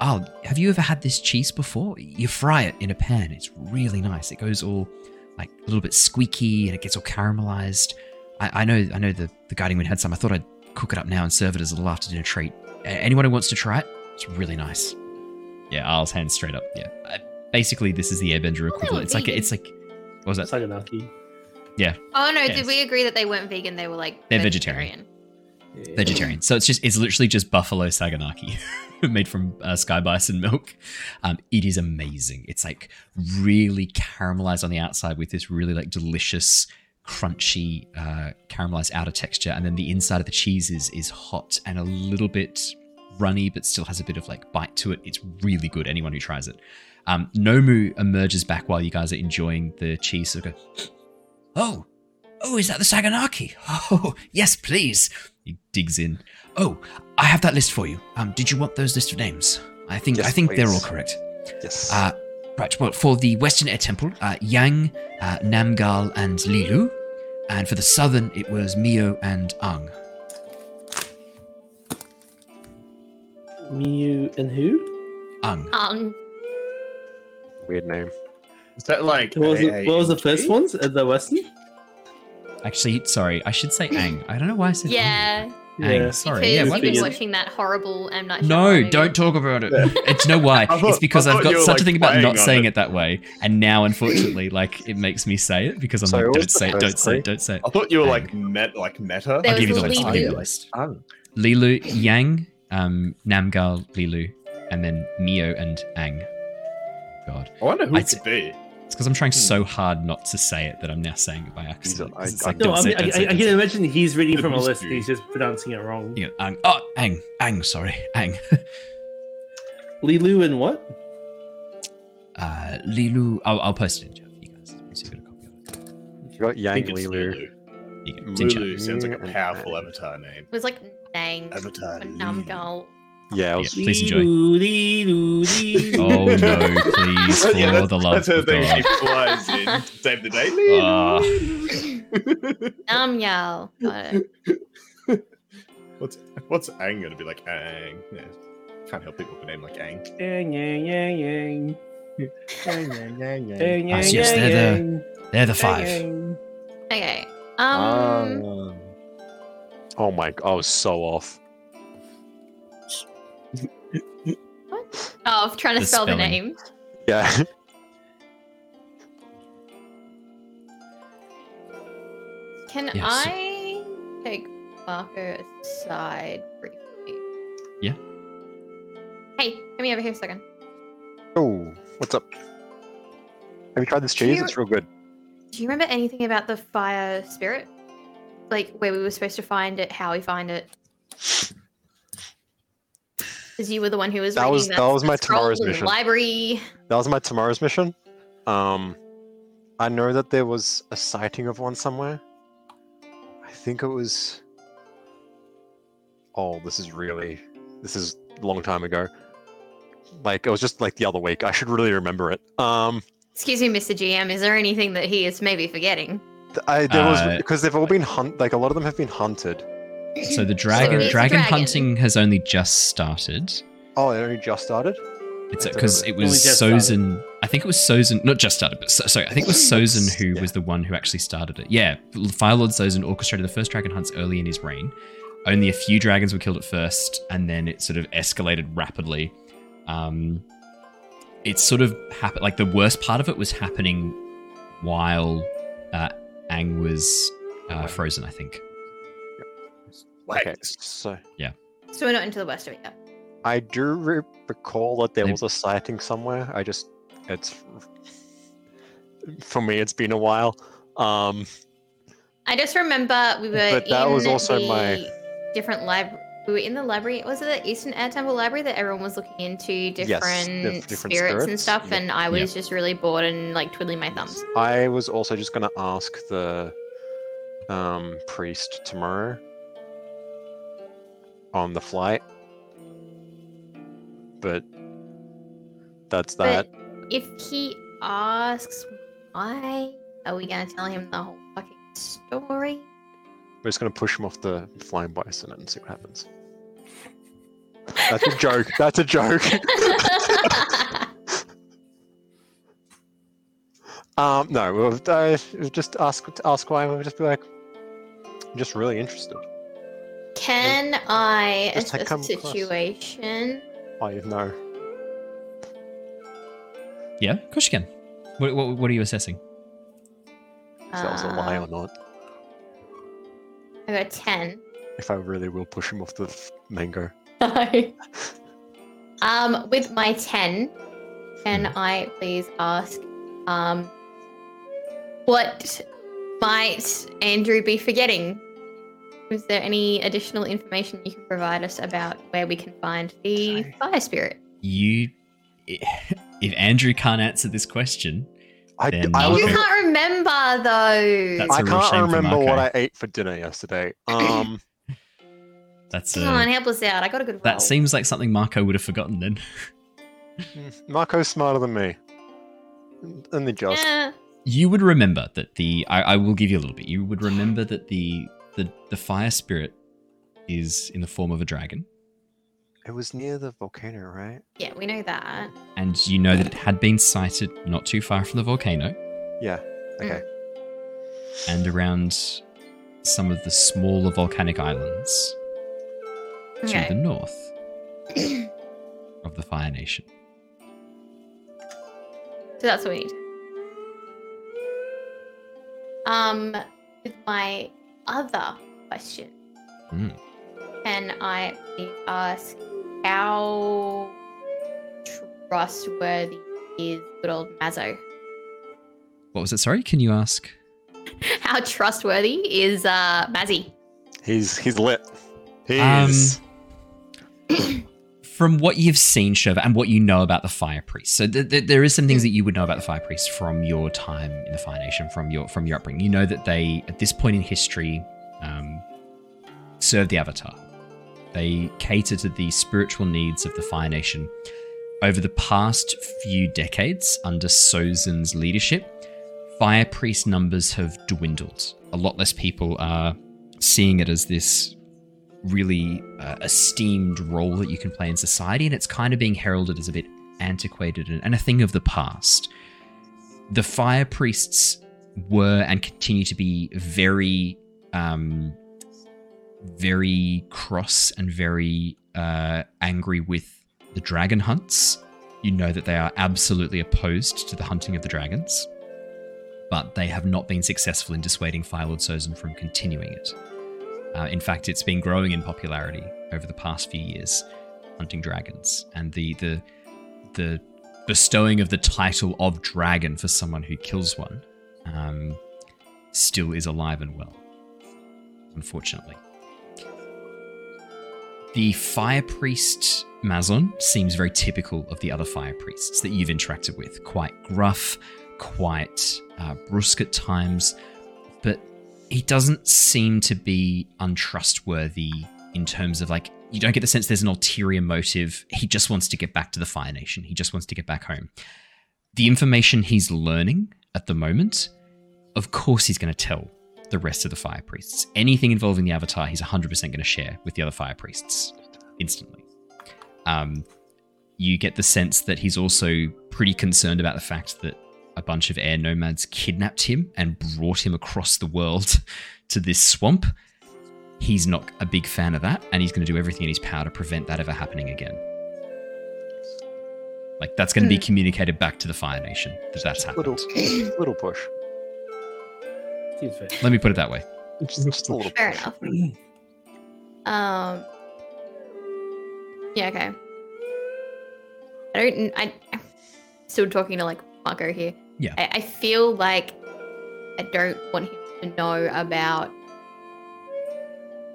Oh, have you ever had this cheese before? You fry it in a pan. It's really nice. It goes all like a little bit squeaky and it gets all caramelized. I, I know I know the, the Guiding Wind had some. I thought I'd cook it up now and serve it as a little after dinner treat. Anyone who wants to try it, it's really nice. Yeah, I'll hand straight up. Yeah, basically this is the Airbender equivalent. It's like a, it's like what was that? It's like Saganaki. Yeah. Oh no! Yes. Did we agree that they weren't vegan? They were like they're vegetarian. vegetarian. Yeah. Vegetarian. So it's just it's literally just buffalo saganaki, made from uh, sky bison milk. Um, it is amazing. It's like really caramelized on the outside with this really like delicious crunchy uh, caramelized outer texture, and then the inside of the cheese is is hot and a little bit runny, but still has a bit of like bite to it. It's really good. Anyone who tries it. Um, Nomu emerges back while you guys are enjoying the cheese. So go, oh, oh, is that the Saganaki? Oh, yes, please. He digs in. Oh, I have that list for you. Um, did you want those list of names? I think yes, I think please. they're all correct. Yes. Uh, right. Well, for the Western Air Temple, uh, Yang, uh, Namgal, and Lilu. And for the southern, it was Mio and Ang. Mio and who? Ang. Ang. Weird name. Is that like. What was, the, what was the first ones at the western? Actually, sorry, I should say Ang. I don't know why I said Yeah. Ang. Yeah, sorry. Because yeah, you've been watching that horrible M Night No, don't talk about it. It's no why. thought, it's because I've got such like a thing about not saying it. it. that way, and now unfortunately, like it makes me say it because I'm like, don't say it, don't say it, don't say it. I thought you were like met, like meta. I'll give you the list. I'll give you the list. Lilu, Yang, um, Namgal, Lilu, and then Mio and Ang. God. I wonder who it could be. It's because I'm trying hmm. so hard not to say it that I'm now saying it by accident. I, I, no, I, mean, I, I, can imagine he's reading from a list. He's just pronouncing it wrong. Yeah, Ang. Oh, Ang. Ang, sorry. Ang. Lilu and what? Uh, Lilu. I'll, I'll post it in chat. You guys. So you got a copy of it. You got Yang Lilu. Lulu sounds like a powerful avatar name. It was like Nang. Avatar. Namgal. Yeah, was... yeah please enjoy. oh no, please, for yeah, the love that's her of thing. God. She flies in, save the day. Uh. um, y'all. What's what's Ang gonna be like? Ang. Yeah. Can't help people with a name like Ang. Ang, Ang, Ang, Ang. Ah, yes, they're the they're the five. Okay. Um. Oh my! I was so off. Oh, trying to the spell spelling. the name. Yeah. Can yes. I take Mako aside briefly? Yeah. Hey, come me over here a second. Oh, what's up? Have you tried this cheese? You, it's real good. Do you remember anything about the fire spirit? Like where we were supposed to find it, how we find it? Because you were the one who was that was that, that was my tomorrow's mission. Library. That was my tomorrow's mission. Um, I know that there was a sighting of one somewhere. I think it was. Oh, this is really. This is a long time ago. Like it was just like the other week. I should really remember it. Um. Excuse me, Mr. GM. Is there anything that he is maybe forgetting? I there uh, was because they've all been hunt. Like a lot of them have been hunted. So the dragon so dragon, dragon, hunting has only just started. Oh, it only just started. It's because it was Sozin. I think it was Sozin, not just started, but so, sorry, I think it was Sozin who yeah. was the one who actually started it. Yeah, Firelord Sozin orchestrated the first dragon hunts early in his reign. Only a few dragons were killed at first, and then it sort of escalated rapidly. Um, it's sort of happened, like the worst part of it was happening while uh, Ang was uh, frozen, I think. Okay, so. Yeah. So we're not into the west of it yet. I do re- recall that there was a sighting somewhere. I just it's for me it's been a while. Um I just remember we were but that was also my different library. We were in the library. Was it the Eastern Air Temple library that everyone was looking into different, yes, different spirits, spirits, and stuff? And I was just really bored and like twiddling my thumbs. I was also just going to ask the um, priest tomorrow on the flight but that's that. But if he asks why, are we gonna tell him the whole fucking story? We're just gonna push him off the flying bison and see what happens. That's a joke. That's a joke. um, no, we'll uh, just ask ask why. And we'll just be like, I'm just really interested. Can I assess the situation? I know. Yeah, of course you can. What, what, what are you assessing? If that was a lie or not. I got 10. If I really will push him off the mango. um, with my 10, can hmm. I please ask, um, what might Andrew be forgetting is there any additional information you can provide us about where we can find the fire spirit? You, if Andrew can't answer this question, I, then I you can't remember though. I can't remember what I ate for dinner yesterday. Um, that's come on, help us out. I got a good. Roll. That seems like something Mako would have forgotten then. Hmm, Mako's smarter than me, and the just. Yeah. You would remember that the. I, I will give you a little bit. You would remember that the the the fire spirit is in the form of a dragon. It was near the volcano, right? Yeah, we know that. And you know that it had been sighted not too far from the volcano. Yeah. Okay. Mm. And around some of the smaller volcanic islands okay. to the north of the Fire Nation. So that's what we need. Um, with my other question. Mm. Can I ask how trustworthy is good old Mazzo? What was it? Sorry, can you ask? How trustworthy is uh, Mazzy? He's he's lit. He's. Um, from what you've seen, Shurva, and what you know about the Fire Priest, so th- th- there is some things that you would know about the Fire Priest from your time in the Fire Nation, from your from your upbringing. You know that they, at this point in history, um, serve the Avatar. They cater to the spiritual needs of the Fire Nation. Over the past few decades, under Sozin's leadership, Fire Priest numbers have dwindled. A lot less people are seeing it as this really uh, esteemed role that you can play in society, and it's kind of being heralded as a bit antiquated and, and a thing of the past. The fire priests were and continue to be very, um, very cross and very uh, angry with the dragon hunts. You know that they are absolutely opposed to the hunting of the dragons, but they have not been successful in dissuading Firelord Sozin from continuing it. Uh, in fact, it's been growing in popularity over the past few years, hunting dragons, and the the the bestowing of the title of dragon for someone who kills one um, still is alive and well. Unfortunately, the fire priest Mazon seems very typical of the other fire priests that you've interacted with. Quite gruff, quite uh, brusque at times, he doesn't seem to be untrustworthy in terms of like you don't get the sense there's an ulterior motive. He just wants to get back to the Fire Nation. He just wants to get back home. The information he's learning at the moment, of course, he's going to tell the rest of the Fire Priests. Anything involving the Avatar, he's 100% going to share with the other Fire Priests instantly. Um, you get the sense that he's also pretty concerned about the fact that a bunch of air nomads kidnapped him and brought him across the world to this swamp. He's not a big fan of that, and he's going to do everything in his power to prevent that ever happening again. Like that's going to be hmm. communicated back to the Fire Nation that that's happened. Little, little push. Let me put it that way. Just a little. Fair push. enough. um. Yeah. Okay. I don't. I. I'm still talking to like Mako here. Yeah. I, I feel like I don't want him to know about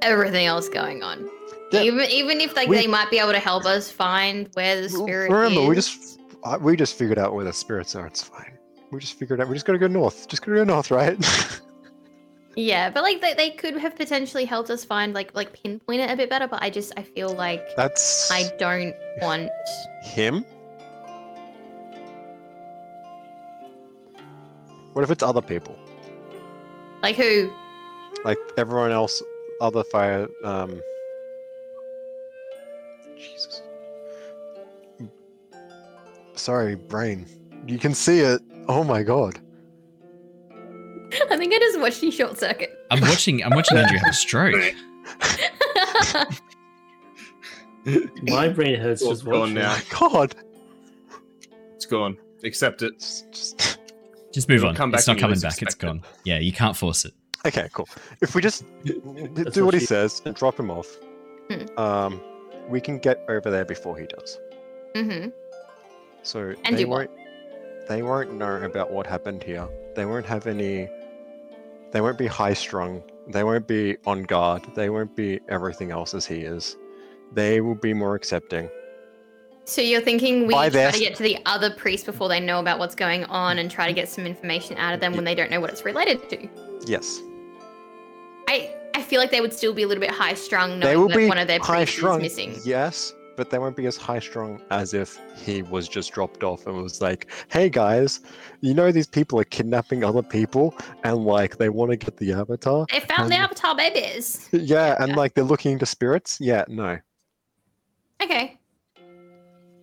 everything else going on. Yeah. Even even if like we, they might be able to help us find where the spirit remember, is. we just uh, we just figured out where the spirits are. It's fine. We just figured out. We just gotta go north. Just gotta go north, right? yeah, but like they, they could have potentially helped us find like like pinpoint it a bit better. But I just I feel like that's I don't want him. What if it's other people? Like who? Like everyone else, other fire. Um, Jesus. Sorry, brain. You can see it. Oh my god. I think I just watched you short circuit. I'm watching. I'm watching Andrew have a stroke. my brain hurts it's just watching. now. God. It's gone. Accept it. Just, just move on. Come it's not coming back. It's gone. Yeah, you can't force it. Okay, cool. If we just do what he says and drop him off, hmm. um, we can get over there before he does. Mm-hmm. So and they won't. They won't know about what happened here. They won't have any. They won't be high strung. They won't be on guard. They won't be everything else as he is. They will be more accepting. So you're thinking we By try to get to the other priest before they know about what's going on and try to get some information out of them when they don't know what it's related to? Yes. I I feel like they would still be a little bit high strung knowing they will that be one of their high strung, is missing. Yes, but they won't be as high strung as if he was just dropped off and was like, "Hey guys, you know these people are kidnapping other people and like they want to get the avatar." They found the avatar babies. Yeah, and like they're looking into spirits. Yeah, no. Okay.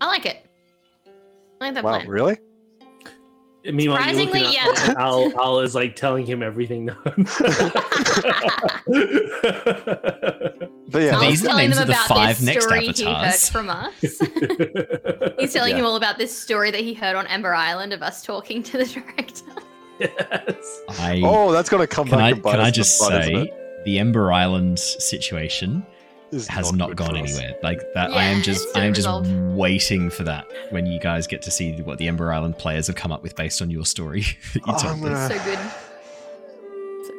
I like it. I like that wow, plan. really? Meanwhile, Surprisingly, yeah. Aal, Aal is like telling him everything. but yeah, these are the names of the five next avatars. from us. He's telling yeah. him all about this story that he heard on Ember Island of us talking to the director. Yes. I, oh, that's gonna come can back. I, can I just say the Ember Island situation has not, not gone anywhere. Like that, yeah, I am just, I am just waiting for that when you guys get to see what the Ember Island players have come up with based on your story. you oh, gonna... So good.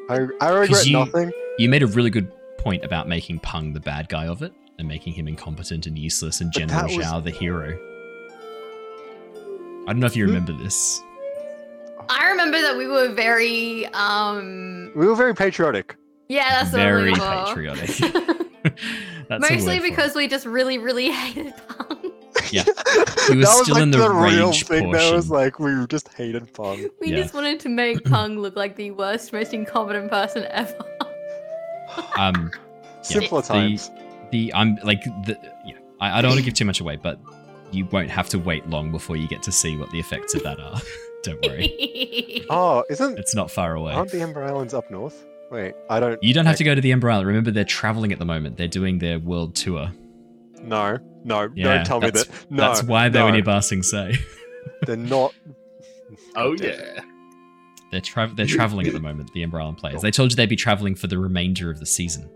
I, I regret you, nothing. You made a really good point about making Pung the bad guy of it and making him incompetent and useless and General was... Zhao the hero. I don't know if you remember this. I remember that we were very um we were very patriotic. Yeah, that's very patriotic. Mostly because we just really, really hated Pong. Yeah, he was, was still like in the, the rage thing. That was like we just hated Pong. We yeah. just wanted to make Pong look like the worst, most incompetent person ever. um, simpler yeah, times. The, the I'm like the yeah. I, I don't want to give too much away, but you won't have to wait long before you get to see what the effects of that are. don't worry. oh, isn't it's not far away? Aren't the Ember Islands up north? Wait, I don't. You don't have to go to the Ember Island. Remember, they're traveling at the moment. They're doing their world tour. No, no, yeah, don't tell me that. No, that's why they no. were near Ba Sing Se. they're not. oh yeah. They're tra- they're traveling at the moment. The Ember Island players. They told you they'd be traveling for the remainder of the season.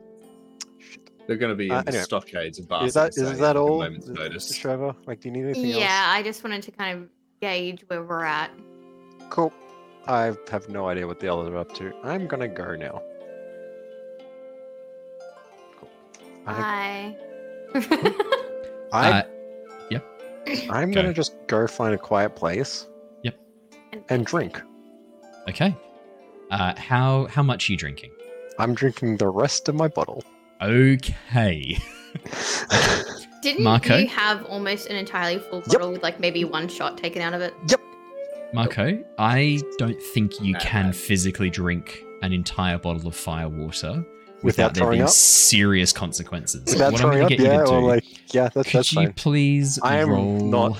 They're going to be in uh, anyway. the stockades of Ba Is that is that all, notice. Trevor? Like, do you need anything yeah, else? Yeah, I just wanted to kind of gauge where we're at. Cool. I have no idea what the others are up to. I'm gonna go now. Cool. Bye. I, uh, yep. I'm go. gonna just go find a quiet place. Yep. And drink. Okay. Uh, how how much are you drinking? I'm drinking the rest of my bottle. Okay. Didn't Mako? you have almost an entirely full bottle yep. with like maybe one shot taken out of it? Yep. Mako, I don't think you can physically drink an entire bottle of fire water without, without there being up? serious consequences. Without what throwing up, yeah, or like, yeah, that's, Could that's you fine. please I am roll... not.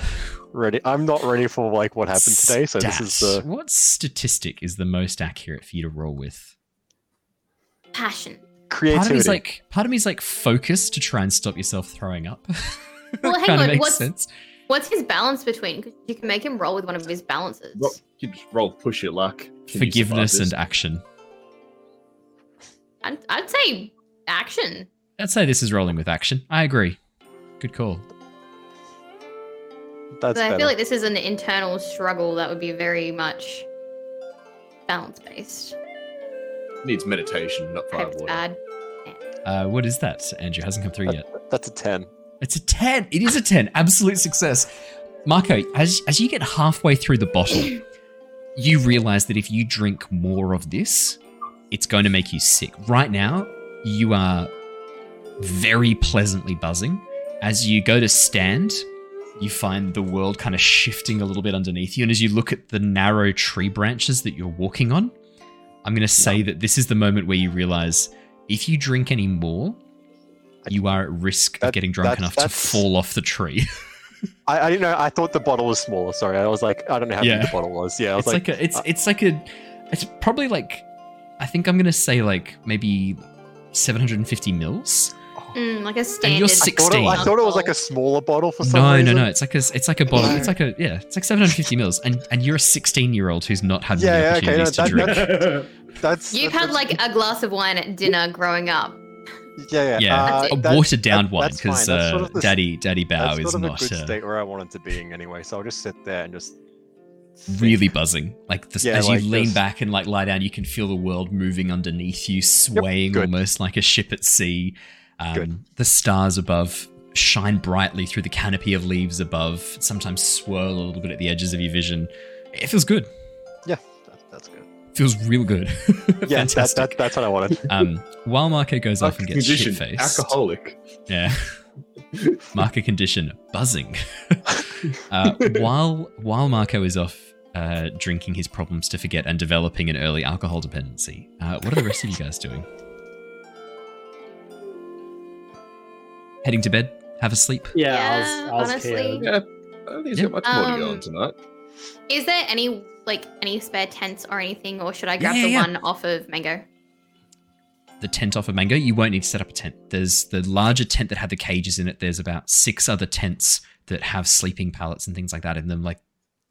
ready. I'm not ready for like what happened today. So this is the what statistic is the most accurate for you to roll with? Passion. Creativity. Part of me's like part of me's like focus to try and stop yourself throwing up. Well, hang on. What's, sense. What's his balance between? Because you can make him roll with one of his balances. Roll, you just roll push your luck. Can Forgiveness and action. I'd, I'd say action. I'd say this is rolling with action. I agree. Good call. That's I feel like this is an internal struggle that would be very much balance based. Needs meditation, not fire water. Bad. Uh, what is that? Andrew hasn't come through yet. That's a ten. It's a ten. It is a ten. Absolute success. Mako, as as you get halfway through the bottle, you realize that if you drink more of this, it's going to make you sick. Right now, you are very pleasantly buzzing. As you go to stand, you find the world kind of shifting a little bit underneath you. And as you look at the narrow tree branches that you're walking on, I'm going to say that this is the moment where you realize if you drink any more, you are at risk that, of getting drunk enough to fall off the tree. I, I didn't know. I thought the bottle was smaller. Sorry, I was like, I don't know how yeah. big the bottle was. Yeah, was it's like, like a, it's uh, it's like a, it's probably like, I think I'm gonna say like maybe 750 mils. Mm, like a standard. And you're 16. I thought, it, I thought, it, was like a smaller bottle for some no, reason. No, no, no. It's like a, it's like a bottle. It's like a, yeah, it's like 750 mils, and and you're a 16 year old who's not had yeah, the opportunities okay, no, that, to drink. That's, that's you've that's, had like a glass of wine at dinner growing up. Yeah, yeah, yeah. Uh, a watered down one because uh, sort of the, Daddy Daddy Bao is not a good uh, state where I wanted to be in anyway. So I'll just sit there and just really buzzing. Like this, yeah, as like you lean this. back and like lie down, you can feel the world moving underneath you, swaying yep, almost like a ship at sea. Um, the stars above shine brightly through the canopy of leaves above. Sometimes swirl a little bit at the edges of your vision. It feels good. Feels real good. yeah, that, that, that's what I wanted. Um, while Mako goes off and gets shit faced, alcoholic. Yeah. Mako condition buzzing. uh, while while Mako is off uh, drinking his problems to forget and developing an early alcohol dependency, uh, what are the rest of you guys doing? heading to bed, have a sleep. Yeah, yeah I was, I was honestly. Yeah, I don't think he's yeah. got much more um, to go on tonight. Is there any like any spare tents or anything, or should I grab yeah, the one off of Mango? The tent off of Mango, you won't need to set up a tent. There's the larger tent that had the cages in it. There's about six other tents that have sleeping pallets and things like that in them. Like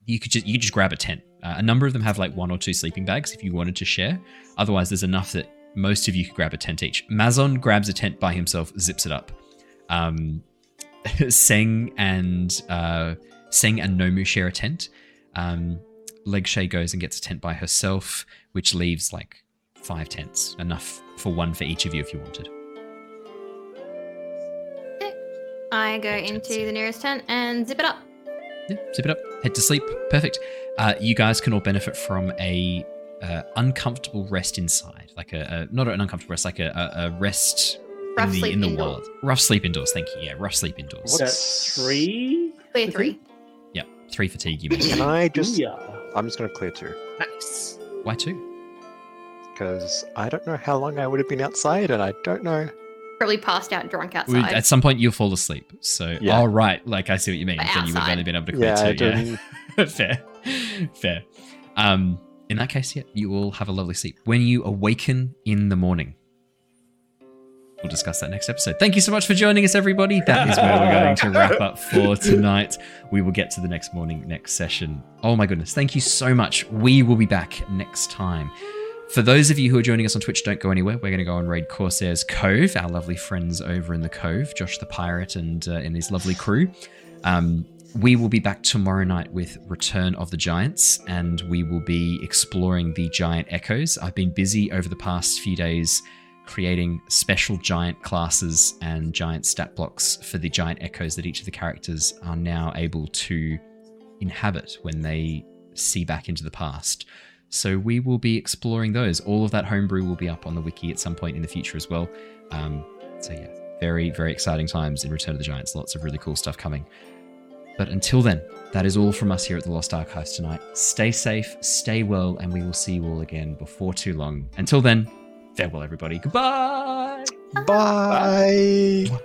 you could just you could just grab a tent. Uh, a number of them have like one or two sleeping bags if you wanted to share. Otherwise, there's enough that most of you could grab a tent each. Mazon grabs a tent by himself, zips it up. Um, Seng and uh, Seng and Nomu share a tent. Um, Legshay goes and gets a tent by herself, which leaves like five tents, enough for one for each of you if you wanted. I go into the nearest tent and zip it up. Yeah, zip it up. Head to sleep. Perfect. Uh, you guys can all benefit from a uh, uncomfortable rest inside, like a, a, not an uncomfortable rest, like a, a, a rest Rough in the, sleep in the indoors. world. Rough sleep indoors. Thank you. Yeah, rough sleep indoors. What's three? Clear three. Yep, three fatigue. You mean? Can I just? Yeah. I'm just gonna clear two. Nice. Why two? Because I don't know how long I would have been outside, and I don't know. Probably passed out drunk outside. At some point, you'll fall asleep. So, yeah. all right, like I see what you mean. But then you would have only been able to clear yeah, two. Yeah, fair, fair. Um, in that case, yeah, you will have a lovely sleep. When you awaken in the morning, we'll discuss that next episode. Thank you so much for joining us, everybody. That is where we're going to wrap up for tonight. We will get to the next morning, next session. Oh my goodness. Thank you so much. We will be back next time. For those of you who are joining us on Twitch, don't go anywhere. We're going to go and raid Corsair's Cove, our lovely friends over in the Cove, Josh the Pirate and, uh, and his lovely crew. Um, we will be back tomorrow night with Return of the Giants, and we will be exploring the giant echoes. I've been busy over the past few days creating special giant classes and giant stat blocks for the giant echoes that each of the characters are now able to inhabit when they see back into the past. So we will be exploring those. All of that homebrew will be up on the wiki at some point in the future as well. Um, so yeah, very very exciting times in Return of the Giants. Lots of really cool stuff coming. But until then, that is all from us here at the Lost Archives tonight. Stay safe, stay well, and we will see you all again before too long. Until then, farewell, everybody. Goodbye. Bye. Bye.